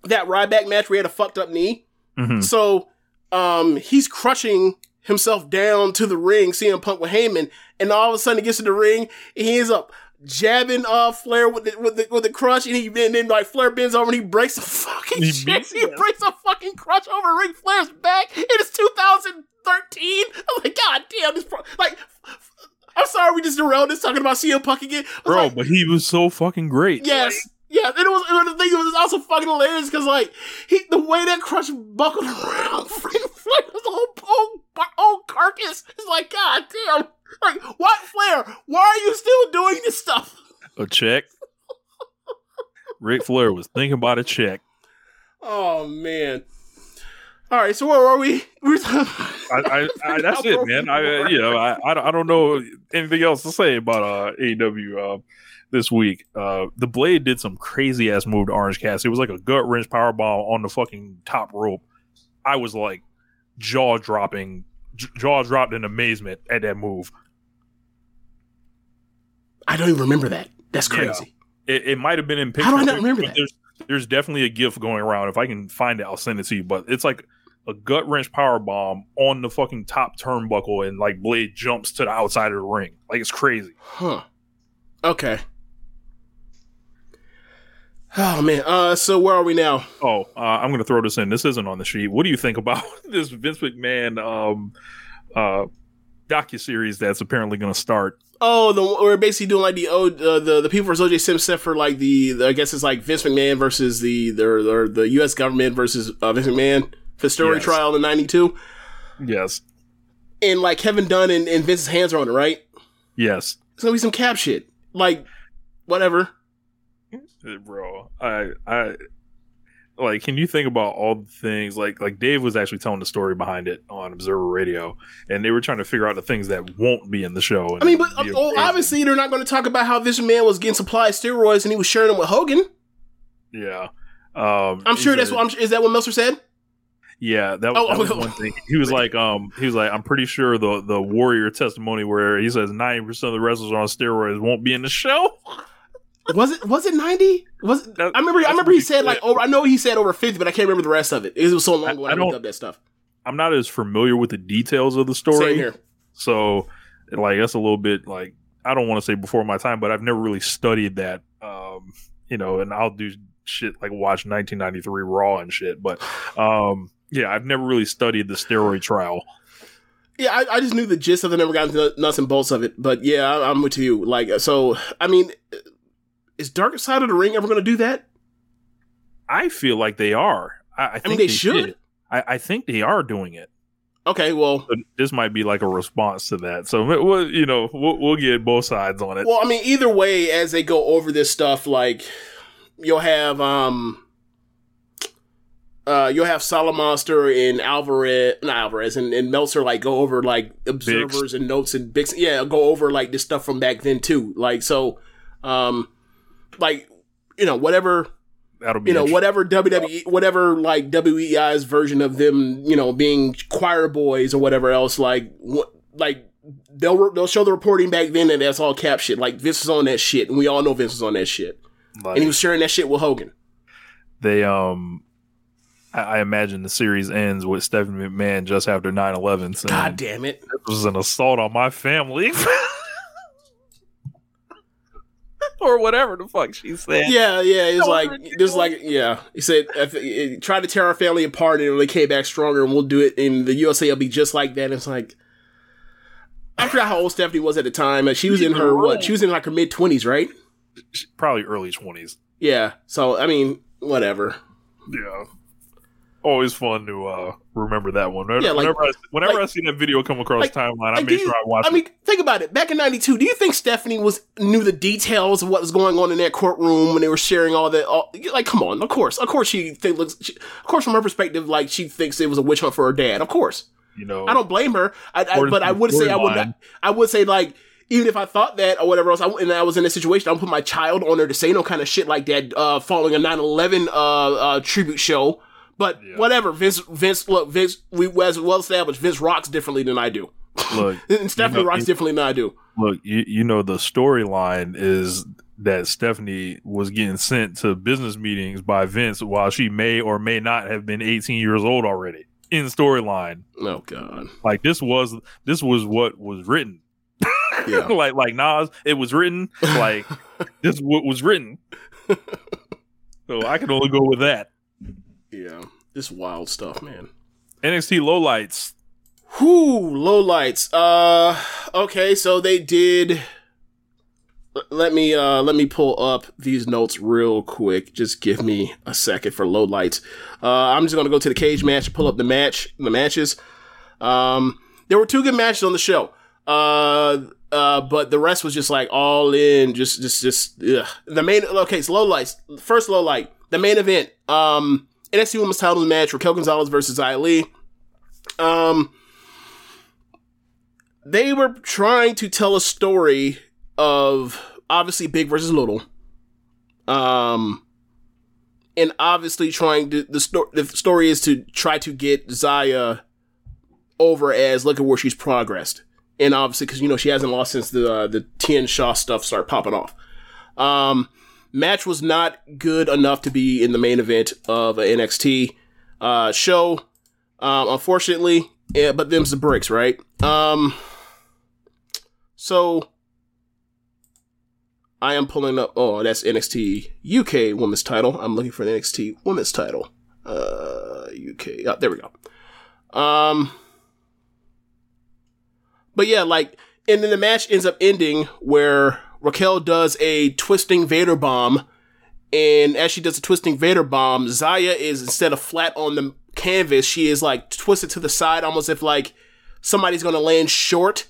Speaker 3: that Ryback match where he had a fucked up knee
Speaker 4: Mhm.
Speaker 3: so um he's crushing himself down to the ring, CM Punk with Heyman, and all of a sudden he gets to the ring and he ends up jabbing uh Flair with the with the with the crutch and he and then like Flair bends over and he breaks a fucking
Speaker 4: He
Speaker 3: shit. He breaks a fucking crutch over Ric Flair's back. It is 2013. I'm like, God damn, this pro- like I'm sorry we just derailed this talking about CM Punk again.
Speaker 4: Bro,
Speaker 3: like,
Speaker 4: but he was so fucking great.
Speaker 3: Yes. Yeah, and it was, and the thing was also fucking hilarious because like he the way that crush buckled around freaking Flair's whole whole, whole carcass is like god damn like what Flair why are you still doing this stuff
Speaker 4: A check. Ric Flair was thinking about a check.
Speaker 3: oh man all right so where were we were
Speaker 4: I, I, I, that's it, man. I, uh, you know, I, I, don't- I don't know anything else to say about uh, AEW uh, this week. Uh, the Blade did some crazy ass move to Orange Cassidy. It was like a gut wrench power bomb on the fucking top rope. I was like jaw dropping, j- jaw dropped in amazement at that move.
Speaker 3: I don't even remember that that's
Speaker 4: Yeah.
Speaker 3: crazy
Speaker 4: It, it might have been in picture.
Speaker 3: How do I not remember
Speaker 4: but
Speaker 3: that?
Speaker 4: There's, there's definitely a GIF going around. If I can find it, I'll send it to you. But it's like a gut wrench power bomb on the fucking top turnbuckle, and like Blade jumps to the outside of the ring. Like it's crazy.
Speaker 3: huh okay oh man uh so where are we now
Speaker 4: Oh, uh, I'm going to throw this in. This isn't on the sheet. What do you think about this Vince McMahon um, uh, docu series that's apparently going to start?
Speaker 3: Oh, the we're basically doing like the oh uh, the the people versus OJ Simpson for like the, the I guess it's like Vince McMahon versus the the the U.S. government versus uh, Vince McMahon for story
Speaker 4: Yes.
Speaker 3: trial in '92,
Speaker 4: Yes.
Speaker 3: and like Kevin Dunn and, and Vince's hands are on it, right?
Speaker 4: Yes,
Speaker 3: It's gonna be some cap shit. Like, whatever.
Speaker 4: Uh, bro. I I like. Can you think about all the things like like Dave was actually telling the story behind it on Observer Radio, and they were trying to figure out the things that won't be in the show.
Speaker 3: I mean, but
Speaker 4: it'd be
Speaker 3: oh, obviously they're not going to talk about how this man was getting supplied steroids and he was sharing them with Hogan.
Speaker 4: yeah. Um,
Speaker 3: I'm sure that's
Speaker 4: said-
Speaker 3: what I'm. Is that what Meltzer said?
Speaker 4: Yeah, that,
Speaker 3: Oh,
Speaker 4: that was
Speaker 3: oh,
Speaker 4: one thing. He was like, um, he was like, I'm pretty sure the the Warrior testimony where he says 90 percent of the wrestlers on steroids won't be in the show.
Speaker 3: Was it? Was it 90? Was it, I remember? I remember he said like over. I know he said over 50, but I can't remember the rest of it. It was so long ago when
Speaker 4: I
Speaker 3: I, looked up that stuff.
Speaker 4: I'm not as familiar with the details of the story.
Speaker 3: Same here.
Speaker 4: So, like, that's a little bit like I don't want to say before my time, but I've never really studied that. Um, you know, and I'll do shit like watch 1993 Raw and shit, but um, yeah, I've never really studied the steroid trial.
Speaker 3: Yeah, I, I just knew the gist of it. Never got into nuts and bolts of it. But yeah, I, I'm with you. Like, so I mean, is Dark Side of the Ring ever going to do that?
Speaker 4: I feel like they are. I, I, think
Speaker 3: mean, they should.
Speaker 4: I, I think they are doing it.
Speaker 3: Okay, well,
Speaker 4: So this might be like a response to that. So we'll, you know, we'll, we'll get both sides on it.
Speaker 3: well, I mean, either way, as they go over this stuff, like you'll have um. Uh, you'll have Salamonster and Alvarez, not Alvarez, and, and Meltzer like go over like observers and notes and big, yeah, go over like this stuff from back then too. Like so, um, like you know whatever
Speaker 4: That'll be
Speaker 3: you know whatever WWE whatever like WEI's version of them you know being choir boys or whatever else like what like they'll they'll show the reporting back then and that's all cap shit like Vince is on that shit and we all know Vince is on that shit
Speaker 4: Like,
Speaker 3: and he was sharing that shit with Hogan
Speaker 4: they um. I, I imagine the series ends with Stephanie McMahon just after 9-11 saying,
Speaker 3: God damn it
Speaker 4: this was an assault on my family. or whatever the fuck she said.
Speaker 3: yeah yeah it's
Speaker 4: That was
Speaker 3: like
Speaker 4: ridiculous.
Speaker 3: this like yeah he said if, it, try to tear our family apart and they came back stronger and we'll do it in the USA It'll be just like that it's like I forgot how old Stephanie was at the time. She was in her what? She was in like her mid twenties, right?
Speaker 4: Probably early 20s.
Speaker 3: Yeah. So I mean, whatever.
Speaker 4: Yeah. Always fun to uh, remember that one.
Speaker 3: Yeah, like-
Speaker 4: whenever I, whenever
Speaker 3: like-
Speaker 4: I see that video come across
Speaker 3: like-
Speaker 4: timeline, I make sure I watch it.
Speaker 3: I
Speaker 4: it.
Speaker 3: mean, think about it. Back in '92, do you think Stephanie was knew the details of what was going on in that courtroom when they were sharing all that? All, like, come on. Of course, of course, she think, looks. She, of course, from her perspective, like she thinks it was a witch hunt for her dad. Of course,
Speaker 4: You know,
Speaker 3: I don't blame her. I, I, but I would say I would. Not, I would say like. Even if I thought that or whatever else, I, and I was in a situation, I would put my child on there to say no kind of shit like that, uh, following a 9-11, uh, uh, tribute show. But
Speaker 4: Yeah.
Speaker 3: whatever, Vince, Vince, look, Vince, we, as well established, Vince rocks differently than I do.
Speaker 4: look,
Speaker 3: And Stephanie
Speaker 4: You know,
Speaker 3: rocks
Speaker 4: you-
Speaker 3: differently than I do.
Speaker 4: look, you, you know the storyline is that Stephanie was getting sent to business meetings by Vince while she may or may not have been 18 years old already. In storyline,
Speaker 3: Oh God.
Speaker 4: like this was this was what was written.
Speaker 3: Yeah.
Speaker 4: like like Nas, it was written like this what was written. so I can only go with that.
Speaker 3: Yeah. This wild stuff, man.
Speaker 4: NXT lowlights.
Speaker 3: Whoo, low lights. Uh okay, so they did let me uh let me pull up these notes real quick. Just give me a second for low lights. Uh I'm just gonna go to the cage match pull up the match the matches. Um there were two good matches on the show. Uh uh but the rest was just like all in, just just just ugh. the main okay, so low lights. First low light, the main event. Um NXT Women's Title match, Raquel Gonzalez versus Xia Li. Um they were trying to tell a story of obviously big versus little. Um and obviously trying to the story the story is to try to get Zaya over as look at where she's progressed. And obviously because you know she hasn't lost since the uh, the Tian Sha stuff started popping off. Um match was not good enough to be in the main event of an NXT uh show. Um unfortunately, yeah, but them's the bricks, right? Um so I am pulling up. Oh, that's NXT UK Women's Title. I'm looking for the NXT Women's Title. Uh, UK. Oh, there we go. Um, but yeah, like, and then the match ends up ending where Raquel does a twisting Vader bomb, and as she does a twisting Vader bomb, Zaya is instead of flat on the canvas, she is like twisted to the side, almost if like somebody's gonna land short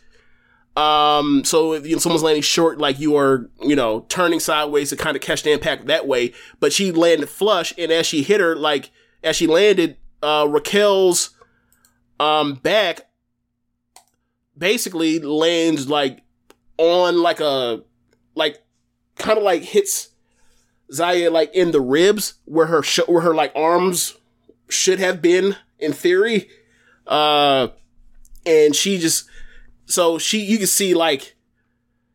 Speaker 3: Um, so if you know, someone's landing short, like you are, you know, turning sideways to kind of catch the impact that way. But she landed flush, and as she hit her, like as she landed, uh, Raquel's um back basically lands like on like a like kind of like hits Zaya like in the ribs where her sh- where her like arms should have been in theory. Uh, and she just so she you can see like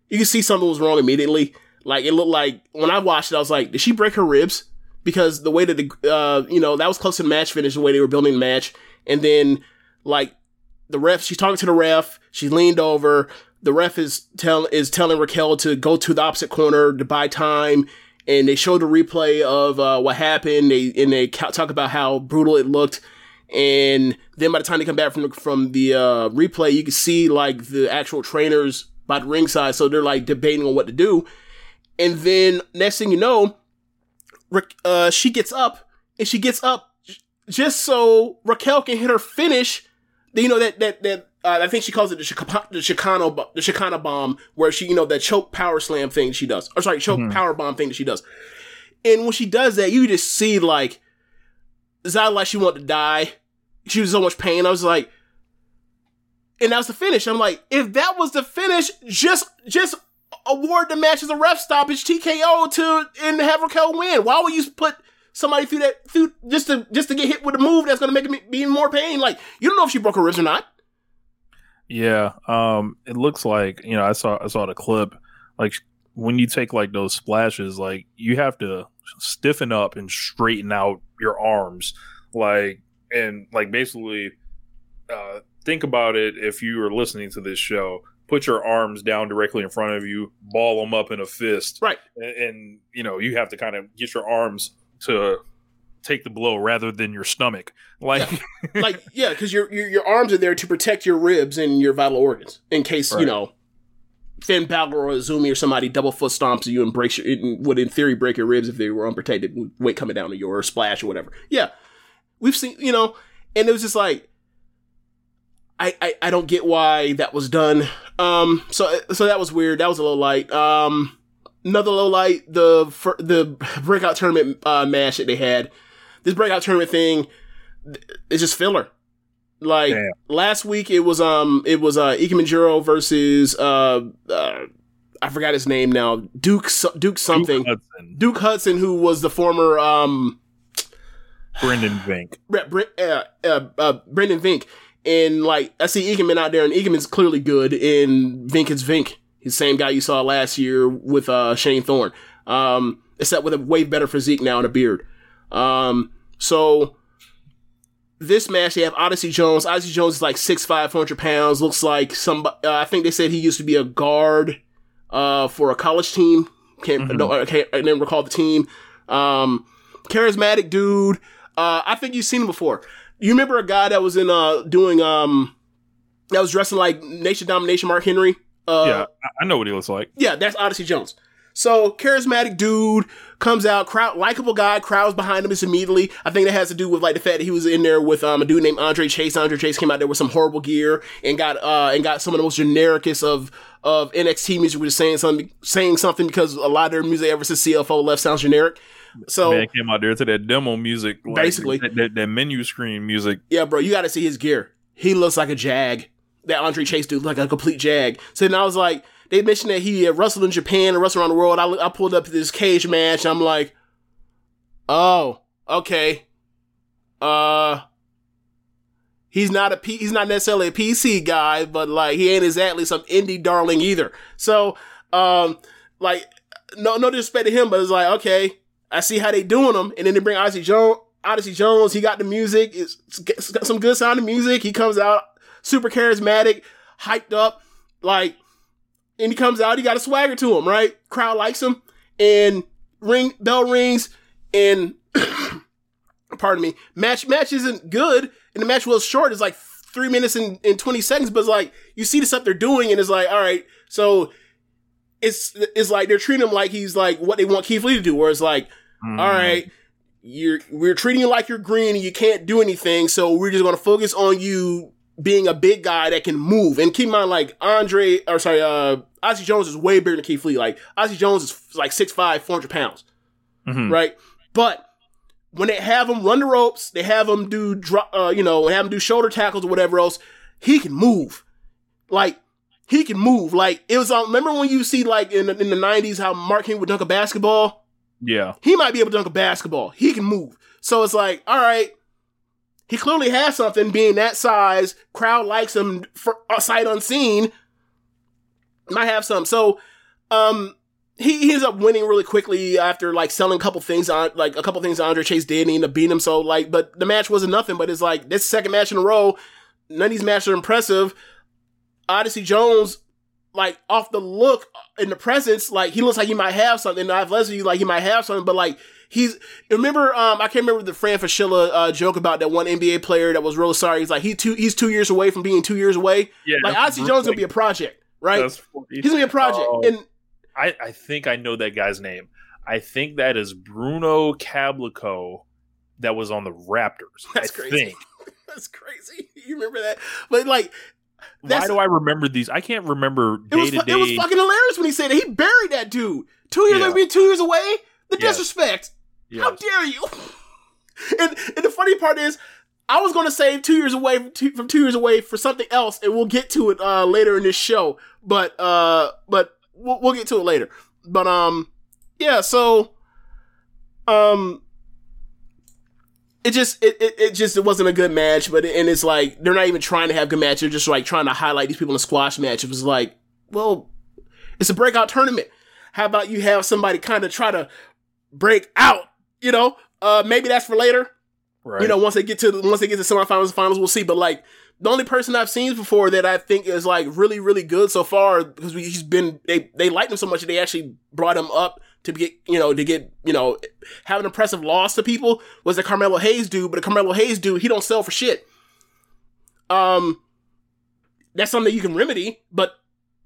Speaker 3: you can see something was wrong immediately. Like it looked like when I watched it, I was like, did she break her ribs? Because the way that the uh you know that was close to the match finish, the way they were building the match, and then like the ref, she's talking to the ref. She leaned over. The ref is tell is telling Raquel to go to the opposite corner to buy time. And they showed a replay of uh, what happened. They and they talk about how brutal it looked. And then by the time they come back from the, from the uh, replay, you can see like the actual trainers by the ringside. So they're like debating on what to do. And then next thing you know, uh, she gets up and she gets up just so Raquel can hit her finish. You know that that that uh, I think she calls it the Chica- the Chicano the Chicana bomb, where she you know that choke power slam thing she does, or sorry, choke power bomb thing that she does. And when she does that, you just see like it's not like she wanted to die. She was in so much pain. I was like, and that was the finish. I'm like, if that was the finish, just just award the match as a ref stoppage TKO to and have Raquel win. Why would you put somebody through that through just to just to get hit with a move that's gonna make me be in more pain? Like you don't know if she broke her ribs or not.
Speaker 4: Yeah, um, it looks like you know I saw I saw the clip. Like when you take like those splashes, like you have to stiffen up and straighten out your arms, like and like basically uh, think about it. If you are listening to this show, put your arms down directly in front of you, ball them up in a fist,
Speaker 3: Right.
Speaker 4: and, and you know you have to kind of get your arms to take the blow rather than your stomach. Like
Speaker 3: like yeah, because your, your your arms are there to protect your ribs and your vital organs in case you know Finn Balor or Azumi or somebody double foot stomps you and breaks your it would in theory break your ribs if they were unprotected weight coming down to you or splash or whatever. Yeah, we've seen you know, and it was just like. I, I, I don't get why that was done. Um, so so that was weird. That was a little light. Um, another low light the the breakout tournament uh, match that they had. This breakout tournament thing it's just filler. Like
Speaker 4: Damn.
Speaker 3: last week, it was um, it was uh, Ikemen Jiro versus uh, uh, I forgot his name now, Duke Duke something,
Speaker 4: Duke Hudson,
Speaker 3: Duke Hudson, who was the former um,
Speaker 4: Brendan Vink.
Speaker 3: Uh, uh, uh, Brendan Vink, and like I see Ikemen out there, and Ikemen's clearly good, and Vink is Vink. He's the same guy you saw last year with uh, Shane Thorne, um, except with a way better physique now and a beard. Um, so this match, they have Odyssey Jones. Odyssey Jones is like six five, hundred pounds. Looks like some. Uh, I think they said he used to be a guard uh, for a college team. Can't,
Speaker 4: Mhm.
Speaker 3: don't, I can't I didn't recall the team. Um, charismatic dude. Uh, I think you've seen him before. You remember a guy that was in uh doing um that was dressing like Nation Domination Mark Henry? Uh,
Speaker 4: yeah, I know what he looks like.
Speaker 3: yeah, that's Odyssey Jones. So charismatic dude comes out, crowd likable guy, crowds behind him just immediately. I think that has to do with like the fact that he was in there with um a dude named Andre Chase. Andre Chase came out there with some horrible gear and got uh and got some of the most genericest of of NXT music, which is saying something saying something because a lot of their music ever since CFO left sounds generic. So
Speaker 4: Man came out there to that demo music, like,
Speaker 3: Basically.
Speaker 4: that, that, that menu screen music.
Speaker 3: Yeah, bro, you got to see his gear. He looks like a jag. That Andre Chase dude, like a complete jag. So then I was like, they mentioned that he had wrestled in Japan and wrestled around the world. I, I pulled up this cage match. I'm like, oh, okay. Uh, he's not a P, he's not necessarily a PC guy, but like he ain't exactly some indie darling either. So, um, like, no, no disrespect to him, but it's like, okay, I see how they doing them, and then they bring Odyssey Jones. Odyssey Jones, he got the music. It's, it's got some good sounding music. He comes out super charismatic, hyped up, like, and he comes out. He got a swagger to him, right? Crowd likes him, and ring bell rings, and pardon me, match match isn't good, and the match was short. It's like three minutes and, and twenty seconds, but it's like you see the stuff they're doing, and it's like, all right, so it's it's like they're treating him like he's like what they want Keith Lee to do, where it's like,
Speaker 4: Mm.
Speaker 3: all right, you're we're treating you like you're green and you can't do anything, so we're just gonna focus on you being a big guy that can move. And keep in mind, like Andre, or sorry, uh, Ozzy Jones is way bigger than Keith Lee. Like Ozzy Jones is like 6'5", 400 pounds,
Speaker 4: Mhm.
Speaker 3: right? But when they have him run the ropes, they have him do, uh, you know, have him do shoulder tackles or whatever else. He can move, like he can move. Like it was. Um, remember when you see like in the, in the '90s how Mark King would dunk a basketball?
Speaker 4: Yeah.
Speaker 3: he might be able to dunk a basketball. He can move. So it's like, all right, he clearly has something being that size. Crowd likes him for a sight unseen. Might have some. So, um, he, he ends up winning really quickly after like selling a couple things on like a couple things Andre Chase did and he ended up beating him. So like, but the match wasn't nothing. But it's like this second match in a row. None of these matches are impressive. Odyssey Jones, like off the look in the presence, like he looks like he might have something. I've Leslie like he might have something, but like he's remember um I can't remember the Fran Fraschilla uh, joke about that one NBA player that was really sorry. He's like he two he's two years away from being two years away.
Speaker 4: Yeah.
Speaker 3: like Odyssey Jones gonna be a project, right? He's gonna be a project,
Speaker 4: Oh.
Speaker 3: and
Speaker 4: I, I think I know that guy's name. I think that is Bruno Caboclo that was on the Raptors.
Speaker 3: That's
Speaker 4: I
Speaker 3: crazy.
Speaker 4: think.
Speaker 3: that's crazy. You remember that? But like
Speaker 4: Why do I remember these? I can't remember
Speaker 3: it
Speaker 4: day
Speaker 3: was
Speaker 4: to
Speaker 3: fu- it was fucking hilarious when he said it. He buried that dude. Two years
Speaker 4: Yeah.
Speaker 3: away, being two years away. The disrespect. How dare you? and, and the funny part is, I was going to say two years away from two, from two years away for something else, and we'll get to it uh, later in this show. But uh, but we'll, we'll get to it later. But um, yeah. So um, it just it, it, it just it wasn't a good match. But and it's like they're not even trying to have good matches. They're just like trying to highlight these people in a squash match. It was like, well, it's a breakout tournament. How about you have somebody kind of try to break out? You know, uh, maybe that's for later.
Speaker 4: Right.
Speaker 3: You know, once they get to the, once they get to semifinals and finals, we'll see. But like the only person I've seen before that I think is like really really good so far because we, he's been they they liked him so much that they actually brought him up to get you know to get you know have an impressive loss to people was the Carmelo Hayes dude. But the Carmelo Hayes dude he don't sell for shit. Um, that's something you can remedy, but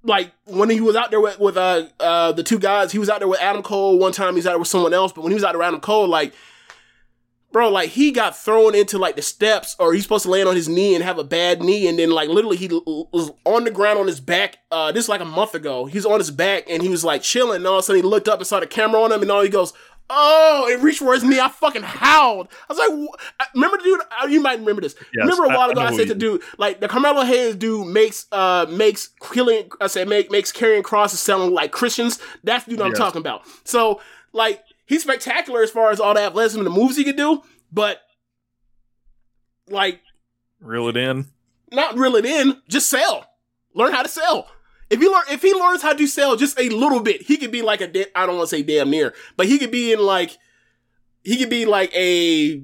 Speaker 3: like when he was out there with, with uh uh the two guys, he was out there with Adam Cole one time, he's out there with someone else, but when he was out there with Adam Cole, like bro, like he got thrown into like the steps, or he's supposed to land on his knee and have a bad knee, and then like literally he l- was on the ground on his back. Uh, this is like a month ago. He's on his back and he was like chilling, and all of a sudden he looked up and saw the camera on him, and all he goes. Oh, it reached for his knee. I fucking howled. I was like, I- remember, dude? uh, You might remember this.
Speaker 4: Yes,
Speaker 3: remember a while
Speaker 4: I
Speaker 3: ago,
Speaker 4: know
Speaker 3: I, said to dude, like the Carmelo Hayes dude makes uh makes killing. I said make makes carrying crosses selling like Christians. That's the dude I'm talking about. So like he's spectacular as far as all the athleticism and the moves he can do, but like
Speaker 4: Reel it in.
Speaker 3: not reel it in, just sell. Learn how to sell. If he learn, if he learns how to sell just a little bit, he could be like a. Da- I don't want to say damn near, but he could be in like, he could be like a.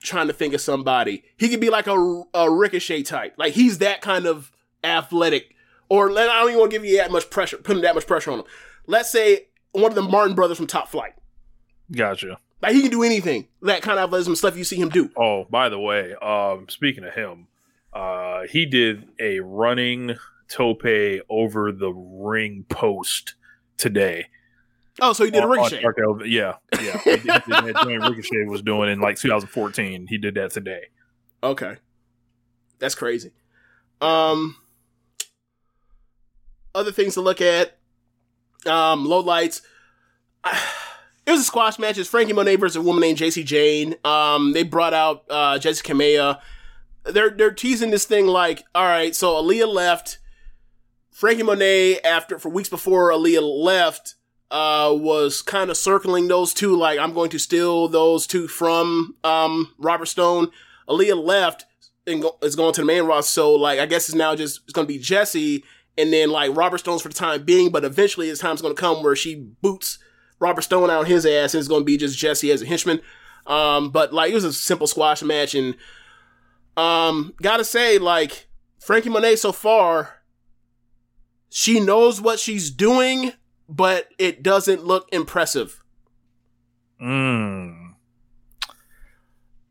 Speaker 3: Trying to think of somebody, he could be like a, a ricochet type. Like he's that kind of athletic. Or let- I don't even want to give you that much pressure, putting that much pressure on him. Let's say one of the Martin brothers from Top Flight.
Speaker 4: Gotcha.
Speaker 3: Like he can do anything. That kind of athleticism stuff you see him do.
Speaker 4: Oh, by the way, um, speaking of him, uh, he did a running tope over the ring post today.
Speaker 3: Oh, so he did a
Speaker 4: On- on
Speaker 3: ricochet.
Speaker 4: Elevation. Yeah, yeah. He did, did that Ricochet was doing in like 2014. He did that today.
Speaker 3: Okay. That's crazy. Um other things to look at. Um low lights. It was a squash match. It's Frankie Monet versus a woman named JC Jane. Um they brought out uh Jessi Kamea. They're they're teasing this thing like, all right, so Aaliyah left. Frankie Monet, after for weeks before Aaliyah left, uh, was kind of circling those two, like I'm going to steal those two from um Robert Stone. Aaliyah left and go, is going to the main roster, so like I guess it's now just it's going to be Jesse and then like Robert Stone's for the time being, but eventually his time's going to come where she boots Robert Stone out his ass and it's going to be just Jesse as a henchman. Um, but like it was a simple squash match and um, gotta say like Frankie Monet so far, she knows what she's doing, but it doesn't look impressive.
Speaker 4: Mm.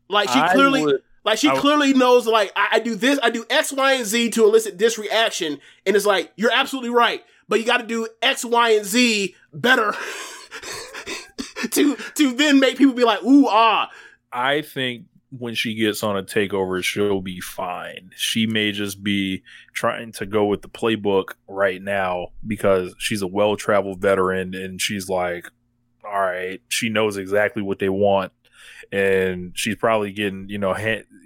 Speaker 3: Like she
Speaker 4: I
Speaker 3: clearly,
Speaker 4: would-
Speaker 3: like she
Speaker 4: would-
Speaker 3: clearly knows. Like I, I do this, I do X, Y, and Z to elicit this reaction, and it's like you're absolutely right, but you got to do X, Y, and Z better to to then make people be like, ooh ah.
Speaker 4: I think when she gets on a takeover, she'll be fine. She may just be trying to go with the playbook right now because she's a well traveled veteran and she's like, all right, she knows exactly what they want. And she's probably getting, you know,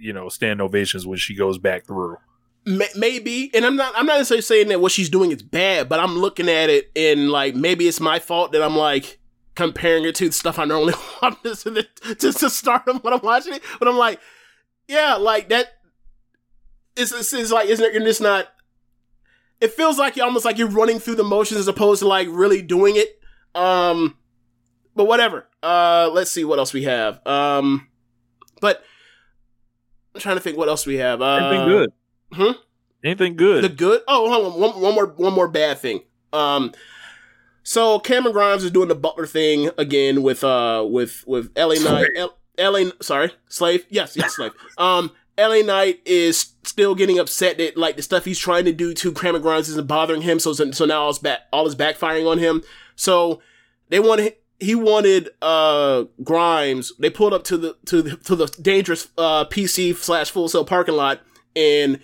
Speaker 4: you know, stand ovations when she goes back through.
Speaker 3: Maybe, and I'm not. I'm not necessarily saying that what she's doing is bad, but I'm looking at it and like maybe it's my fault that I'm like comparing it to the stuff I normally watch just to, just to start them when I'm watching it. But I'm like, yeah, like that. It's, it's, it's like isn't it? You're just not. It feels like you're almost like you're running through the motions as opposed to like really doing it. Um, but whatever. Uh, let's see what else we have. Um, but I'm trying to think what else we have. Uh,
Speaker 4: Anything good?
Speaker 3: Hmm?
Speaker 4: Anything good?
Speaker 3: The good? Oh, hold on. One, one more, one more bad thing. Um, so Cameron Grimes is doing the Butler thing again with uh with with LA Knight. L- LA, sorry, slave. Yes, yes, slave. Um, LA Knight is still getting upset that like the stuff he's trying to do to Cameron Grimes isn't bothering him. So so now all is back, all is backfiring on him. So they wanted he wanted uh Grimes. They pulled up to the to the to the dangerous uh PC slash Full Sail parking lot and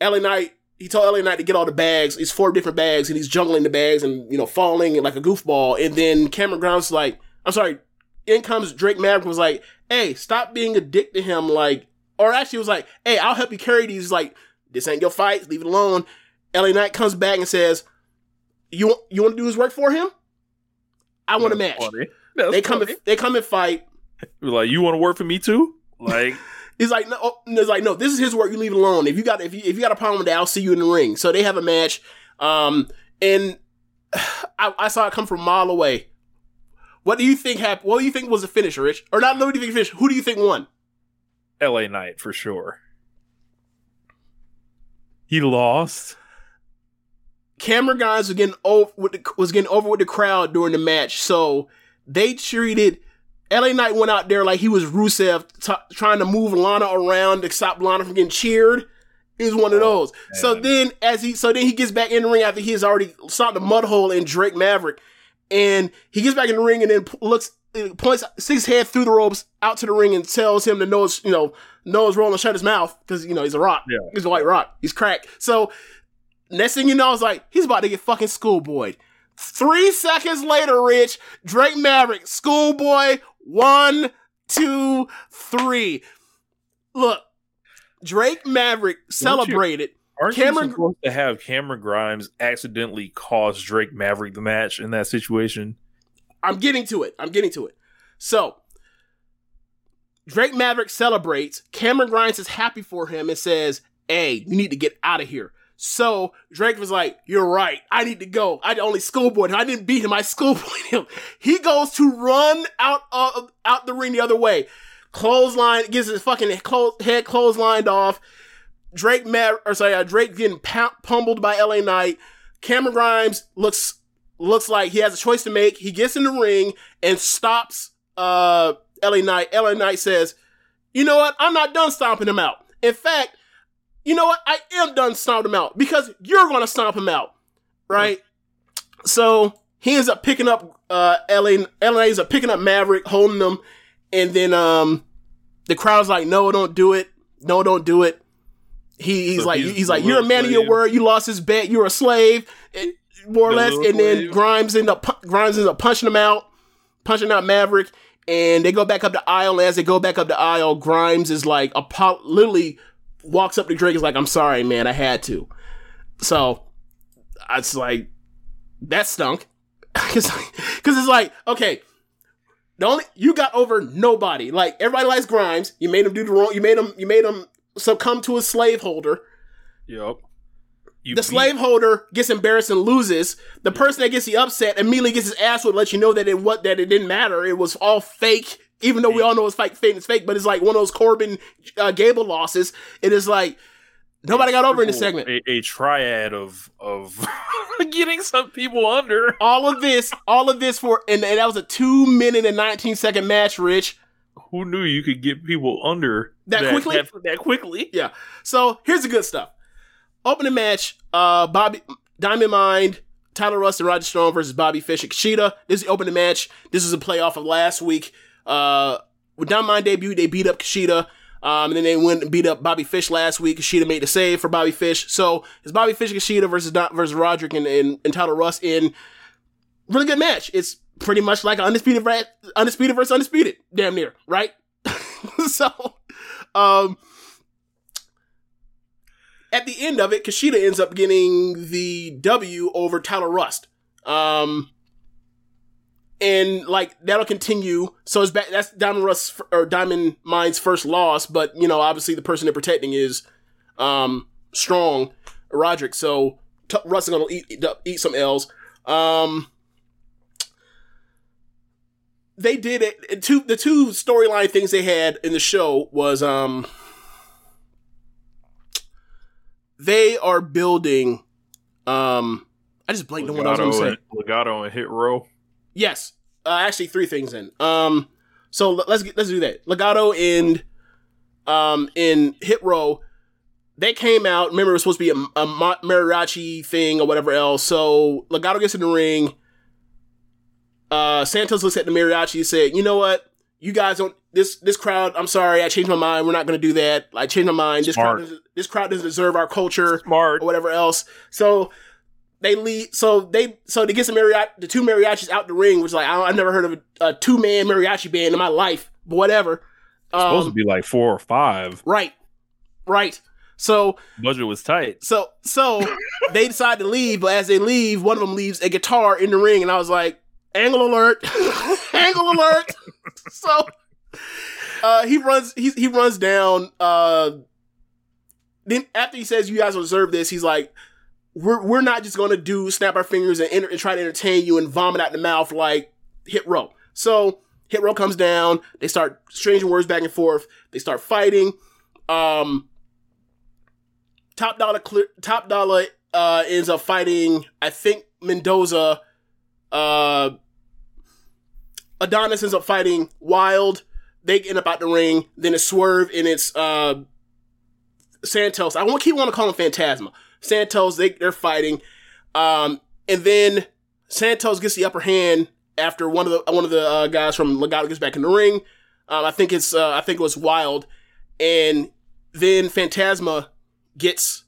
Speaker 3: LA Knight, he told LA Knight to get all the bags. It's four different bags, and he's juggling the bags and, you know, falling like a goofball. And then Cameron Grimes like, I'm sorry, in comes Drake Maverick was like, hey, stop being a dick to him. Like, or actually was like, hey, I'll help you carry these. Like, this ain't your fight. Leave it alone. LA Knight comes back and says, you, want you want to do his work for him? I want a match. They come, and, they come and fight.
Speaker 4: like, you want to work for me too? Like,
Speaker 3: He's like, no, oh, it's like, no, this is his work. You leave it alone. If you got, if you, if you got a problem with that, I'll see you in the ring. So they have a match. Um, and I, I saw it come from a mile away. What do you think happened? What do you think was the finish, Rich? Or not? What do you think finish? Who do you think won?
Speaker 4: LA Knight for sure. He lost.
Speaker 3: Camera guys were getting over with the, was getting over with the crowd during the match, so they treated LA Knight went out there like he was Rusev t- trying to move Lana around to stop Lana from getting cheered. Is one of those. So then, as he so then he gets back in the ring after he has already stopped the mud hole in Drake Maverick, and he gets back in the ring and then looks uh, points six head through the ropes out to the ring and tells him to nose you know nose roll and shut his mouth because you know he's a rock.
Speaker 4: Yeah.
Speaker 3: He's a white rock. He's cracked. So Next thing you know, I was like, he's about to get fucking schoolboyed. Three seconds later, Rich, Drake Maverick, schoolboy, one, two, three. Look, Drake Maverick celebrated.
Speaker 4: Aren't
Speaker 3: Cameron-
Speaker 4: you supposed to have Cameron Grimes accidentally cause Drake Maverick the match in that situation?
Speaker 3: I'm getting to it. I'm getting to it. So, Drake Maverick celebrates. Cameron Grimes is happy for him and says, Hey, you need to get out of here. So Drake was like, You're right. I need to go. I only schoolboyed him. I didn't beat him. I schoolboyed him. He goes to run out of out the ring the other way. Clothesline gets his fucking head clotheslined off. Drake Mav- or sorry, uh, Drake getting pu- pummeled by LA Knight. Cameron Grimes looks looks like he has a choice to make. He gets in the ring and stops uh LA Knight. LA Knight says, "You know what? I'm not done stomping him out. In fact, you know what? I am done stomping him out because you're going to stomp him out." Right? So, he ends up picking up uh LA LA ends up picking up Maverick, holding him, and then um the crowd's like, "No, don't do it. No, don't do it." He, he's
Speaker 4: So
Speaker 3: like,
Speaker 4: he's
Speaker 3: he's like, you're a man of your word. You lost his bet. You're a slave, and, more or
Speaker 4: The
Speaker 3: less. And then
Speaker 4: slave.
Speaker 3: Grimes end up Grimes ends up punching him out, punching out Maverick, and they go back up the aisle. As they go back up the aisle, Grimes is like, apo- literally walks up to Drake. Is like, I'm sorry, man, I had to. So it's like that stunk because it's like okay. The only you got over nobody. Like everybody likes Grimes. You made him do the wrong. You made him. You made him succumb to a slave holder.
Speaker 4: Yep. You
Speaker 3: The
Speaker 4: beat-
Speaker 3: slave holder gets embarrassed and loses. The person that gets the upset immediately gets his ass would let you know that it what that it didn't matter. It was all fake. Even though we all know it's fake, fake, it's fake, but it's like one of those Corbin uh, Gable losses. It is like nobody got over in this segment.
Speaker 4: A, a triad of of getting some people under.
Speaker 3: All of this, all of this for, and, and that was a two minute and nineteen second match, Rich.
Speaker 4: Who knew you could get people under
Speaker 3: That quickly?
Speaker 4: That, that quickly?
Speaker 3: Yeah. So here's the good stuff. Opening match, uh, Bobby Diamond Mine, Tyler Rust, and Roderick Strong versus Bobby Fish and Kushida. This is the opening match. This is a playoff of last week. Uh, Diamond Mine debuted, they beat up Kushida. Um, and then they went and beat up Bobby Fish last week. Kushida made the save for Bobby Fish. So it's Bobby Fish Kushida versus Don, versus Roderick and, and, and Tyler Rust in really good match. It's pretty much like undisputed ra- undisputed versus undisputed, damn near, right? so, um, at the end of it, Kushida ends up getting the W over Tyler Rust. Um, and like that'll continue. So it's back. That's Diamond Rust or Diamond Mine's first loss, but you know, obviously the person they're protecting is um strong, Roderick. So t- Rust is gonna eat, eat eat some L's. Um, they did it. Two the two storyline things they had in the show was um they are building um I just blanked on what I was going to say.
Speaker 4: Legado and Hit Row.
Speaker 3: Yes, uh, actually three things in. Um, so let's let's do that. Legado and um in Hit Row, they came out. Remember, it was supposed to be a, a ma- mariachi thing or whatever else. So Legado gets in the ring. Uh, Santos looks at the mariachi and said, "You know what? You guys don't this this crowd. I'm sorry, I changed my mind. We're not going to do that. I changed my mind. This crowd doesn't, this crowd doesn't deserve our culture
Speaker 4: Smart.
Speaker 3: or whatever else. So they lead. So they so they get some mariachi, the two mariachis out the ring, which like I, I never heard of a, a two man mariachi band in my life, but whatever.
Speaker 4: supposed to
Speaker 3: Um,
Speaker 4: be like four or five.
Speaker 3: right, right. So
Speaker 4: Budget was tight.
Speaker 3: so so they decide to leave, but as they leave, one of them leaves a guitar in the ring, and I was like, angle alert, angle alert. so uh, he runs he he runs down. Uh, then after he says you guys will deserve this, he's like, we're we're not just gonna do snap our fingers and, enter, and try to entertain you and vomit out the mouth like Hit Row. So Hit Row comes down. They start exchanging words back and forth. They start fighting. Um, Top Dollar clear, Top Dollar uh, ends up fighting. I think Mendoza. Uh, Adonis ends up fighting Wilde. They end up out the ring. Then it's Swerve and it's uh, Santos. I won't keep wanting to call him Fantasma. Santos. They they're fighting. Um, and then Santos gets the upper hand after one of the one of the uh, guys from Legado gets back in the ring. Um, I think it's uh, I think it was Wilde, and then Fantasma gets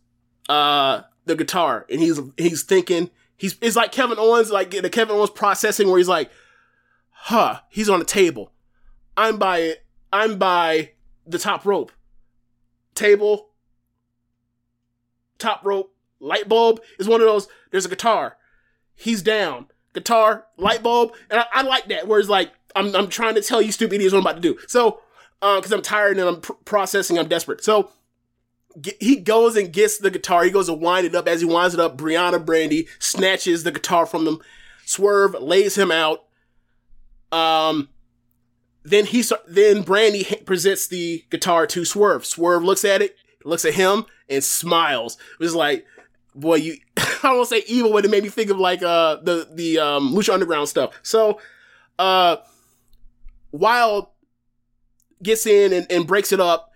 Speaker 3: uh the guitar, and he's he's thinking he's it's like Kevin Owens like the Kevin Owens processing where he's like, huh, he's on the table. I'm by I'm by the top rope. Table, top rope, light bulb is one of those. There's a guitar. He's down. Guitar, light bulb, and I, I like that. Where it's like I'm I'm trying to tell you stupid idiots what I'm about to do. So, because I'm tired and I'm pr- processing, I'm desperate. So he goes and gets the guitar. He goes to wind it up. As he winds it up, Brianna Brandy snatches the guitar from him. Swerve lays him out. Um, then he then Brandy presents the guitar to Swerve. Swerve looks at it, looks at him, and smiles. It was like, boy, you. I don't say evil, but it made me think of like uh the the um Lucha Underground stuff. So, uh, Wilde gets in and, and breaks it up,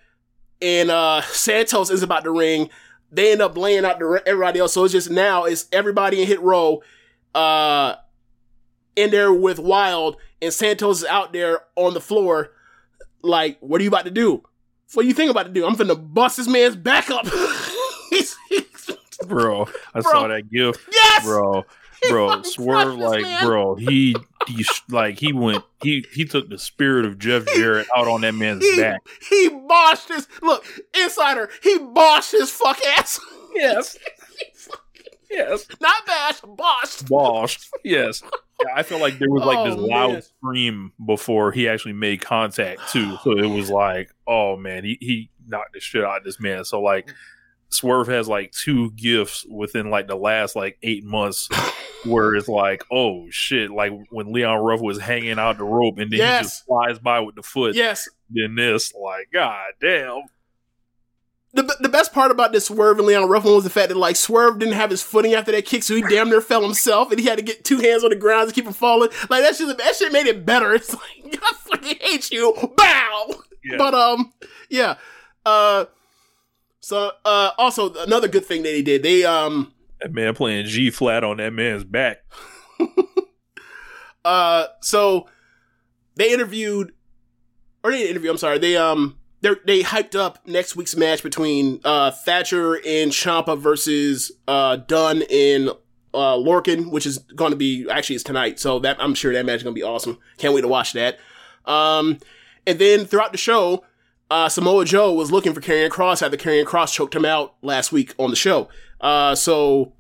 Speaker 3: and uh Santos is about to ring. They end up laying out the re- everybody else. So it's just now it's everybody in hit row, uh, in there with Wilde, and Santos is out there on the floor. Like, what are you about to do? What you think about to do? I'm finna bust this man's back up. He's- he's-
Speaker 4: Bro, I
Speaker 3: Bro.
Speaker 4: saw that gift.
Speaker 3: yes,
Speaker 4: Bro, bro, swerve like,
Speaker 3: man.
Speaker 4: bro, he, he, like, he went, he, he took the spirit of Jeff Jarrett out on that man's
Speaker 3: he,
Speaker 4: back.
Speaker 3: he boshed his look insider. He boshed his fuck ass.
Speaker 4: Yes, yes,
Speaker 3: Not bash, boshed.
Speaker 4: Bosh. Yes. Yeah, I felt like there was like this
Speaker 3: Oh,
Speaker 4: loud
Speaker 3: man.
Speaker 4: scream before he actually made contact too. So it was like, oh man, he, he knocked the shit out of this man. So like Swerve has like two gifts within like the last like eight months where it's like, oh shit, like when Leon Ruff was hanging out the rope and then he just flies by with the foot.
Speaker 3: Yes.
Speaker 4: Then this, like, god damn.
Speaker 3: The, the best part about this Swerve and Leon Ruff one was the fact that like Swerve didn't have his footing after that kick, so he damn near fell himself, and he had to get two hands on the ground to keep him falling. Like that shit, that shit made it better. It's like I fucking hate you, bow.
Speaker 4: Yeah.
Speaker 3: But um, yeah. Uh, so uh, also another good thing that he did, they um
Speaker 4: that man playing G flat on that man's back.
Speaker 3: uh so they interviewed or they didn't interview i'm sorry they um they they hyped up next week's match between uh, Thatcher and Ciampa versus uh, Dunne and uh, Lorcan, which is going to be actually is tonight. So that I'm sure that match is going to be awesome. Can't wait to watch that. Um, and then throughout the show, uh, Samoa Joe was looking for Karrion Kross after Karrion Kross choked him out last week on the show. Uh, so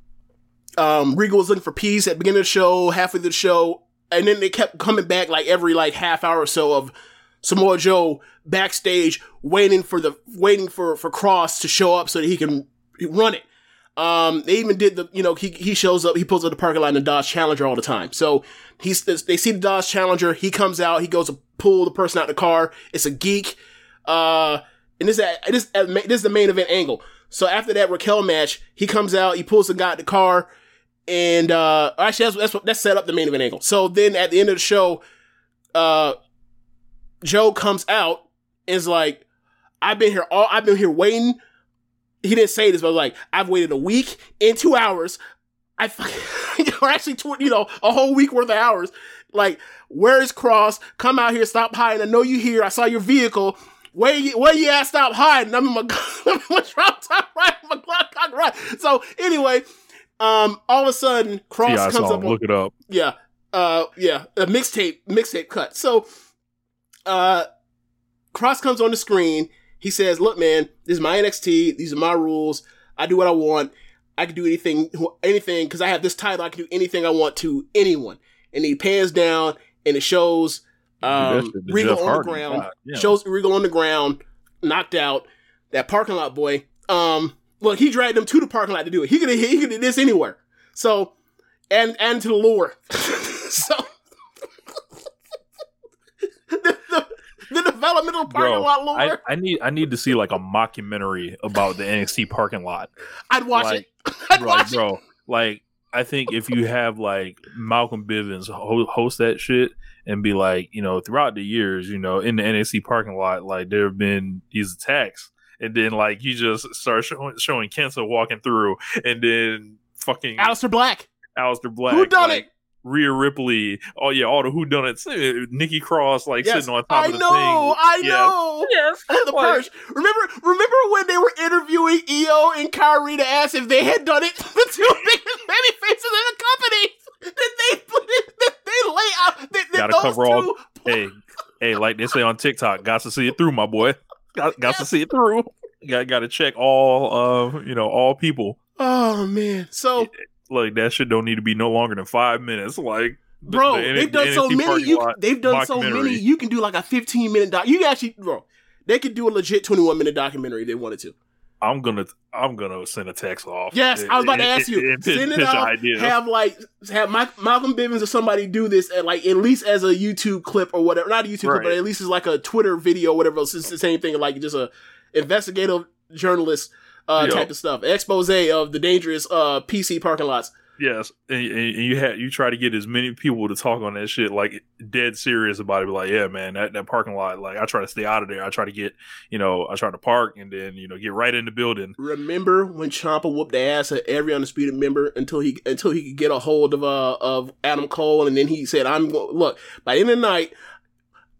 Speaker 3: um, Regal was looking for peace at the beginning of the show, halfway through the show, and then they kept coming back like every like half hour or so of Samoa Joe backstage waiting for the waiting for for Kross to show up so that he can run it. Um, they even did the, you know, he, he shows up, he pulls up the parking lot in the Dodge Challenger all the time. So he's, they see the Dodge Challenger, he comes out, he goes to pull the person out the car. It's a geek. Uh, and this, this, this is the main event angle. So after that Raquel match, he comes out, he pulls the guy out the car, and, uh, actually that's, that's what, that's set up the main event angle. So then at the end of the show, uh, Joe comes out and is like, I've been here all, I've been here waiting he didn't say this, but like, I've waited a week and two hours. I fucking, or actually, tw- you know, a whole week worth of hours. Like, where is Kross? Come out here, stop hiding. I know you here. I saw your vehicle. Where you, where you at? Stop hiding. I'm in my, I'm in my drop top right, my Glock cock right. So anyway, um, all of a sudden, Kross
Speaker 4: Yeah,
Speaker 3: comes up. on-
Speaker 4: Look it up.
Speaker 3: yeah, uh, yeah, a mixtape, mixtape cut. So, uh, Kross comes on the screen. He says, "Look, man, this is my NXT. These are my rules. I do what I want. I can do anything, anything because I have this title. I can do anything I want to anyone." And he pans down, and it shows um, Regal
Speaker 4: Jeff
Speaker 3: on the ground.
Speaker 4: God, yeah.
Speaker 3: Shows Regal on the ground, knocked out. That parking lot boy. Um, look, he dragged him to the parking lot to do it. He could he could do this anywhere. So, and and to the lure. so, the, the, the developmental parking
Speaker 4: Bro,
Speaker 3: lot lure.
Speaker 4: I, I need I need to see like a mockumentary about the NXT parking lot.
Speaker 3: I'd watch
Speaker 4: like,
Speaker 3: it. I'd
Speaker 4: Like,
Speaker 3: watch it.
Speaker 4: bro, like I think if you have like Malcolm Bivens host that shit and be like, you know, throughout the years, you know, in the NXT parking lot, like there have been these attacks, and then like you just start showing, showing Kenta walking through, and then fucking
Speaker 3: Aleister Black.
Speaker 4: Aleister Black,
Speaker 3: Who done
Speaker 4: like,
Speaker 3: it?
Speaker 4: Rhea Ripley, oh yeah, all the who done it, Nikki Cross, like
Speaker 3: Yes,
Speaker 4: sitting on top
Speaker 3: I
Speaker 4: of the
Speaker 3: know.
Speaker 4: thing.
Speaker 3: I
Speaker 4: Yeah.
Speaker 3: know.
Speaker 4: Yes,
Speaker 3: On the
Speaker 4: like-
Speaker 3: perch. Remember, remember when they were interviewing EO and Kyrie to ask if they had done it? The two biggest baby faces in the company. That they, that they lay out. That, that
Speaker 4: Gotta
Speaker 3: those
Speaker 4: cover all-
Speaker 3: two-
Speaker 4: hey, hey, like they say on TikTok, got to see it through, my boy. Got, got to see it through. Got got to check all, uh, you know, all people.
Speaker 3: Oh man. So,
Speaker 4: Like that shit don't need to be no longer than five minutes. Like, the-
Speaker 3: bro,
Speaker 4: the
Speaker 3: they've done
Speaker 4: the
Speaker 3: so many. You,
Speaker 4: lot
Speaker 3: they've done so many. You can do like a 15 minute doc. You actually, bro. They could do a legit 21 minute documentary if they wanted to.
Speaker 4: I'm gonna, I'm gonna send a text off.
Speaker 3: Yes, I was about to ask you.
Speaker 4: and-
Speaker 3: Send it out.
Speaker 4: ideas.
Speaker 3: Have like have Mike, Malcolm Bivens or somebody do this at like at least as a YouTube clip or whatever. Not a YouTube clip, but at least as like a Twitter video, or whatever. It's the same thing. Like just a investigative journalist uh,
Speaker 4: Yo.
Speaker 3: type of stuff. Expose of the dangerous uh, PC parking lots.
Speaker 4: Yes, and, and you had you try to get as many people to talk on that shit, like dead serious about it. Be like, yeah, man, that, that parking lot. Like, I try to stay out of there. I try to get, you know, I try to park and then you know get right in the building.
Speaker 3: Remember when Ciampa whooped the ass of every undisputed member until he until he could get a hold of uh of Adam Cole, and then he said, "I'm go- look by the end of the night."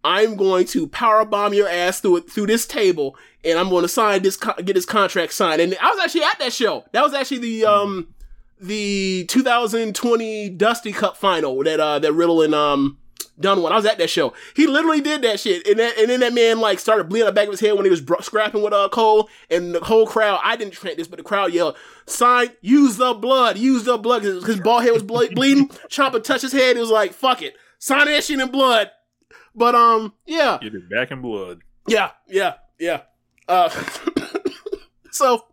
Speaker 3: I'm going to power bomb your ass through it through this table, and I'm going to sign this co- get this contract signed. And I was actually at that show. That was actually the um the 2020 Dusty Cup final that uh that Riddle and um Dunne won. I was at that show. He literally did that shit, and then, and then that man like started bleeding the back of his head when he was bro- scrapping with uh Cole, and the whole crowd. I didn't chant this, but the crowd yelled, "Sign, use the blood, use the blood." His, his bald head was ble- bleeding. Chopper touched his head. It was like, "Fuck it, sign that shit in blood." But um, yeah,
Speaker 4: Get it back in blood.
Speaker 3: yeah, yeah, yeah. Uh, so,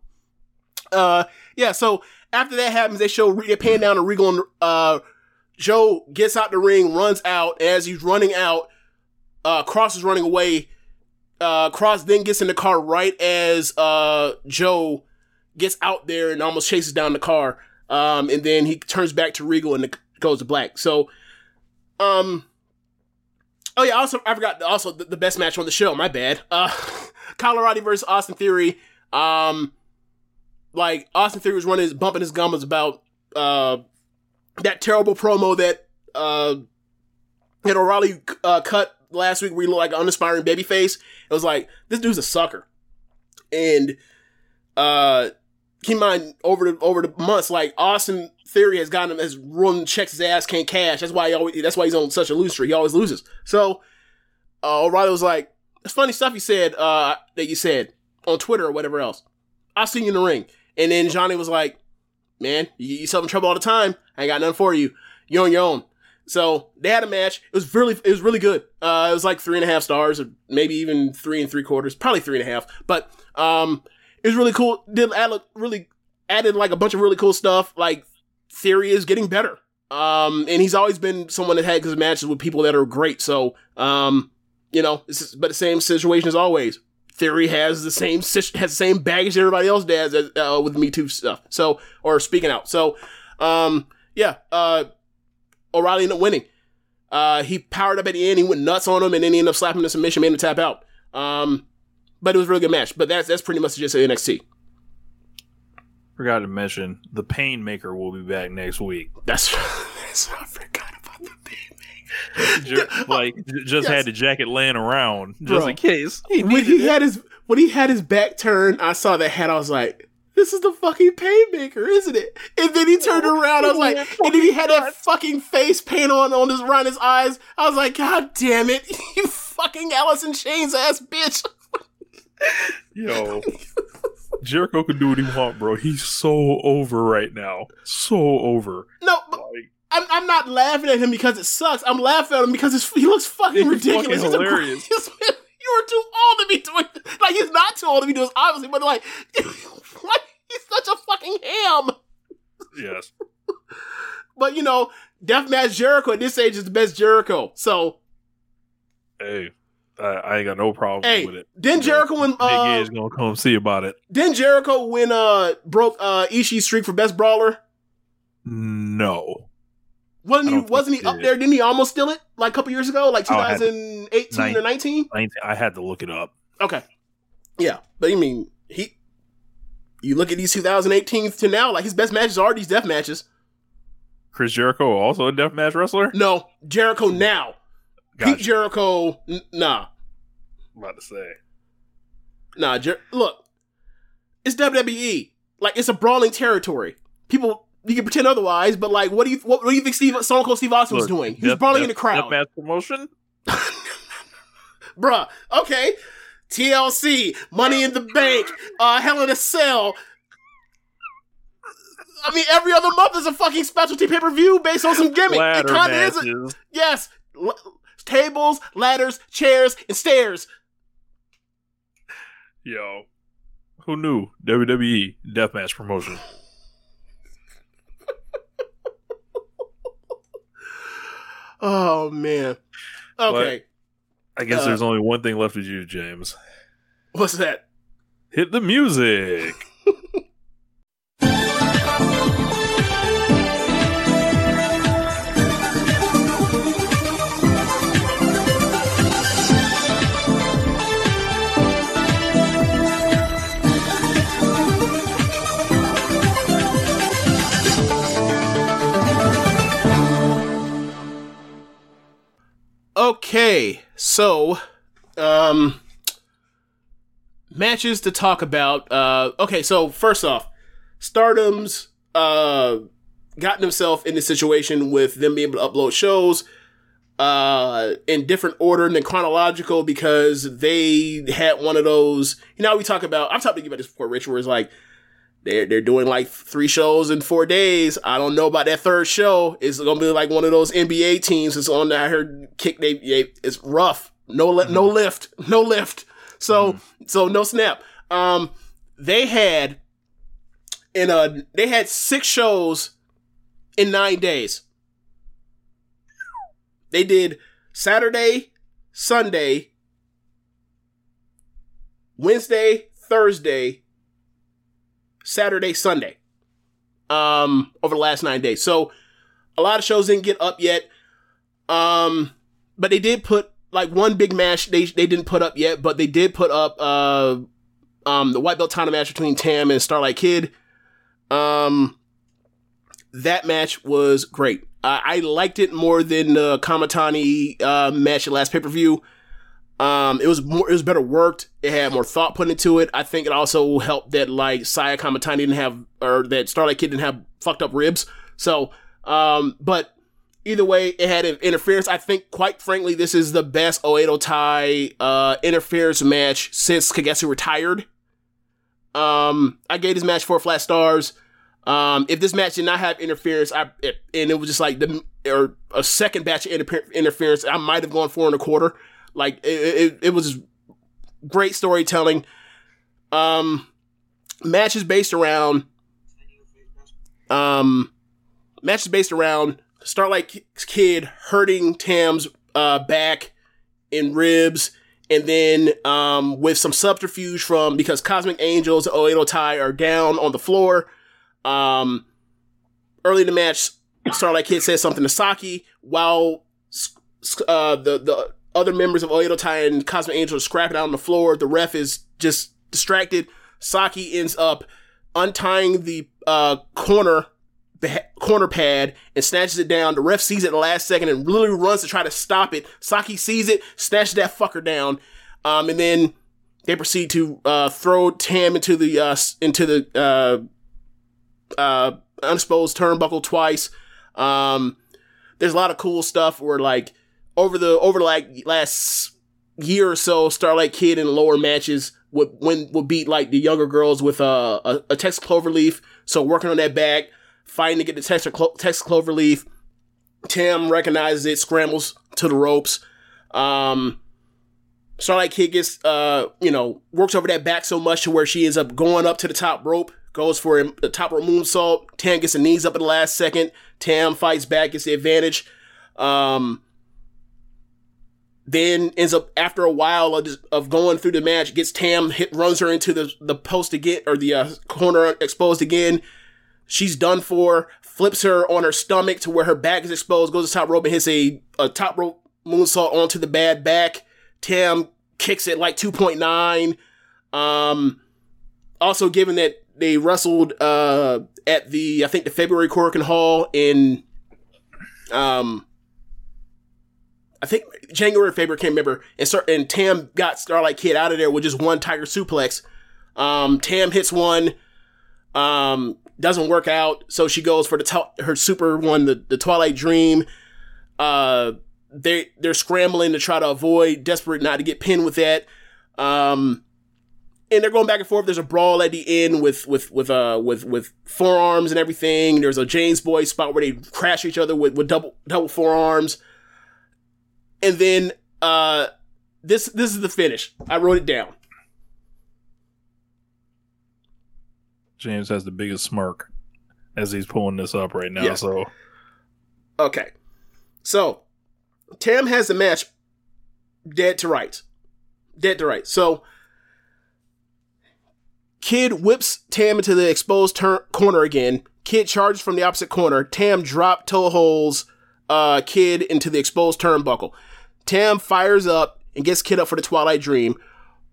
Speaker 3: uh, yeah. So after that happens, they show they pan down to Regal and uh, Joe gets out the ring, runs out. As he's running out, uh, Kross is running away. Uh, Kross then gets in the car right as uh Joe gets out there and almost chases down the car. Um, and then he turns back to Regal and goes to black. So, um. Oh yeah, also I forgot also the, the best match on the show. My bad. Uh, Colorado versus Austin Theory. Um, like Austin Theory was running, his, bumping his gums about uh that terrible promo that uh that O'Reilly uh, cut last week where he looked like an uninspiring babyface. It was like this dude's a sucker, and uh, keep in mind over the over the months, like Austin Theory has gotten him as run checks his ass can't cash. That's why he always that's why he's on such a streak. He always loses. So uh, O'Reilly was like, "It's funny stuff you said uh, that you said on Twitter or whatever else. I'll see you in the ring." And then Johnny was like, "Man, you yourself in trouble all the time. I ain't got nothing for you. You're on your own." So they had a match. It was really, it was really good. Uh, it was like three and a half stars, or maybe even three and three quarters, probably three and a half. But um, it was really cool. Did add really added like a bunch of really cool stuff. Like Theory is getting better. Um, and he's always been someone that had his matches with people that are great. So um, you know, but the same situation as always. Theory has the same has the same baggage everybody else does as, uh, with Me Too stuff. So or speaking out. So um, yeah. Uh, O'Reilly ended up winning. Uh, he powered up at the end. He went nuts on him, and then he ended up slapping the submission, made him tap out. Um, but it was a really good match. But that's that's pretty much just NXT.
Speaker 4: Forgot to mention the Painmaker will be back next week.
Speaker 3: That's, that's I forgot about the Painmaker.
Speaker 4: Like just
Speaker 3: Yes.
Speaker 4: had the jacket laying around just
Speaker 3: Bro.
Speaker 4: in case. He
Speaker 3: when he
Speaker 4: it.
Speaker 3: had his when he had his back turned, I saw that hat. I was like, "This is the fucking Painmaker, isn't it?" And then he turned around. I was like, and then he had that fucking face paint on on his around his eyes. I was like, "God damn it, you fucking Alice in Chains ass bitch!"
Speaker 4: Yo, Jericho can do what he want, bro. He's so over right now. So over.
Speaker 3: No, but
Speaker 4: Like,
Speaker 3: I'm, I'm not laughing at him because it sucks. I'm laughing at him because it's, he looks fucking
Speaker 4: It's
Speaker 3: ridiculous.
Speaker 4: fucking
Speaker 3: He's a-
Speaker 4: hilarious.
Speaker 3: he's- you are too old to be doing. Like he's not too old to be doing this, obviously, but like, like he's such a fucking ham.
Speaker 4: yes.
Speaker 3: But you know, Deathmatch Jericho at this age is the best Jericho. So
Speaker 4: Hey, I, I ain't got no problem
Speaker 3: hey,
Speaker 4: with it.
Speaker 3: then Jericho when
Speaker 4: Big
Speaker 3: uh,
Speaker 4: Ed's gonna come see about it.
Speaker 3: then Jericho when uh broke uh Ishii's streak for best brawler.
Speaker 4: No.
Speaker 3: Wasn't he? Wasn't he up
Speaker 4: did.
Speaker 3: there? Didn't he almost steal it like a couple years ago, like
Speaker 4: Oh, I
Speaker 3: 2018 or 19?
Speaker 4: I, had to look it up.
Speaker 3: Okay. Yeah, but I mean, he. You look at these 2018 to now, like his best matches are these death matches.
Speaker 4: Chris Jericho, also a death match wrestler.
Speaker 3: No, Jericho now. Pete Jericho, n- nah,
Speaker 4: I'm about to say.
Speaker 3: nah. Jer- look, it's WWE. Like it's a brawling territory. People, you can pretend otherwise, but like, what do you what, what do you think Steve Stone Cold Steve Austin was doing? He was brawling in the crowd,
Speaker 4: Deathmatch promotion.
Speaker 3: bruh. Okay, TLC, Money in the Bank, uh, Hell in a Cell. I mean, every other month is a fucking specialty pay per view based on some gimmick.
Speaker 4: Ladder
Speaker 3: it kind of is.
Speaker 4: matches.
Speaker 3: Yes, L- tables, ladders, chairs, and stairs.
Speaker 4: Yo, who knew WWE deathmatch promotion?
Speaker 3: Oh man. Okay,
Speaker 4: I guess
Speaker 3: Uh,
Speaker 4: there's only one thing left to do, James.
Speaker 3: what's that?
Speaker 4: Hit the music.
Speaker 3: Okay, so um matches to talk about. Uh okay, so first off, Stardom's uh gotten himself in the situation with them being able to upload shows uh in different order than chronological because they had one of those you know we talk about I've talked to you about this before, Rich, where it's like they're they're doing like three shows in four days. I don't know about that third show. It's gonna be like one of those NBA teams. It's on. I heard kick. They, they it's rough. No li- no lift. No lift. So so no snap. Um, they had in a they had six shows in nine days. They did Saturday, Sunday, Wednesday, Thursday, Saturday, Sunday. Um, over the last nine days. So a lot of shows didn't get up yet. Um, but they did put like one big match they they didn't put up yet, but they did put up uh um the white belt title match between Tam and Starlight Kid. Um that match was great. Uh, I liked it more than the Kamitani uh, match at last pay per view. Um, it was more, it was better worked. It had more thought put into it. I think it also helped that like Saya Kamitani didn't have, or that Starlight Kid didn't have fucked up ribs. So, um, but either way, it had interference. I think, quite frankly, this is the best Oedo Tai uh, interference match since Kagetsu retired. Um, I gave this match four flat stars. Um, if this match did not have interference, I it, and it was just like the or a second batch of interfer- interference, I might have gone four and a quarter. Like it, it, it was great storytelling. Um, matches based around um matches based around Starlight Kid hurting Tam's uh, back and ribs, and then um, with some subterfuge from because Cosmic Angels Oedo Tai are down on the floor. Um, early in the match, Starlight Kid says something to Saki while uh, the the other members of Oedo Tai and Cosmic Angel are scrapping out on the floor. The ref is just distracted. Saki ends up untying the uh, corner corner pad and snatches it down. The ref sees it the last second and literally runs to try to stop it. Saki sees it, snatches that fucker down, um, and then they proceed to uh, throw Tam into the uh, into the uh, uh, unexposed turnbuckle twice. Um, there's a lot of cool stuff where like over the over like last year or so, Starlight Kid in lower matches would win would beat like the younger girls with uh, a a Texas Cloverleaf. So working on that back fighting to get the Texas, Clo- Texas Cloverleaf. Tam recognizes it, scrambles to the ropes. Um, Starlight Kid gets, uh, you know, works over that back so much to where she ends up going up to the top rope, goes for a top rope moonsault. Tam gets the knees up at the last second. Tam fights back, gets the advantage. Um, then ends up after a while of, of, going through the match, gets Tam hit, runs her into the the post again or the uh, corner exposed again. She's done for, flips her on her stomach to where her back is exposed, goes to top rope and hits a, a top rope moonsault onto the bad back. Tam kicks it like 2.9. Um, also, given that they wrestled uh, at the, I think, the February Korakuen Hall in, um, I think January February, can't remember. And, and Tam got Starlight Kid out of there with just one Tiger suplex. Um, Tam hits one. Um, doesn't work out, so she goes for the to- her super one, the, the Twilight Dream. Uh, they they're scrambling to try to avoid, desperate not to get pinned with that. Um, and they're going back and forth. There's a brawl at the end with with with uh with with forearms and everything. There's a James Boy spot where they crash each other with with double double forearms. And then uh this this is the finish. I wrote it down.
Speaker 4: James has the biggest smirk as he's pulling this up right now. Yes. So,
Speaker 3: okay, so Tam has the match dead to rights, dead to rights. So, Kid whips Tam into the exposed corner again. Kid charges from the opposite corner. Tam drop toe holes uh, Kid into the exposed turnbuckle. Tam fires up and gets Kid up for the Twilight Dream.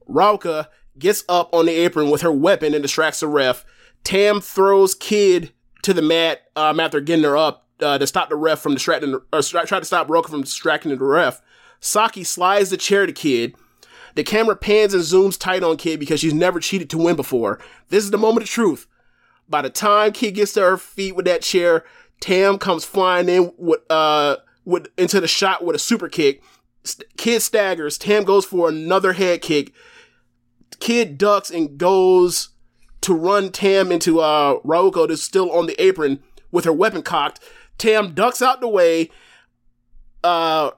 Speaker 3: Ruaka gets up on the apron with her weapon and distracts the ref. Tam throws Kid to the mat um, after getting her up uh, to stop the ref from distracting, or try to stop Ruaka from distracting the ref. Saki slides the chair to Kid. The camera pans and zooms tight on Kid because she's never cheated to win before. This is the moment of truth. By the time Kid gets to her feet with that chair, Tam comes flying in with uh with into the shot with a super kick. Kid staggers. Tam goes for another head kick. Kid ducks and goes to run Tam into uh Ruaka that's still on the apron with her weapon cocked. Tam ducks out the way. Uh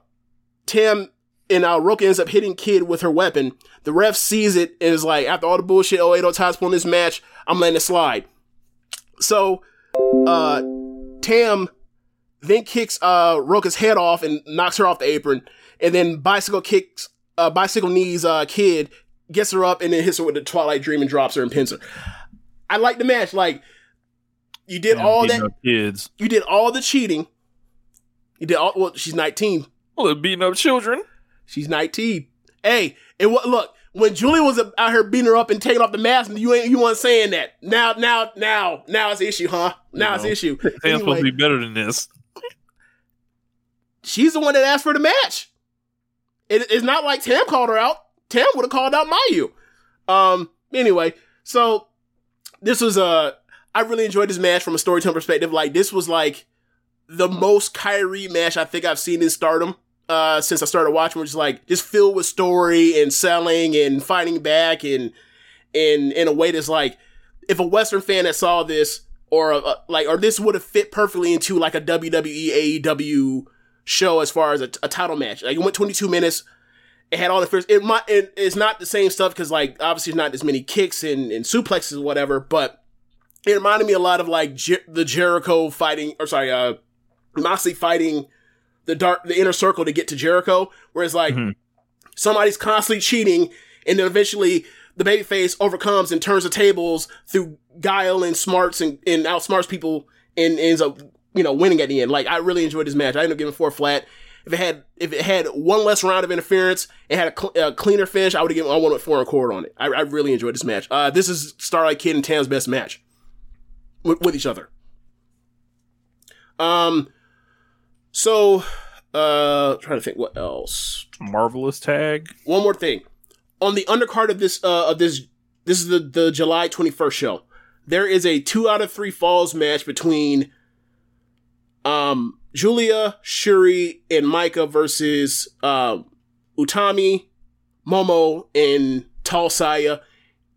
Speaker 3: Tam and uh, Ruaka ends up hitting Kid with her weapon. The ref sees it and is like, after all the bullshit Oedo Tai's pulling this match, I'm letting it slide. So, uh, Tam then kicks uh Ruaka's head off and knocks her off the apron, and then bicycle kicks uh bicycle knees uh Kid gets her up and then hits her with the Twilight Dream and drops her and pins her. I like the match. Like you did all that.
Speaker 4: Kids.
Speaker 3: You did all the cheating. You did all. Well, she's nineteen.
Speaker 4: Well, beating up children.
Speaker 3: She's nineteen. Hey, and what? Look, when Julie was out here beating her up and taking off the mask, you ain't you weren't saying that. Now, now, now, now it's issue, huh? Now
Speaker 4: You
Speaker 3: it's
Speaker 4: know,
Speaker 3: issue.
Speaker 4: Tam's
Speaker 3: Anyway,
Speaker 4: supposed to be better than this.
Speaker 3: she's the one that asked for the match. It, it's not like Tam called her out. Tam would have called out Mayu. Um. Anyway, so this was Uh, I really enjoyed this match from a storytelling perspective. Like this was like the most Kyrie match I think I've seen in Stardom. Uh, since I started watching, which is like just filled with story and selling and fighting back and in in a way that's like if a Western fan that saw this or a, a- like or this would have fit perfectly into like a WWE AEW show as far as a, a title match. Like it went 22 minutes. It had all the first. It might. It, it's not the same stuff because like obviously not as many kicks and, and suplexes or whatever. But it reminded me a lot of like Jer- the Jericho fighting or sorry, uh, Moxley fighting the dark the inner circle to get to Jericho. Whereas like
Speaker 4: Mhm.
Speaker 3: somebody's constantly cheating and then eventually the babyface overcomes and turns the tables through guile and smarts and, and outsmarts people and ends up you know winning at the end. Like I really enjoyed this match. I ended up giving four flat. If it had if it had one less round of interference, it had a, cl- a cleaner finish. I would have given I wanted four and a quarter on it. I, I really enjoyed this match. Uh, this is Starlight Kid and Tam's best match with, with each other. Um, so uh, trying to think what else
Speaker 4: Marvelous tag.
Speaker 3: one more thing on the undercard of this uh of this this is the the July 21st show. There is a 2 out of 3 falls match between um Giulia, Syuri and Maika versus um Utami, Momo and Tall Saya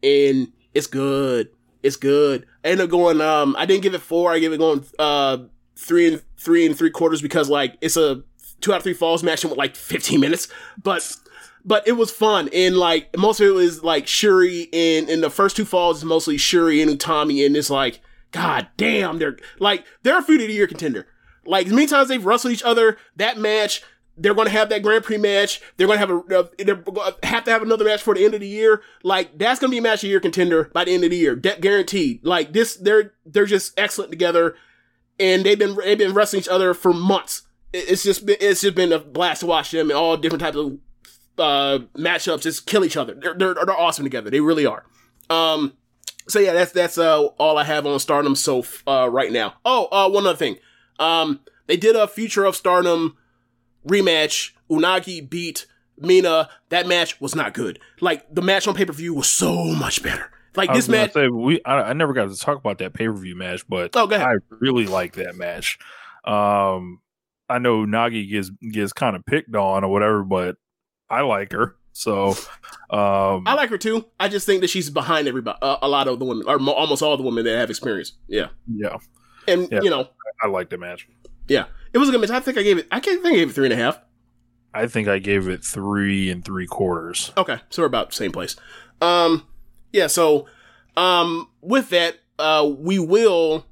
Speaker 3: and it's good. It's good. I ended up going um I didn't give it 4, I gave it going uh 3 and 3 and 3 quarters because like it's a 2 out of 3 falls match in like 15 minutes. But but it was fun and like most of it was like Syuri and in the first two falls is mostly Syuri and Utami and it's like god damn they're like they're a feud of the year contender. Like many times they've wrestled each other, that match they're going to have that Grand Prix match. They're going to have a they're going to have to have another match for the end of the year. Like that's going to be a match of the year contender by the end of the year, De- guaranteed. Like this, they're they're just excellent together, and they've been they've been wrestling each other for months. It's just been it's just been a blast to watch them and all different types of uh, matchups just kill each other. They're, they're they're awesome together. They really are. Um, so yeah, that's that's uh all I have on Stardom so uh right now. Oh, uh, one other thing. Um, they did a Future of Stardom rematch. Unagi beat Mina. That match was not good. Like the match on pay per view was so much better. Like
Speaker 4: I
Speaker 3: this match.
Speaker 4: Say, we I, I never got to talk about that pay per view match, but
Speaker 3: Oh, go ahead.
Speaker 4: I really like that match. Um, I know Nagi gets gets kind of picked on or whatever, but I like her. So, um,
Speaker 3: I like her too. I just think that she's behind everybody. Uh, a lot of the women, or mo- almost all the women that have experience. Yeah,
Speaker 4: yeah,
Speaker 3: and
Speaker 4: Yeah.
Speaker 3: you know,
Speaker 4: I like the match.
Speaker 3: yeah, it was a good match. I think I gave it. I can't think I gave it three and a half.
Speaker 4: I think I gave it three and three quarters.
Speaker 3: Okay, so we're about the same place. Um, yeah. So, um, with that, uh, we will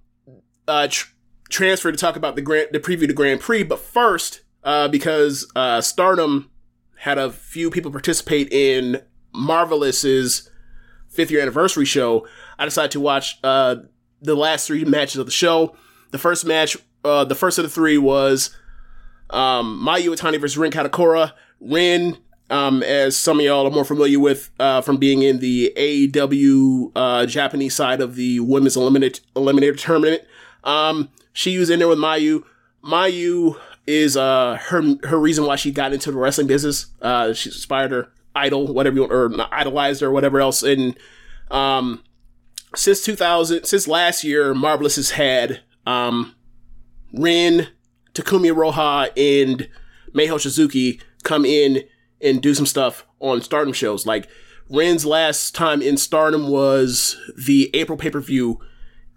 Speaker 3: uh tr- transfer to talk about the grand, the preview to Grand Prix. But first, uh, because uh, Stardom had a few people participate in Marvelous's fifth year anniversary show, I decided to watch uh the last three matches of the show. The first match, uh, the first of the three was um, Mayu Iwatani versus Rin Kadokura. Rin, um, as some of y'all are more familiar with uh, from being in the AEW uh, Japanese side of the women's eliminator, eliminator tournament. Um, she was in there with Mayu. Mayu is uh, her her reason why she got into the wrestling business. Uh, she inspired her idol, whatever you want, or idolized her, whatever else. And um, since 2000, since last year, Marvelous has had um, Rin, Takumi Iroha, and Mei Hoshizuki come in and do some stuff on Stardom shows. Like Rin's last time in Stardom was the April pay per view,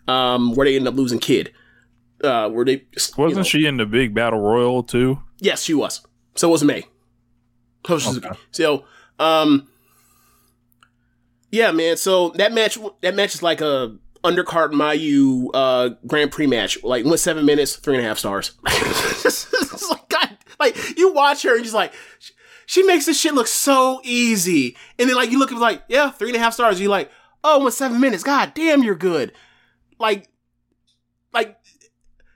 Speaker 3: um, where they ended up losing Kid. Uh, where they
Speaker 4: Wasn't
Speaker 3: know-
Speaker 4: she in the big battle royal too?
Speaker 3: Yes, she was. So was May. Mei Hoshizuki. So, um, yeah, man. So that match, that match is like a undercard Mayu uh Grand Prix match. Like went seven minutes, three and a half stars. it's like God, like you watch her and she's like, she, makes this shit look so easy, and then like you look at like, yeah, three and a half stars. You're like, oh, in seven minutes, God damn, you're good. Like, like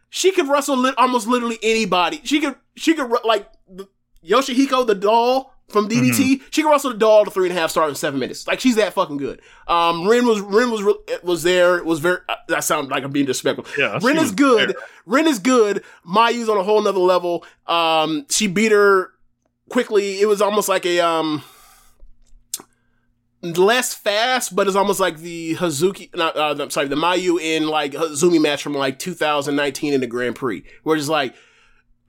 Speaker 3: she could wrestle lit almost literally anybody. She could, she could like the- Yoshihiko the doll from DDT, she could wrestle the doll to three and a half stars in seven minutes. Like she's that fucking good. Um, Ren was Ren was was there. Was very. Uh, that sounds like I'm being disrespectful.
Speaker 4: Yeah,
Speaker 3: Ren is good.
Speaker 4: there.
Speaker 3: Ren is good. Mayu's on a whole nother level. Um, she beat her quickly. It was almost like a um less fast, but it's almost like the Hazuki. Not, uh, I'm sorry, the Mayu in like Hazumi match from like 2019 in the Grand Prix, where it's like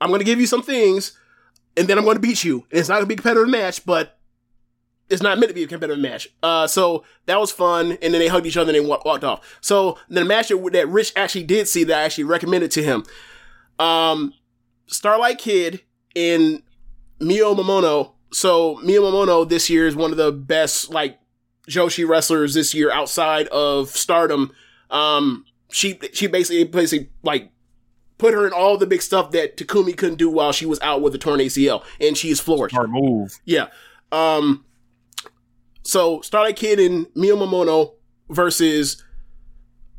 Speaker 3: I'm going to give you some things, and then I'm going to beat you. And it's not going to be a competitive match, but it's not meant to be a competitive match. Uh, so that was fun. And then they hugged each other and they walked off. So the match that, that Rich actually did see that I actually recommended to him. Um, Starlight Kid in Mio Momono. So Mio Momono this year is one of the best like Joshi wrestlers this year outside of Stardom. Um, she she basically basically like put her in all the big stuff that Takumi couldn't do while she was out with the torn ACL, and she is flourished.
Speaker 4: Smart move.
Speaker 3: Yeah. Um. So Starlight Kid and Mio Momono versus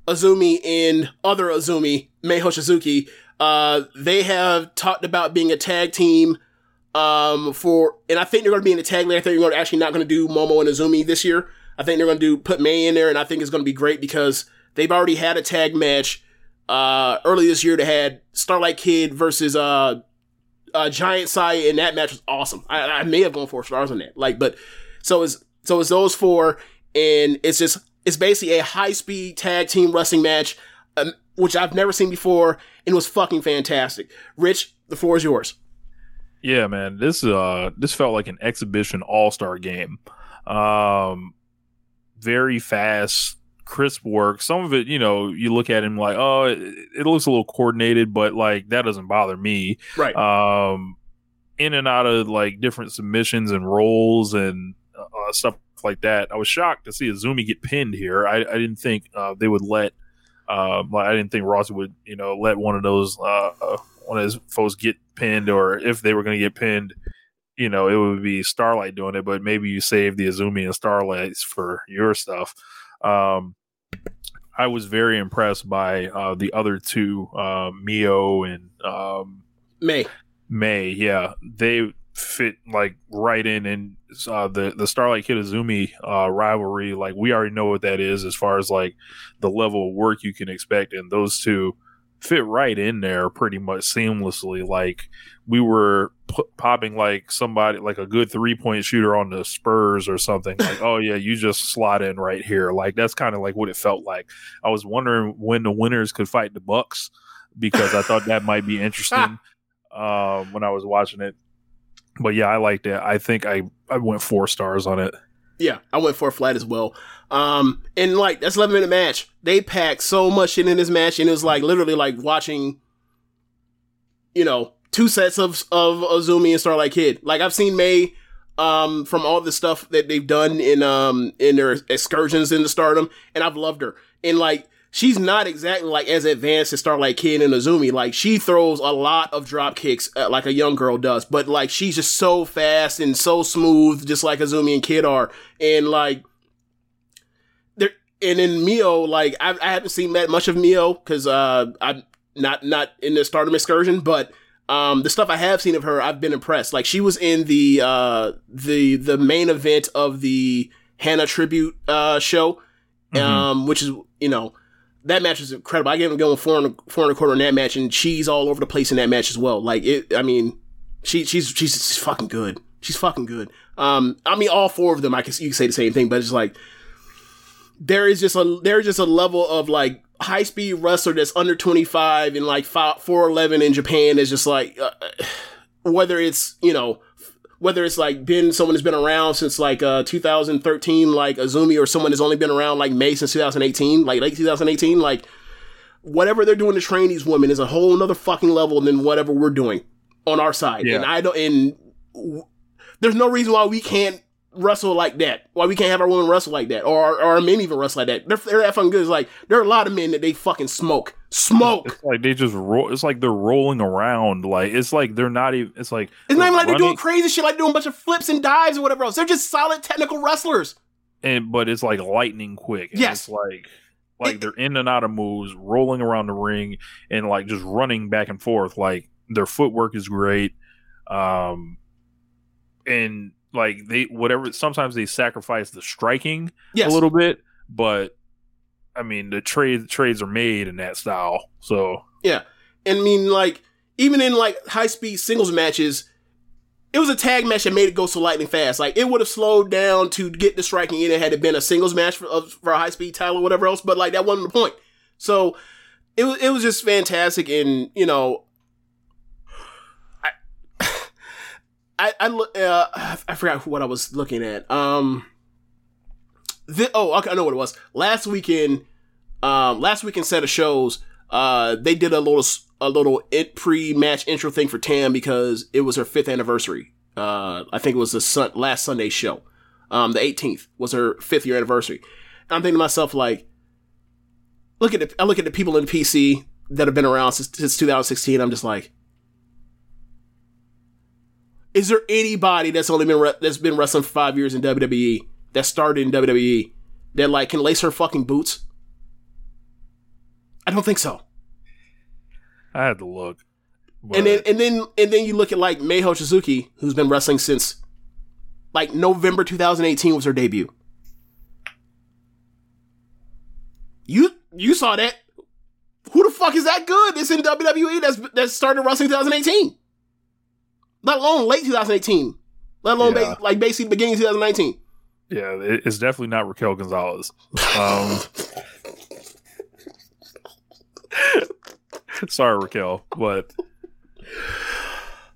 Speaker 3: Azumi and other Azumi, Mei Hoshizuki. Uh, they have talked about being a tag team. Um, for and I think they're going to be in the tag league. I think they're to actually not going to do Momo and Azumi this year. I think they're going to do put May in there, and I think it's going to be great because they've already had a tag match. Uh, early this year they had Starlight Kid versus uh uh, Giant Sai, and that match was awesome. I, I may have gone four stars on that. Like, but so it's so it's those four, and it's just it's basically a high speed tag team wrestling match, um, which I've never seen before, and was fucking fantastic. Rich, the floor is yours.
Speaker 4: Yeah, man. This uh this felt like an exhibition all star game. Um very fast, crisp work. Some of it, you know, you look at him like, oh, it, it looks a little coordinated, but like that doesn't bother me.
Speaker 3: Right.
Speaker 4: Um in and out of like different submissions and rolls and uh, stuff like that. I was shocked to see Azumi get pinned here. I, I didn't think uh, they would let um, like I didn't think Ross would, you know, let one of those uh, uh, one of his foes get pinned, or if they were going to get pinned, you know, it would be Starlight doing it. But maybe you save the Azumi and Starlights for your stuff. Um, I was very impressed by uh, the other two, uh, Mio and um,
Speaker 3: May.
Speaker 4: May. Yeah, they fit like right in, and uh, the the Starlight Kid Azumi uh, rivalry. Like we already know what that is as far as like the level of work you can expect, and those two fit right in there pretty much seamlessly. Like we were p- popping like somebody like a good three point shooter on the Spurs or something. Like oh yeah, you just slot in right here. Like that's kind of like what it felt like. I was wondering when the winners could fight the Bucks because I thought that might be interesting um, when I was watching it. But yeah, I liked it. I think I, I went four stars on it.
Speaker 3: Yeah, I went for a flat as well. Um, and like that's eleven minute match. They packed so much shit in this match, and it was like literally like watching, you know, two sets of of Azumi and Starlight Kid. Like I've seen May, um, from all the stuff that they've done in um in their excursions into Stardom, and I've loved her. And like she's not exactly like as advanced as Starlight Kid and Azumi. Like she throws a lot of drop kicks uh, like a young girl does, but like she's just so fast and so smooth, just like Azumi and Kid are. And like there, and in Mio, like I, I haven't seen that much of Mio because uh I'm not not in the Stardom excursion, but. Um, the stuff I have seen of her, I've been impressed. Like she was in the uh the the main event of the Hana tribute uh show, um, which is you know that match was incredible. I gave him going four and a, four and a quarter in that match, and she's all over the place in that match as well. Like it, I mean, she she's she's, she's fucking good. She's fucking good. Um, I mean, all four of them, I can you can say the same thing, but it's like there is just a there's just a level of like high speed wrestler that's under twenty five and like four eleven in Japan is just like uh, whether it's you know whether it's like been someone that's been around since like uh 2013 like Azumi or someone that's only been around like May since 2018 like late 2018 like whatever they're doing to train these women is a whole nother fucking level than whatever we're doing on our side.
Speaker 4: Yeah.
Speaker 3: and I don't and w- there's no reason why we can't wrestle like that why we can't have our women wrestle like that or or our men even wrestle like that. They're, they're that fucking good. It's like there are a lot of men that they fucking smoke smoke
Speaker 4: It's like they just roll. It's like they're rolling around. Like it's like they're not even. It's like
Speaker 3: it's not even like they're doing crazy shit like doing a bunch of flips and dives or whatever else they're just solid technical wrestlers
Speaker 4: and but it's like lightning quick. And
Speaker 3: Yes.
Speaker 4: it's like like they're in and out of moves, rolling around the ring, and like just running back and forth. Like their footwork is great, um, and like they whatever. Sometimes they sacrifice the striking
Speaker 3: Yes.
Speaker 4: a little bit, but I mean the trade trades are made in that style. So
Speaker 3: Yeah. And I mean, like, even in like high speed singles matches, it was a tag match that made it go so lightning fast. Like, it would have slowed down to get the striking in It had it been a singles match for, for a high speed title or whatever else, but like, that wasn't the point. So, it was, it was just fantastic. And, you know, I, I, I, uh, I forgot what I was looking at. Um, thi- oh, okay, I know what it was. Last weekend, um, last weekend set of shows, uh, they did a little a little it pre-match intro thing for Tam because it was her fifth anniversary. Uh, I think it was the sun- last Sunday show. Um, the 18th was her fifth year anniversary. And I'm thinking to myself like, look at the, I look at the people in the PC that have been around since, since 2016. I'm just like, is there anybody that's only been re- that's been wrestling for five years in WWE that started in WWE that like can lace her fucking boots? I don't think so.
Speaker 4: I had to look. But
Speaker 3: And then and then and then you look at like Mei Hoshizuki, who's been wrestling since like November 2018 was her debut. You you saw that? Who the fuck is that good? That's in WWE. That's that started wrestling 2018. Let alone late 2018. Let alone
Speaker 4: Yeah.
Speaker 3: ba- like basically beginning 2019.
Speaker 4: Yeah, it's definitely not Raquel Gonzalez. Um, sorry, Raquel, but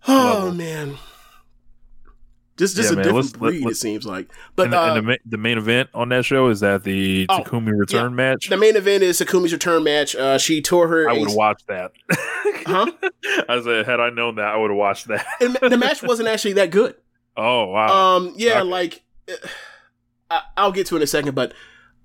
Speaker 3: Oh man. Just just
Speaker 4: Yeah,
Speaker 3: a
Speaker 4: man,
Speaker 3: different
Speaker 4: let's-
Speaker 3: breed,
Speaker 4: let-
Speaker 3: it seems like. But
Speaker 4: and, the,
Speaker 3: uh,
Speaker 4: and the, ma- the main event on that show is that the
Speaker 3: Oh,
Speaker 4: Takumi return
Speaker 3: yeah.
Speaker 4: match.
Speaker 3: the main event is Takumi's return match. Uh, she tore her.
Speaker 4: I would watched that.
Speaker 3: Huh?
Speaker 4: I said, had I known that, I would have watched that.
Speaker 3: and the match wasn't actually that good.
Speaker 4: Oh wow!
Speaker 3: Um, yeah,
Speaker 4: Okay.
Speaker 3: like uh, I, I'll get to in a second, but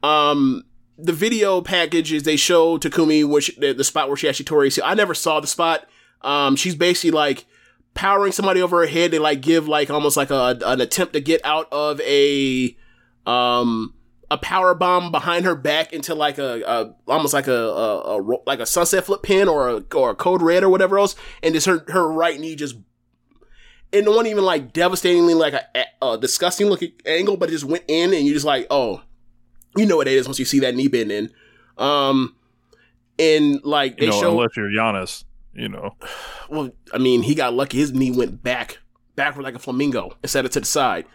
Speaker 3: um, the video package is they show Takumi which the, the spot where she actually tore AC. I never saw the spot. Um, she's basically like powering somebody over her head. They like give like almost like a an attempt to get out of a um a power bomb behind her back into like a, a almost like a, a, a like a sunset flip pin or a or a code red or whatever else, and just her her right knee just it wasn't even like devastatingly like a, a disgusting looking angle, but it just went in, and you just like, oh, you know what it is once you see that knee bend in. Um, and like they
Speaker 4: you know,
Speaker 3: show,
Speaker 4: unless you're Giannis, you know.
Speaker 3: well, I mean, he got lucky. His knee went back, backward like a flamingo instead of to the side.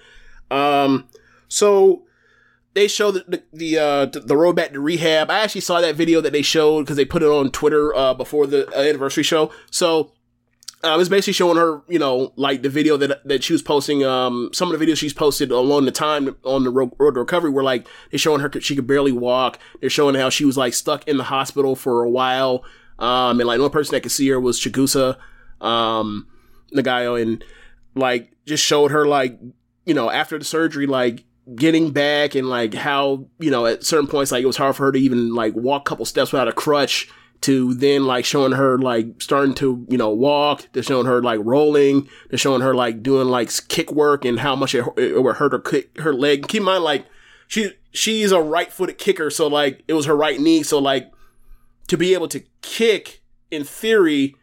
Speaker 3: Um, so they show the the the, uh, the, the road back to rehab. I actually saw that video that they showed because they put it on Twitter uh, before the uh, anniversary show. So uh, it was basically showing her, you know, like the video that that she was posting. Um, some of the videos she's posted along the time on the road, road to recovery were like they're showing her she could barely walk. They're showing how she was like stuck in the hospital for a while. Um, and like the only person that could see her was Chigusa, um, Nagayo, and like just showed her like you know after the surgery like getting back and like how you know at certain points like it was hard for her to even like walk a couple steps without a crutch to then like showing her like starting to you know walk to showing her like rolling to showing her like doing like kick work and how much it, it would hurt her kick, her leg. Keep in mind like she she's a right-footed kicker so like it was her right knee. So like to be able to kick in theory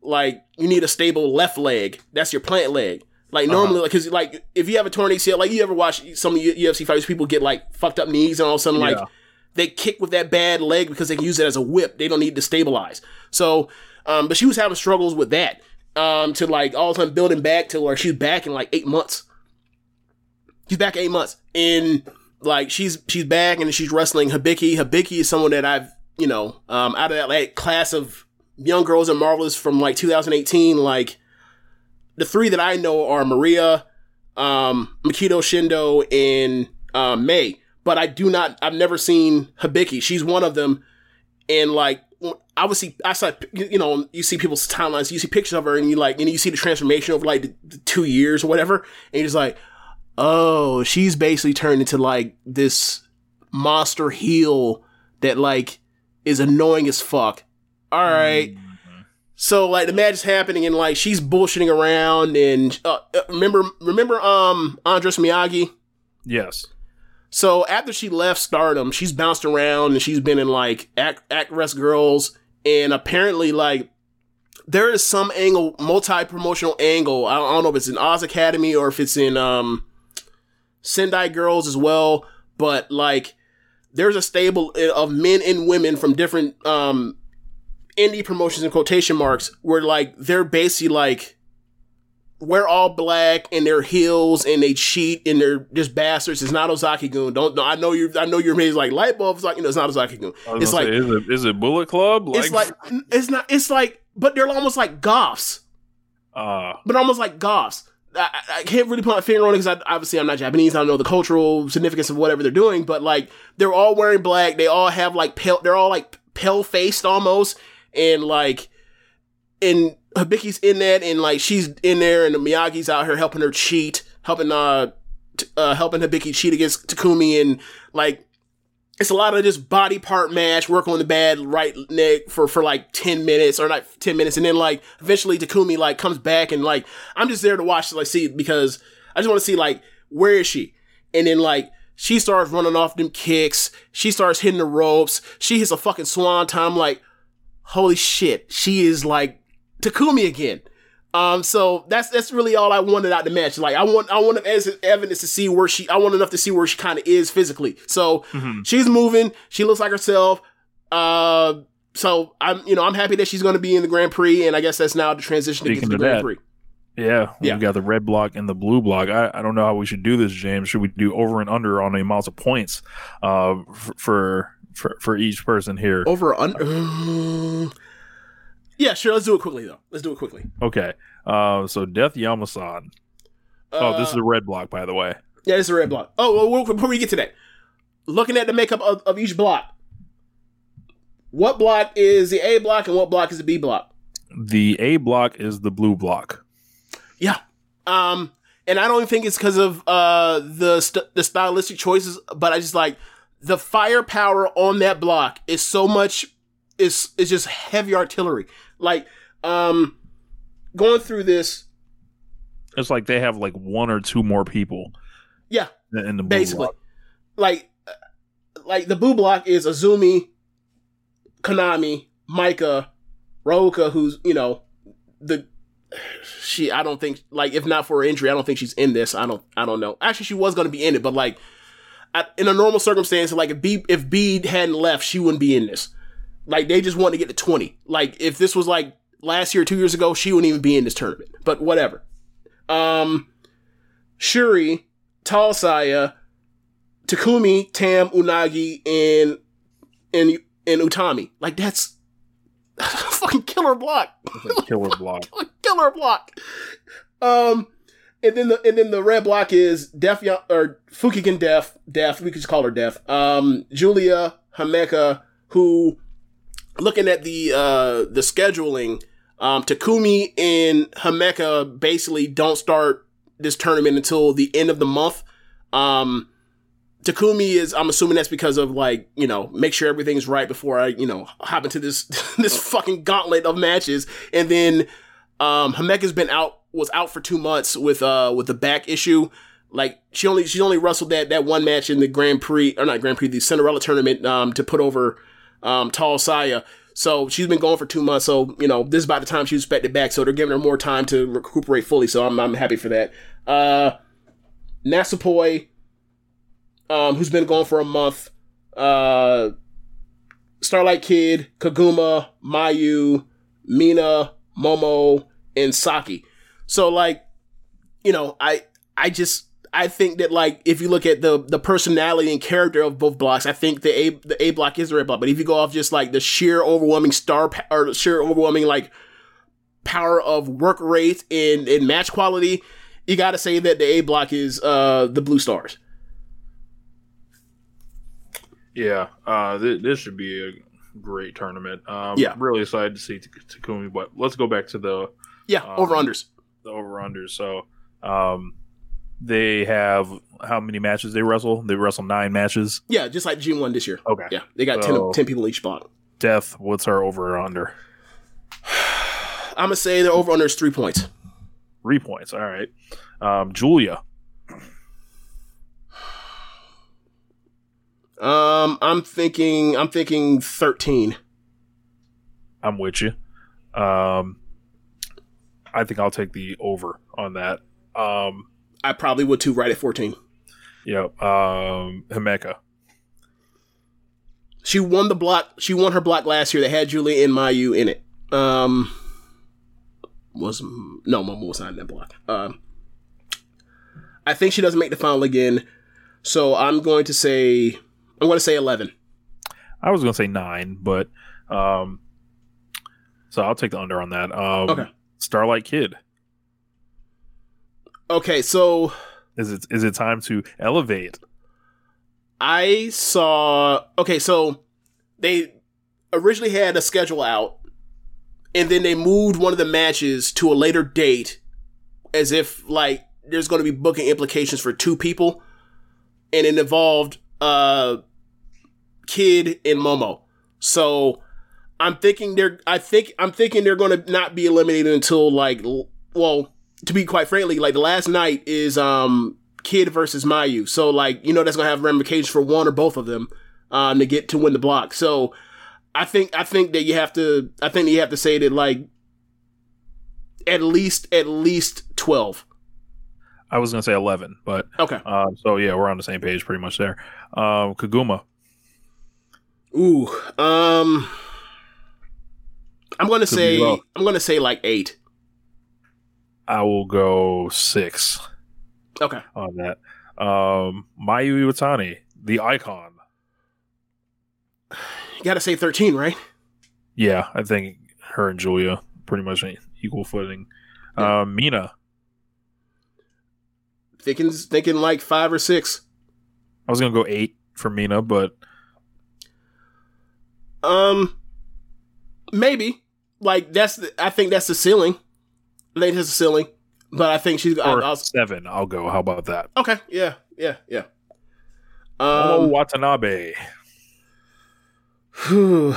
Speaker 3: like you need a stable left leg. That's your plant leg. Like uh-huh. normally like because like if you have a torn ACL like you ever watch some of the UFC fighters people get like fucked up knees and all of a sudden like
Speaker 4: Yeah.
Speaker 3: They kick with that bad leg because they can use it as a whip. They don't need to stabilize. So, um, but she was having struggles with that. Um, to like all of a sudden building back to where she's back in like eight months. She's back eight months. And like she's she's back and she's wrestling Hibiki. Hibiki is someone that I've, you know, um, out of that like class of young girls and marvelous from like 2018, like the three that I know are Maria, um, Shindo, and um, May. But I do not. I've never seen Hibiki. She's one of them, and like obviously, I saw you know you see people's timelines. You see pictures of her, and you like and you see the transformation over like the, the two years or whatever, and you're just like, oh, she's basically turned into like this monster heel that like is annoying as fuck. All right. So like the match is happening and like she's bullshitting around and uh, uh, remember remember um Andras Miyagi.
Speaker 4: Yes.
Speaker 3: So after she left Stardom, she's bounced around and she's been in like Actwres Girls and apparently like there is some angle, multi promotional angle. I don't, I don't know if it's in Oz Academy or if it's in um Sendai girls as well, but like there's a stable of men and women from different um indie promotions and quotation marks where like they're basically like we're all black and they're heels and they cheat and they're just bastards. It's not Ozaki Gun. Don't I know you I know you're amazed like light bulbs like you know it's not Ozaki Gun.
Speaker 4: I
Speaker 3: It's like
Speaker 4: say, is it, is it Bullet Club?
Speaker 3: it's like it's not it's like but they're almost like goths.
Speaker 4: uh,
Speaker 3: but almost like goths. I, I- I can't really put my finger on it because obviously I'm not Japanese. I don't know the cultural significance of whatever they're doing, but like they're all wearing black. They all have like pale. They're all like pale faced almost, and like, and Hibiki's in that, and like she's in there, and the Miyagi's out here helping her cheat, helping uh, t- uh helping Hibiki cheat against Takumi, and like it's a lot of just body part mash, work on the bad right neck for, for like 10 minutes or not 10 minutes. And then like eventually Takumi like comes back and like, I'm just there to watch like see because I just want to see like, where is she? And then like, she starts running off them kicks. She starts hitting the ropes. She hits a fucking swanton. Like, holy shit. She is like Takumi again. Um, so that's that's really all I wanted out the match. Like I want I want as evidence to see where she I want enough to see where she kind of is physically. So she's moving. She looks like herself. Uh, so I'm you know I'm happy that she's going to be in the Grand Prix, and I guess that's now the transition to get to the Grand
Speaker 4: that,
Speaker 3: Prix.
Speaker 4: yeah,
Speaker 3: Yeah.
Speaker 4: we've got the red block and the blue block. I, I don't know how we should do this, James. Should we do over and under on the amounts of points uh, f- for for for each person here?
Speaker 3: Over under. yeah, sure. Let's do it quickly though. Let's do it quickly.
Speaker 4: Okay, uh, so Death Yamasan. oh, this is
Speaker 3: Uh,
Speaker 4: a red block, by the way.
Speaker 3: Yeah, this is a red block. Oh, well, before we get to that, looking at the makeup of, of each block, what block is the A block and what block is the B block?
Speaker 4: The A block is the blue block.
Speaker 3: Yeah. Um, and I don't think it's because of uh the st- the stylistic choices, but I just like the firepower on that block is so much is is just heavy artillery. Like um, going through this,
Speaker 4: It's like they have like one or two more people
Speaker 3: yeah,
Speaker 4: in the
Speaker 3: basically.
Speaker 4: Block.
Speaker 3: like uh, like the boo block is azumi konami maika ruaka who's you know the she i don't think like if not for her injury i don't think she's in this. I don't i don't know. Actually she was going to be in it but like I, in a normal circumstance like if b if b hadn't left she wouldn't be in this like they just want to get to 20 like if this was like last year two years ago she wouldn't even be in this tournament but whatever um shuri Tall Saya, Takumi, Tam, Unagi, and and and Utami. Like that's a fucking killer block.
Speaker 4: Killer block.
Speaker 3: killer block. Um and then the and then the red block is Def or Fukigen Def, Def, we could just call her Def. Um Julia Himeka, who looking at the uh the scheduling, um Takumi and Himeka basically don't start this tournament until the end of the month. Um, Takumi is, I'm assuming that's because of like, you know, make sure everything's right before I, you know, hop into this, this fucking gauntlet of matches. And then, um, Himeka's been out, was out for two months with, uh, with the back issue. Like she only, she only wrestled that, that one match in the Grand Prix, or not Grand Prix, the Cinderella tournament, um, to put over, um, Tall Saya. So she's been going for two months. So, you know, this is about the time she was expected back. So they're giving her more time to recuperate fully. So I'm, I'm happy for that. Uh, Natsupoi, um, who's been gone for a month. Uh, Starlight Kid, Koguma, Mayu, Mina, Momo, and Saki. So like, you know, I I just I think that like if you look at the the personality and character of both blocks, I think the A the A block is the red block. But if you go off just like the sheer overwhelming star or sheer overwhelming like power of work rate and, and match quality, you got to say that the A block is uh the Blue Stars.
Speaker 4: Yeah, uh, th- this should be a great tournament. Um,
Speaker 3: Yeah.
Speaker 4: really excited to see Tak- Takumi. But let's go back to the
Speaker 3: Yeah,
Speaker 4: Um,
Speaker 3: over unders.
Speaker 4: the over under. So, um, they have how many matches they wrestle? They wrestle nine matches.
Speaker 3: Yeah, just like G1 this year.
Speaker 4: Okay.
Speaker 3: Yeah, they got
Speaker 4: So-
Speaker 3: 10, 10 people each block.
Speaker 4: Death. What's our over or under?
Speaker 3: I'm gonna say the over under is three points.
Speaker 4: Three points. All right. Um, Julia.
Speaker 3: Um, I'm thinking I'm thinking 13.
Speaker 4: I'm with you. Um, I think I'll take the over on that. Um,
Speaker 3: I probably would too, right at 14.
Speaker 4: Yep. Um, Himeka.
Speaker 3: She won the block. She won her block last year that had Julie and Mayu in it. Um, was no Momo was not in that block. Um, I think she doesn't make the final again. So I'm going to say I'm going to say eleven.
Speaker 4: I was going to say nine, but um, so I'll take the under on that. Um,
Speaker 3: Okay.
Speaker 4: Starlight Kid.
Speaker 3: Okay, so
Speaker 4: Is it is it time to elevate?
Speaker 3: I saw. Okay, so they originally had a schedule out, and then they moved one of the matches to a later date, as if like there's going to be booking implications for two people, and it involved uh Kid and Momo. So I'm thinking they're. I think I'm thinking they're going to not be eliminated until like. Well, to be quite frankly, like the last night is um Kid versus Mayu. So like you know that's gonna have ramifications for one or both of them um to get to win the block. So I think I think that you have to I think you have to say that like at least at least twelve.
Speaker 4: I was going to say eleven, but
Speaker 3: Okay.
Speaker 4: um, so yeah, we're on the same page pretty much there. Um, Koguma.
Speaker 3: Ooh. Um I'm gonna
Speaker 4: Could
Speaker 3: say. I'm gonna say like eight.
Speaker 4: I will go six
Speaker 3: Okay.
Speaker 4: on that. Um, Mayu Iwatani, the icon.
Speaker 3: You gotta say thirteen, right?
Speaker 4: Yeah, I think her and Julia pretty much equal footing. Um, Mina.
Speaker 3: Thinking thinking like five or six.
Speaker 4: I was gonna go eight for Mina, but
Speaker 3: Um, maybe like that's the, I think that's the ceiling. Think that's the ceiling, but I think she's.
Speaker 4: Or
Speaker 3: I was,
Speaker 4: seven. I'll go. How about that?
Speaker 3: okay, yeah, yeah, yeah.
Speaker 4: Oh,
Speaker 3: Um,
Speaker 4: Watanabe.
Speaker 3: whew.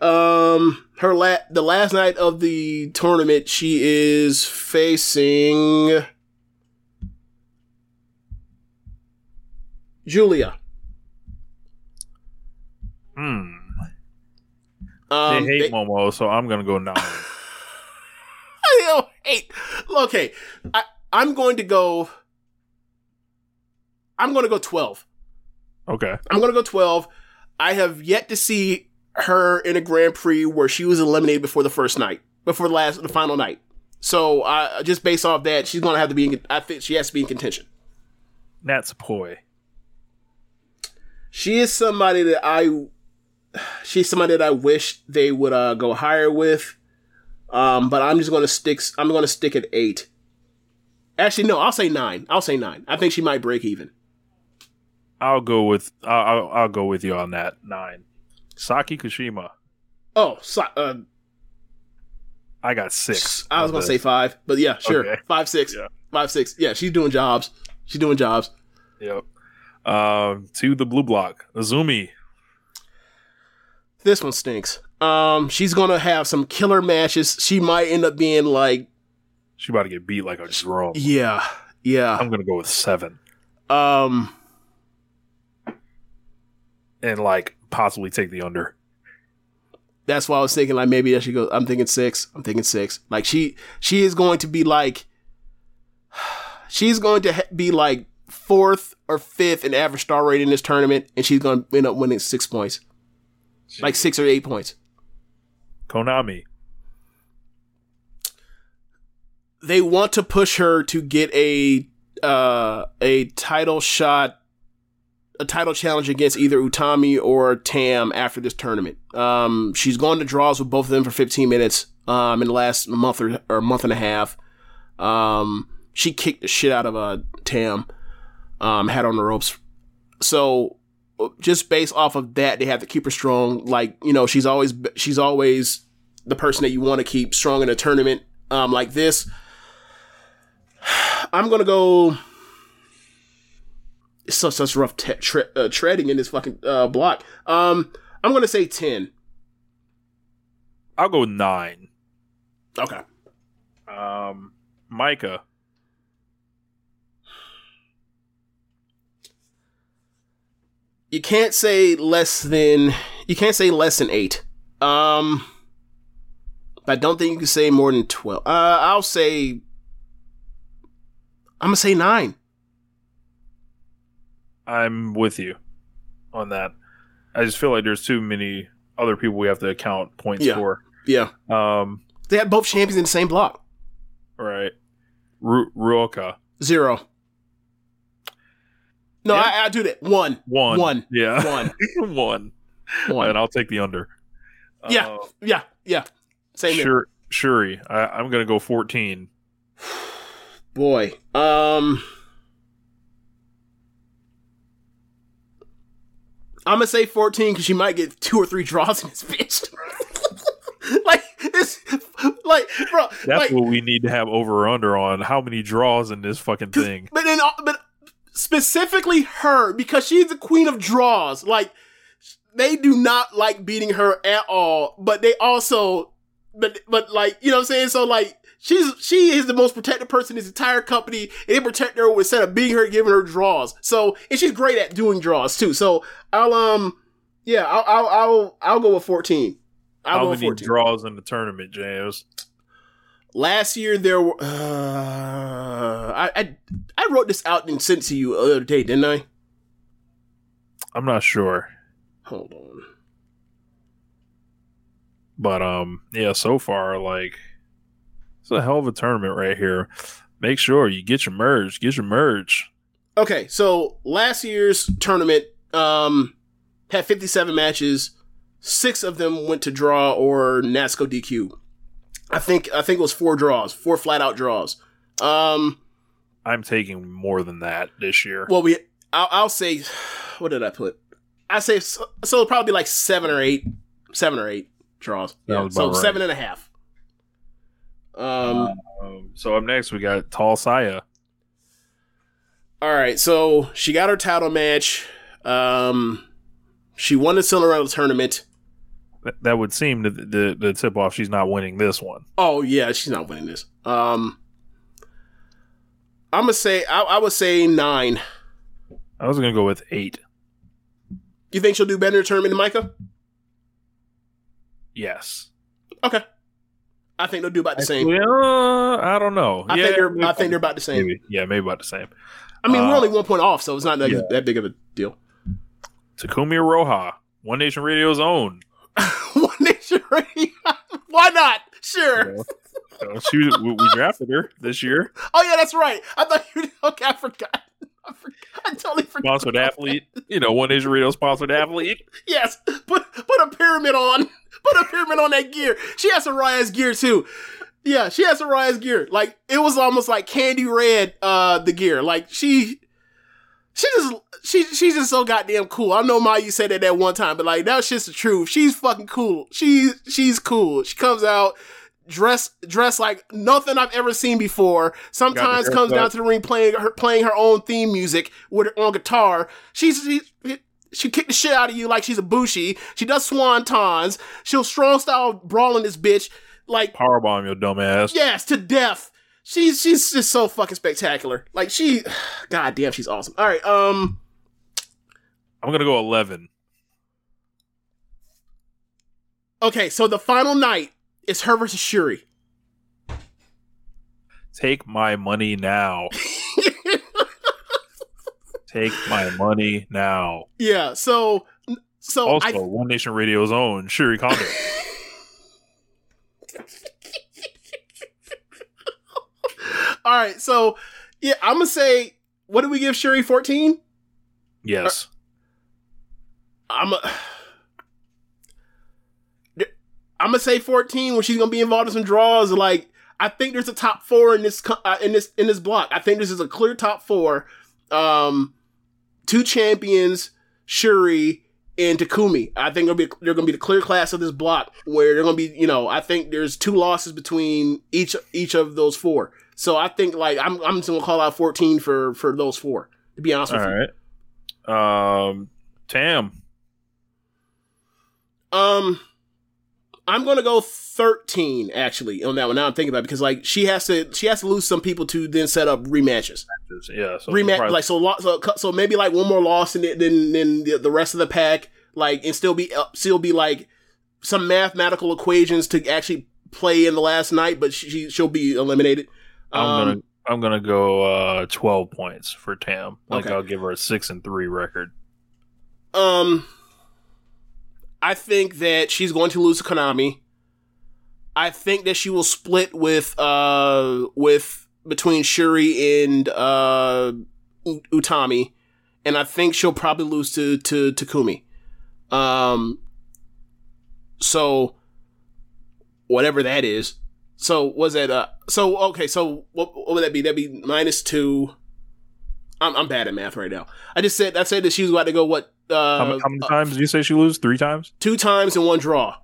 Speaker 3: um, her la- the last night of the tournament, she is facing Julia.
Speaker 4: Hmm.
Speaker 3: Um,
Speaker 4: they hate
Speaker 3: they-
Speaker 4: Momo, so I'm gonna go nine.
Speaker 3: I. Okay, I, I'm going to go. I'm going to go twelve.
Speaker 4: okay.
Speaker 3: I'm going to go twelve. I have yet to see her in a Grand Prix where she was eliminated before the first night, before the last, the final night. So, uh, just based off that, she's going to have to be. In, I think she has to be in contention.
Speaker 4: Natsupoi.
Speaker 3: She is somebody that I. She's somebody that I wish they would uh, go higher with. Um, but I'm just going to stick. I'm to stick at eight. Actually, no. I'll say nine. I'll say nine. I think she might break even.
Speaker 4: I'll go with I'll, I'll, go with you on that nine. Saki Kashima.
Speaker 3: Oh, so, uh,
Speaker 4: I got six.
Speaker 3: I was gonna say five, but yeah, sure,
Speaker 4: Okay.
Speaker 3: five six,
Speaker 4: Yeah.
Speaker 3: five six. Yeah, she's doing jobs. She's doing jobs.
Speaker 4: Yep. Um, to the blue block, Azumi.
Speaker 3: This one stinks. Um, she's gonna have some killer matches. She might end up being like,
Speaker 4: She about to get beat like a drum.
Speaker 3: yeah, yeah.
Speaker 4: I'm gonna go with seven
Speaker 3: Um,
Speaker 4: and like possibly take the under.
Speaker 3: that's why I was thinking like maybe I should go. I'm thinking six. I'm thinking six. Like she, she is going to be like, she's going to ha- be like fourth or fifth in average star rate in this tournament, and she's going to end up winning six points, like six or eight points.
Speaker 4: Konami.
Speaker 3: they want to push her to get a uh, a title shot, a title challenge against either Utami or Tam after this tournament. Um, she's gone to draws with both of them for 15 minutes um, in the last month or, or month and a half. Um, she kicked the shit out of uh, Tam, um, had on the ropes. So just based off of that, they have to keep her strong. Like you know, she's always she's always the person that you want to keep strong in a tournament um, like this. I'm gonna go. It's such such rough te- tre- uh, treading in this fucking uh, block. Um, I'm gonna say ten.
Speaker 4: I'll go nine.
Speaker 3: Okay.
Speaker 4: Um, Micah.
Speaker 3: You can't say less than. You can't say less than eight. Um, but I don't think you can say more than twelve. Uh, I'll say. I'm gonna say nine.
Speaker 4: I'm with you on that. I just feel like there's too many other people we have to account points
Speaker 3: Yeah.
Speaker 4: for.
Speaker 3: Yeah.
Speaker 4: Um,
Speaker 3: They had both champions in the same block.
Speaker 4: right. Ru- Ruaka.
Speaker 3: Zero. No,
Speaker 4: Yeah.
Speaker 3: I, I do that. One.
Speaker 4: One.
Speaker 3: One.
Speaker 4: Yeah.
Speaker 3: One.
Speaker 4: One.
Speaker 3: One.
Speaker 4: And I'll take the under.
Speaker 3: Yeah.
Speaker 4: Uh,
Speaker 3: Yeah. Yeah. Same.
Speaker 4: Shuri. I, I'm going to go 14.
Speaker 3: Boy. Um I'm gonna say 14 because she might get two or three draws in this bitch. like this, like bro,
Speaker 4: That's
Speaker 3: like,
Speaker 4: what we need to have over or under on how many draws in this fucking thing.
Speaker 3: but then, but specifically her because she's the queen of draws. Like they do not like beating her at all, but they also, but but like you know what I'm saying. So like she's she is the most protected person in this entire company. And they protect her instead of beating her, giving her draws. So and she's great at doing draws too. So I'll um yeah I'll I'll I'll, I'll go with 14. I'll
Speaker 4: How
Speaker 3: go with
Speaker 4: many
Speaker 3: 14.
Speaker 4: draws in the tournament, James?
Speaker 3: Last year there were uh, I, I I wrote this out and sent to you the other day, didn't I?
Speaker 4: I'm not sure.
Speaker 3: Hold on.
Speaker 4: But um yeah, so far like it's a hell of a tournament right here. Make sure you get your merge, get your merge.
Speaker 3: Okay, so last year's tournament um had 57 matches. Six of them went to draw or NASCO DQ. I think I think it was four draws, four flat out draws. Um,
Speaker 4: I'm taking more than that this year.
Speaker 3: well, we I'll, I'll say, what did I put? I say so, so it'll probably be like seven or eight, seven or eight draws. Yeah, so
Speaker 4: right.
Speaker 3: seven and a half. Um,
Speaker 4: Um, so up next we got Tall Saya.
Speaker 3: All right, so she got her title match. Um, she won the Cinderella tournament.
Speaker 4: That, would seem to the, the, tip off she's not winning this one.
Speaker 3: Oh yeah, she's not winning this. Um, I'm gonna say I, I would say nine.
Speaker 4: I was gonna go with eight.
Speaker 3: You think she'll do better in tournament than Maika?
Speaker 4: Yes.
Speaker 3: Okay, I think they'll do about the same.
Speaker 4: Well, I don't know.
Speaker 3: I
Speaker 4: yeah,
Speaker 3: think they're I think they're about the same.
Speaker 4: maybe. Yeah, maybe about the same.
Speaker 3: I mean, we're
Speaker 4: Uh,
Speaker 3: only one point off, so it's not that,
Speaker 4: yeah.
Speaker 3: that big of a deal.
Speaker 4: Takumi Iroha, One Nation Radio's own.
Speaker 3: One nation radio. Why not? Sure.
Speaker 4: So she was, we, we drafted her this year.
Speaker 3: Oh yeah, that's right. I thought you. Okay, I forgot. I, forgot. I totally forgot.
Speaker 4: Sponsored athlete. You know, One Nation Radio sponsored athlete.
Speaker 3: Yes, put put a pyramid on. Put a pyramid on that gear. She has Soraya's gear too. Yeah, she has Soraya's gear. Like it was almost like candy red. Uh, the gear. Like she, she just she she's just so goddamn cool. I know Ma, you said that that one time, but like that's just the truth. She's fucking cool. She she's cool. She comes out. Dressed, dressed like nothing I've ever seen before. Sometimes comes down to the ring playing her playing her own theme music with her on guitar. She's she, she kick the shit out of you like she's a bushi. She does swan swantons. She'll strong style brawling this bitch like
Speaker 4: Powerbomb your dumb ass.
Speaker 3: yes to death. She's she's just so fucking spectacular. Like she, god damn, she's awesome. All right, um,
Speaker 4: I'm gonna go eleven.
Speaker 3: okay, so the final night is her versus Shuri.
Speaker 4: Take my money now. Take my money now.
Speaker 3: yeah, so so
Speaker 4: Also,
Speaker 3: I
Speaker 4: One Nation Radio's own Shuri Kondo.
Speaker 3: all right, so yeah, I'm gonna say what did we give Shuri fourteen?
Speaker 4: yes.
Speaker 3: I'm a, I'm gonna say 14 when she's gonna be involved in some draws. Like I think there's a top four in this uh, in this in this block. I think this is a clear top four. Um, two champions, Shuri and Takumi. I think they'll be they're gonna be the clear class of this block where they're gonna be. You know, I think there's two losses between each each of those four. So I think like I'm I'm just gonna call out 14 for for those four. To be honest
Speaker 4: All
Speaker 3: with you.
Speaker 4: right. Um, Tam.
Speaker 3: Um, I'm gonna go 13 actually on that one. Now I'm thinking about it because like she has to she has to lose some people to then set up rematches.
Speaker 4: Yeah. So
Speaker 3: Rematch
Speaker 4: probably-
Speaker 3: like so lo- so so maybe like one more loss and then then, then the, the rest of the pack like and still be uh, still be like some mathematical equations to actually play in the last night, but she she'll be eliminated.
Speaker 4: I'm
Speaker 3: Um,
Speaker 4: gonna I'm gonna go uh, 12 points for Tam. Like
Speaker 3: Okay.
Speaker 4: I'll give her a six and three record.
Speaker 3: Um, I think that she's going to lose to Konami. I think that she will split with uh with between Shuri and uh Utami, and I think she'll probably lose to to Takumi. Um, so whatever that is. So was that uh? So okay. So what, what would that be? That'd be minus two. I'm I'm bad at math right now. I just said I said that she was about to go what uh
Speaker 4: How, how many times did you say she lose? Three times?
Speaker 3: two times and one draw.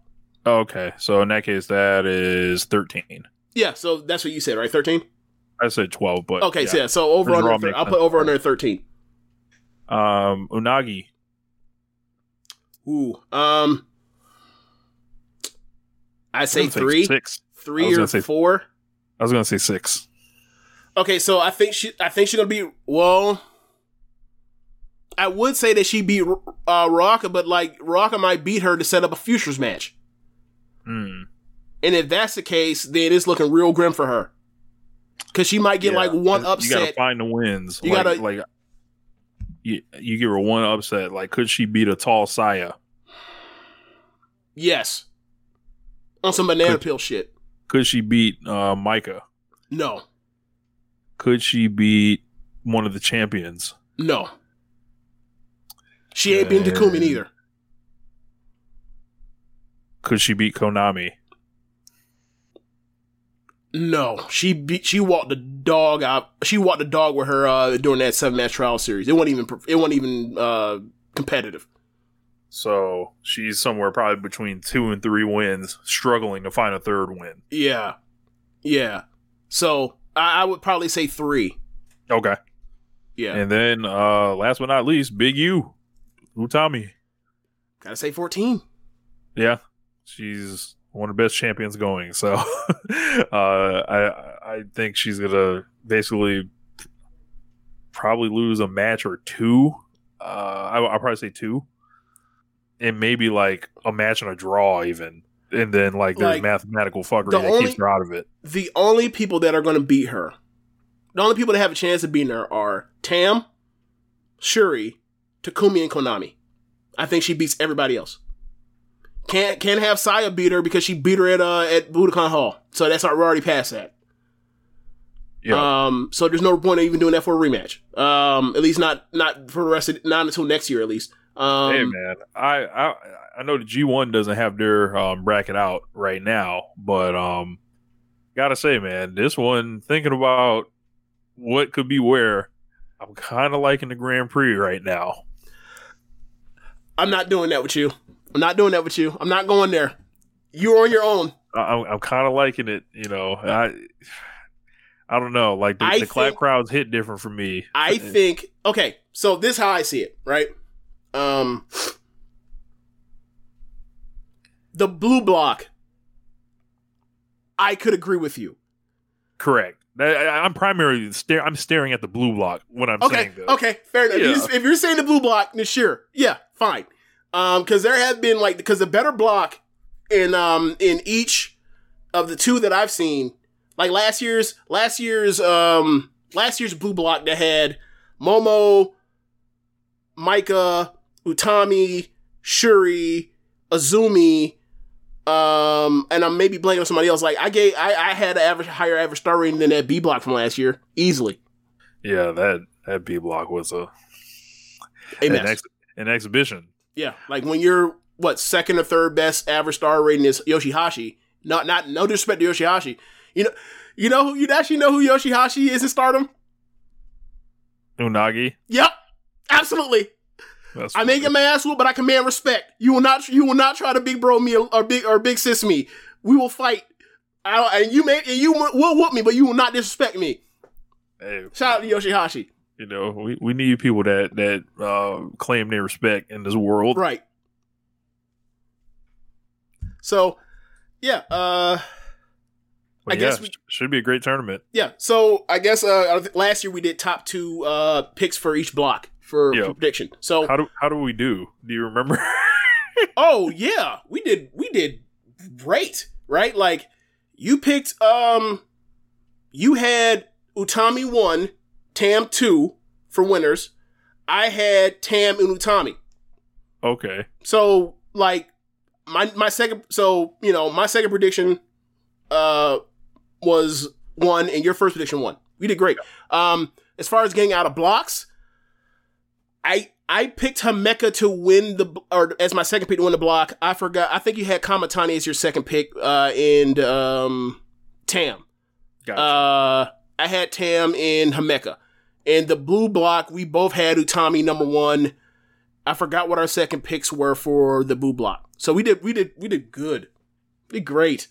Speaker 4: Okay, so in that case, that is 13.
Speaker 3: Yeah, so that's what you said, right? Thirteen.
Speaker 4: I said 12, but
Speaker 3: Okay, so yeah, so over under. thir- I'll put over under thirteen.
Speaker 4: Um, Unagi.
Speaker 3: Ooh, um, I say three,
Speaker 4: six.
Speaker 3: Three or
Speaker 4: say-
Speaker 3: four.
Speaker 4: I was gonna say six.
Speaker 3: Okay, so I think she, I think she's gonna be well. I would say that she beat uh, Ruaka, but like Ruaka might beat her to set up a futures match.
Speaker 4: Hmm.
Speaker 3: And if that's the case, then it's looking real grim for her. Cause she might get
Speaker 4: Yeah,
Speaker 3: like one upset.
Speaker 4: You gotta find the wins.
Speaker 3: You
Speaker 4: like,
Speaker 3: gotta-
Speaker 4: like you, you give her one upset. Like, could she beat a tall Saya?
Speaker 3: Yes. On some banana
Speaker 4: Could-
Speaker 3: pill shit.
Speaker 4: Could she beat uh, Maika?
Speaker 3: No.
Speaker 4: Could she beat one of the champions?
Speaker 3: No. She ain't been to Takumi either.
Speaker 4: Could she beat Konami?
Speaker 3: No. She beat, she walked the dog out. She walked the dog with her uh during that seven match trial series. It wasn't even it wasn't even uh competitive.
Speaker 4: So she's somewhere probably between two and three wins, struggling to find a third win.
Speaker 3: Yeah. Yeah. So I, I would probably say three.
Speaker 4: Okay.
Speaker 3: Yeah.
Speaker 4: And then uh last but not least, Big U. Utami.
Speaker 3: Gotta say fourteen.
Speaker 4: Yeah. She's one of the best champions going. So uh I I think she's gonna basically probably lose a match or two. Uh I I'll probably say two. And maybe like a match and a draw even. And then like there's
Speaker 3: Like,
Speaker 4: mathematical fuckery
Speaker 3: the
Speaker 4: that
Speaker 3: only-
Speaker 4: keeps her out of it.
Speaker 3: the only people that are going to beat her, the only people that have a chance of beating her are Tam, Shuri, Takumi, and Konami. I think she beats everybody else. Can't can't have Saya beat her because she beat her at uh at Budokan Hall. So that's we're already past that.
Speaker 4: Yeah.
Speaker 3: Um. So there's no point in even doing that for a rematch. Um. At least not not for the rest of not until next year at least. Um.
Speaker 4: hey man, I, I I know the G one doesn't have their um, bracket out right now, but um, gotta say, man, this one thinking about what could be where, I'm kind of liking the Grand Prix right now.
Speaker 3: I'm not doing that with you. I'm not doing that with you. I'm not going there. You're on your own.
Speaker 4: I, I'm, I'm kind of liking it. You know, I I don't know, like the,
Speaker 3: I
Speaker 4: the clap
Speaker 3: think-
Speaker 4: crowds hit different for me.
Speaker 3: I think okay, so this is how I see it, right? Um the blue block I could agree with you.
Speaker 4: correct. I, I'm primarily stare. I'm staring at the blue block when I'm
Speaker 3: Okay,
Speaker 4: saying this.
Speaker 3: okay, fair enough. If
Speaker 4: Yeah.
Speaker 3: you're- If you're saying the blue block, sure. Yeah, fine. Um cuz there have been like cuz the better block in um in each of the two that I've seen, like last year's last year's um last year's blue block that had Momo, Maika, Utami, Shuri, Azumi, um, and I'm maybe blanking on somebody else. Like I gave, I, I had an average higher average star rating than that B block from last year, easily.
Speaker 4: Yeah, that that B block was a
Speaker 3: A
Speaker 4: an, ex, an exhibition.
Speaker 3: yeah, like when you're what second or third best average star rating is Yoshihashi. Not, not, no disrespect to Yoshihashi. You know, you know who you actually know who Yoshihashi is in Stardom.
Speaker 4: Unagi.
Speaker 3: Yep, absolutely.
Speaker 4: That's
Speaker 3: I may get my ass whooped, but I command respect. You will not, you will not try to big bro me or big or big sis me. We will fight. I, and you may, and you will whoop me, but you will not disrespect me.
Speaker 4: Hey,
Speaker 3: Shout out to Yoshihashi.
Speaker 4: you know, we, we need people that that uh, claim their respect in this world.
Speaker 3: Right. So, yeah, uh,
Speaker 4: But
Speaker 3: I guess we-
Speaker 4: should be a great tournament.
Speaker 3: yeah. So I guess uh, last year we did top two uh picks for each block for,
Speaker 4: Yeah.
Speaker 3: for prediction. So,
Speaker 4: How do how do we do? Do you remember?
Speaker 3: oh yeah, we did we did great, right? Like you picked um, you had Utami one, Tam two for winners. I had Tam and Utami.
Speaker 4: Okay.
Speaker 3: So like my my second so you know my second prediction uh was one and your first prediction one. We did great. Um as far as getting out of blocks, I I picked Himeka to win the or as my second pick to win the block. I forgot. I think you had Kamitani as your second pick uh and um Tam.
Speaker 4: Gotcha.
Speaker 3: Uh I had Tam and Himeka, And the blue block, we both had Utami number one. I forgot what our second picks were for the blue block. So we did we did we did good. We did great.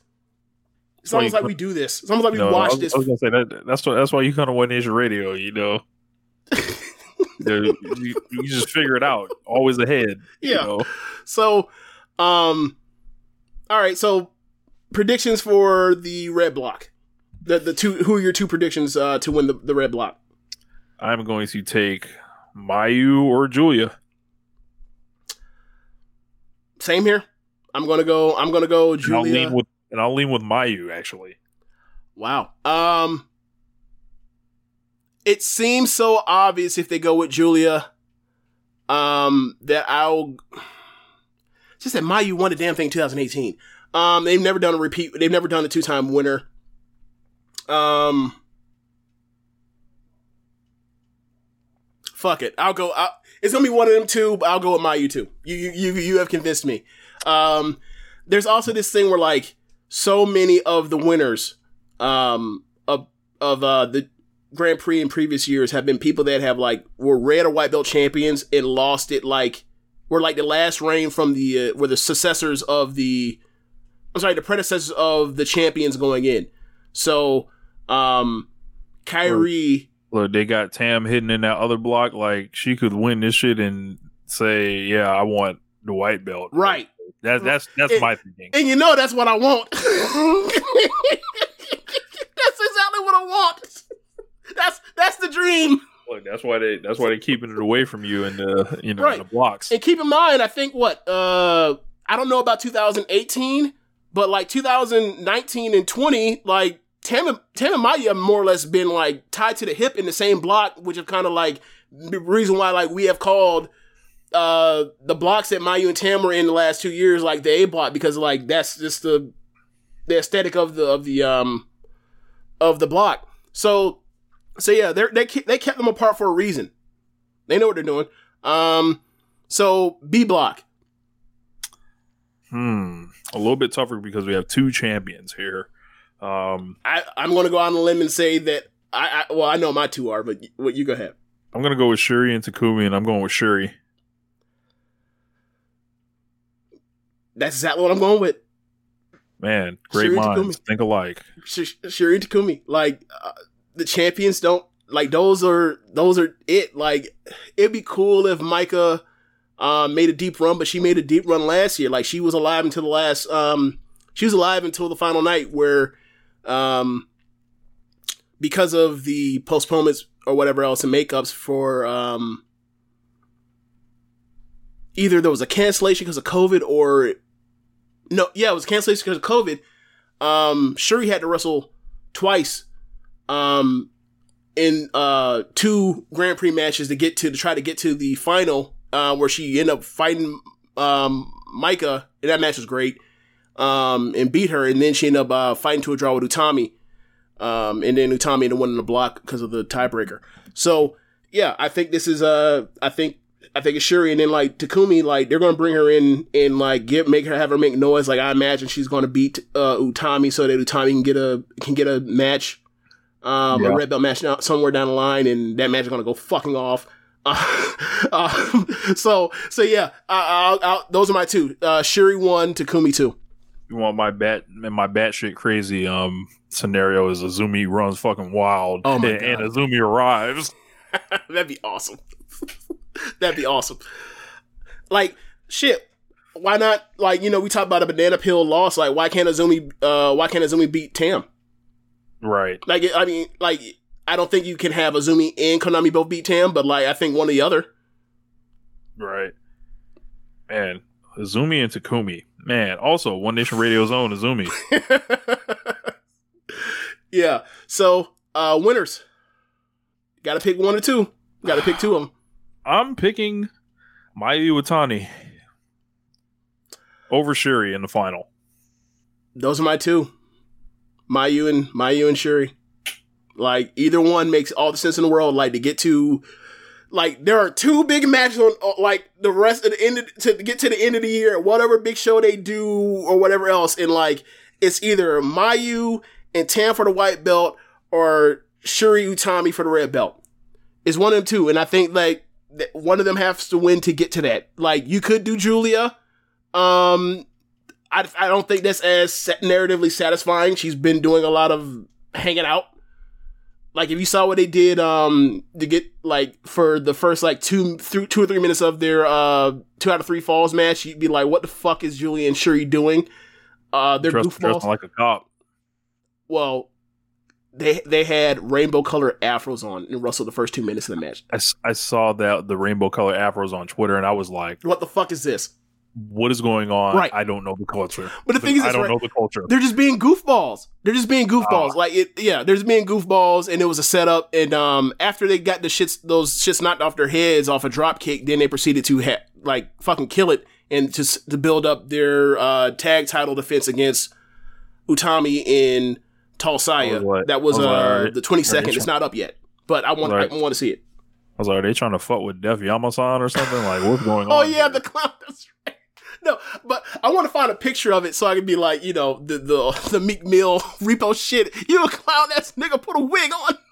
Speaker 3: It's almost like we do this. It's almost like we
Speaker 4: No, I
Speaker 3: watch
Speaker 4: was,
Speaker 3: this.
Speaker 4: I was gonna say that. That's what. That's why you kind of One Nation Radio. You know. You, you just figure it out. Always ahead. you
Speaker 3: Yeah.
Speaker 4: know?
Speaker 3: So, um, all right. So predictions for the red block. The the two who are your two predictions uh, to win the, the red block?
Speaker 4: I'm going to take Mayu or Julia.
Speaker 3: Same here. I'm gonna go. I'm gonna go
Speaker 4: And I'll
Speaker 3: Julia.
Speaker 4: lean with and I'll lean with Mayu actually.
Speaker 3: Wow. Um it seems so obvious if they go with Julia um that I'll just that Mayu won the damn thing in 2018. Um they've never done a repeat they've never done a two-time winner. Um Fuck it. I'll go I'll, it's to be one of them two, but I'll go with Mayu too. You you you you have convinced me. Um there's also this thing where like so many of the winners um of of uh the Grand Prix in previous years have been people that have like were red or white belt champions and lost it like were like the last reign from the uh, were the successors of the I'm sorry the predecessors of the champions going in. So um Kyrie
Speaker 4: Look, they got Tam hidden in that other block. Like she could win this shit and say, "Yeah, I want the white belt."
Speaker 3: right
Speaker 4: That's that's that's
Speaker 3: It-
Speaker 4: my thinking.
Speaker 3: and you know that's what I want. that's exactly what I want. That's that's the dream.
Speaker 4: Look, that's why they that's why they keeping it away from you in the you know
Speaker 3: Right.
Speaker 4: in the blocks.
Speaker 3: And keep in mind, I think what uh I don't know about 2018, but like 2019 and 20, like Tam and, Tam and Mayu have more or less been like tied to the hip in the same block, which is kind of like the reason why like we have called uh the blocks that Mayu and Tam were in the last two years like the A block because like that's just the the aesthetic of the of the um of the block. So so yeah, they they they kept them apart for a reason. They know what they're doing. Um, so B block.
Speaker 4: Hmm, a little bit tougher because we have two champions here. Um,
Speaker 3: I I'm going to go on a limb and say that I, I well I know my two are, but what you go ahead.
Speaker 4: I'm gonna go with Shuri and Takumi, and I'm going with Shuri.
Speaker 3: That's exactly what I'm going with.
Speaker 4: Man, great
Speaker 3: Shuri
Speaker 4: minds
Speaker 3: Takumi.
Speaker 4: think alike.
Speaker 3: Sh- Shuri and Takumi. Like uh, the champions don't like those are those are it. Like it'd be cool if Maika um, made a deep run, but she made a deep run last year. Like she was alive until the last um she was alive until the final night where um because of the postponements or whatever else and makeups for um either there was a cancellation because of COVID or no, yeah, it was cancellation because of COVID. Um, Shuri had to wrestle twice, um, in uh two Grand Prix matches to get to to try to get to the final, uh, where she ended up fighting um Maika, and that match was great. Um, and beat her, and then she ended up uh, fighting to a draw with Utami. Um, and then Utami ended up winning the block because of the tiebreaker. So yeah, I think this is uh, I think I think it's Shuri, and then like Takumi, like they're gonna bring her in and like get make her have her make noise. Like I imagine she's gonna beat uh, Utami so that Utami can get a can get a match, um, a red belt match down, somewhere down the line, and that match is gonna go fucking off. Uh, um, so so yeah, I, I'll, I'll, those are my two. Uh, Shuri one, Takumi two.
Speaker 4: You want my bat and my batshit crazy um scenario is Azumi runs fucking wild,
Speaker 3: Oh my
Speaker 4: and, and
Speaker 3: God.
Speaker 4: Azumi arrives.
Speaker 3: That'd be awesome. That'd be awesome. Like shit. Why not? Like you know, we talked about a banana peel loss. Like why can't Azumi? Uh, why can't Azumi beat Tam?
Speaker 4: Right.
Speaker 3: Like I mean, like I don't think you can have Azumi and Konami both beat Tam, but like I think one or the other.
Speaker 4: Right. Man, Azumi and Takumi. Man, also One Nation Radio's own Azumi.
Speaker 3: yeah. So uh winners. Got to pick one or two. Got to pick two of them.
Speaker 4: I'm picking Mayu Iwatani over Shuri in the final.
Speaker 3: Those are my two. Mayu and Mayu and Shuri. Like either one makes all the sense in the world. Like to get to, like there are two big matches on uh, like the rest of the end of, to get to the end of the year. Whatever big show they do or whatever else, and like it's either Mayu and Tam for the white belt or Shuri Utami for the red belt. It's one of them two, and I think like one of them has to win to get to that. Like you could do Julia. Um, I, I don't think that's as narratively satisfying. She's been doing a lot of hanging out. Like if you saw what they did um to get like for the first like two through two or three minutes of their uh two out of three falls match, you'd be like, what the fuck is Julia and Shuri doing? Uh they're
Speaker 4: Dress,
Speaker 3: goofballs.
Speaker 4: like a cop.
Speaker 3: well, they they had rainbow colored afros on and Russell the first two minutes of the match.
Speaker 4: I, I saw that the rainbow color afros on Twitter, and I was like,
Speaker 3: What the fuck is this?
Speaker 4: "What is going on?"
Speaker 3: Right.
Speaker 4: I don't know the culture.
Speaker 3: But the thing is,
Speaker 4: I don't
Speaker 3: right-
Speaker 4: know the culture.
Speaker 3: They're just being goofballs. They're just being goofballs.
Speaker 4: Ah.
Speaker 3: Like it, yeah. They're just being goofballs, and it was a setup. And um, after they got the shits, those shits knocked off their heads off a drop kick, then they proceeded to ha- like fucking kill it and just to build up their uh tag title defense against Utami in Tulsaya.
Speaker 4: Like-
Speaker 3: that was, uh
Speaker 4: like,
Speaker 3: the twenty second. It's not up yet, but I want
Speaker 4: Alright.
Speaker 3: I want to see it.
Speaker 4: I was like, "Are they trying to fuck with Def Yamasan or something? Like, what's going
Speaker 3: Oh
Speaker 4: on?"
Speaker 3: Oh yeah,
Speaker 4: here?
Speaker 3: the clown. That's right. But I want to find a picture of it so I can be like, you know, the the the Meek Mill repo shit. You a clown ass nigga, put a wig on.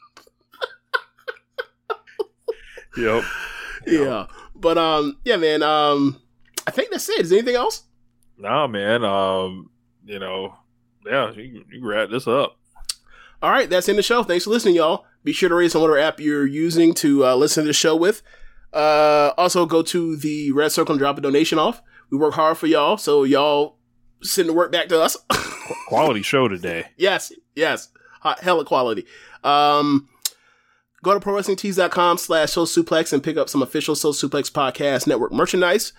Speaker 4: Yep.
Speaker 3: Yeah, but um, yeah, man. Um, I think that's it. Is there anything else?
Speaker 4: Nah, man. Um, you know, yeah, you, you wrap this up.
Speaker 3: All right, that's in the show. Thanks for listening, y'all. Be sure to rate us on whatever app you're using to uh, listen to the show with. Uh, also, go to the Red Circle and drop a donation off. We work hard for y'all, so y'all send the work back to us.
Speaker 4: Quality show today.
Speaker 3: Yes, yes. Hot, hella quality. Um, go to prowrestlingtees.com slash Soul Suplex and pick up some official Soul Suplex Podcast Network merchandise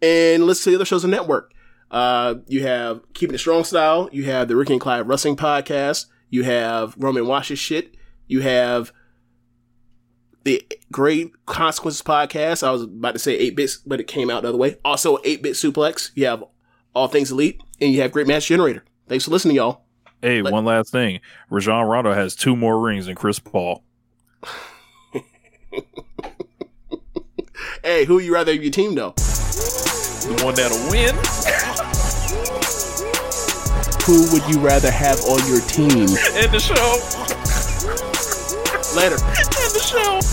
Speaker 3: and listen to the other shows on the network. Uh, you have Keeping It Strong Style. You have the Ricky and Clive Wrestling Podcast. You have Grown Men Watch This Shit. You have the Grave Consequences Podcast. I was about to say 8 bits, but it came out the other way. Also, 8 bit suplex. You have All Things Elite, and you have Great Match Generator. Thanks for listening, y'all.
Speaker 4: Hey,
Speaker 3: Let-
Speaker 4: one last thing. Rajon Rondo has two more rings than Chris Paul.
Speaker 3: Hey, who you rather have your team though?
Speaker 4: The one that'll win.
Speaker 3: Who would you rather have on your team?
Speaker 4: In the show.
Speaker 3: Later.
Speaker 4: End the show.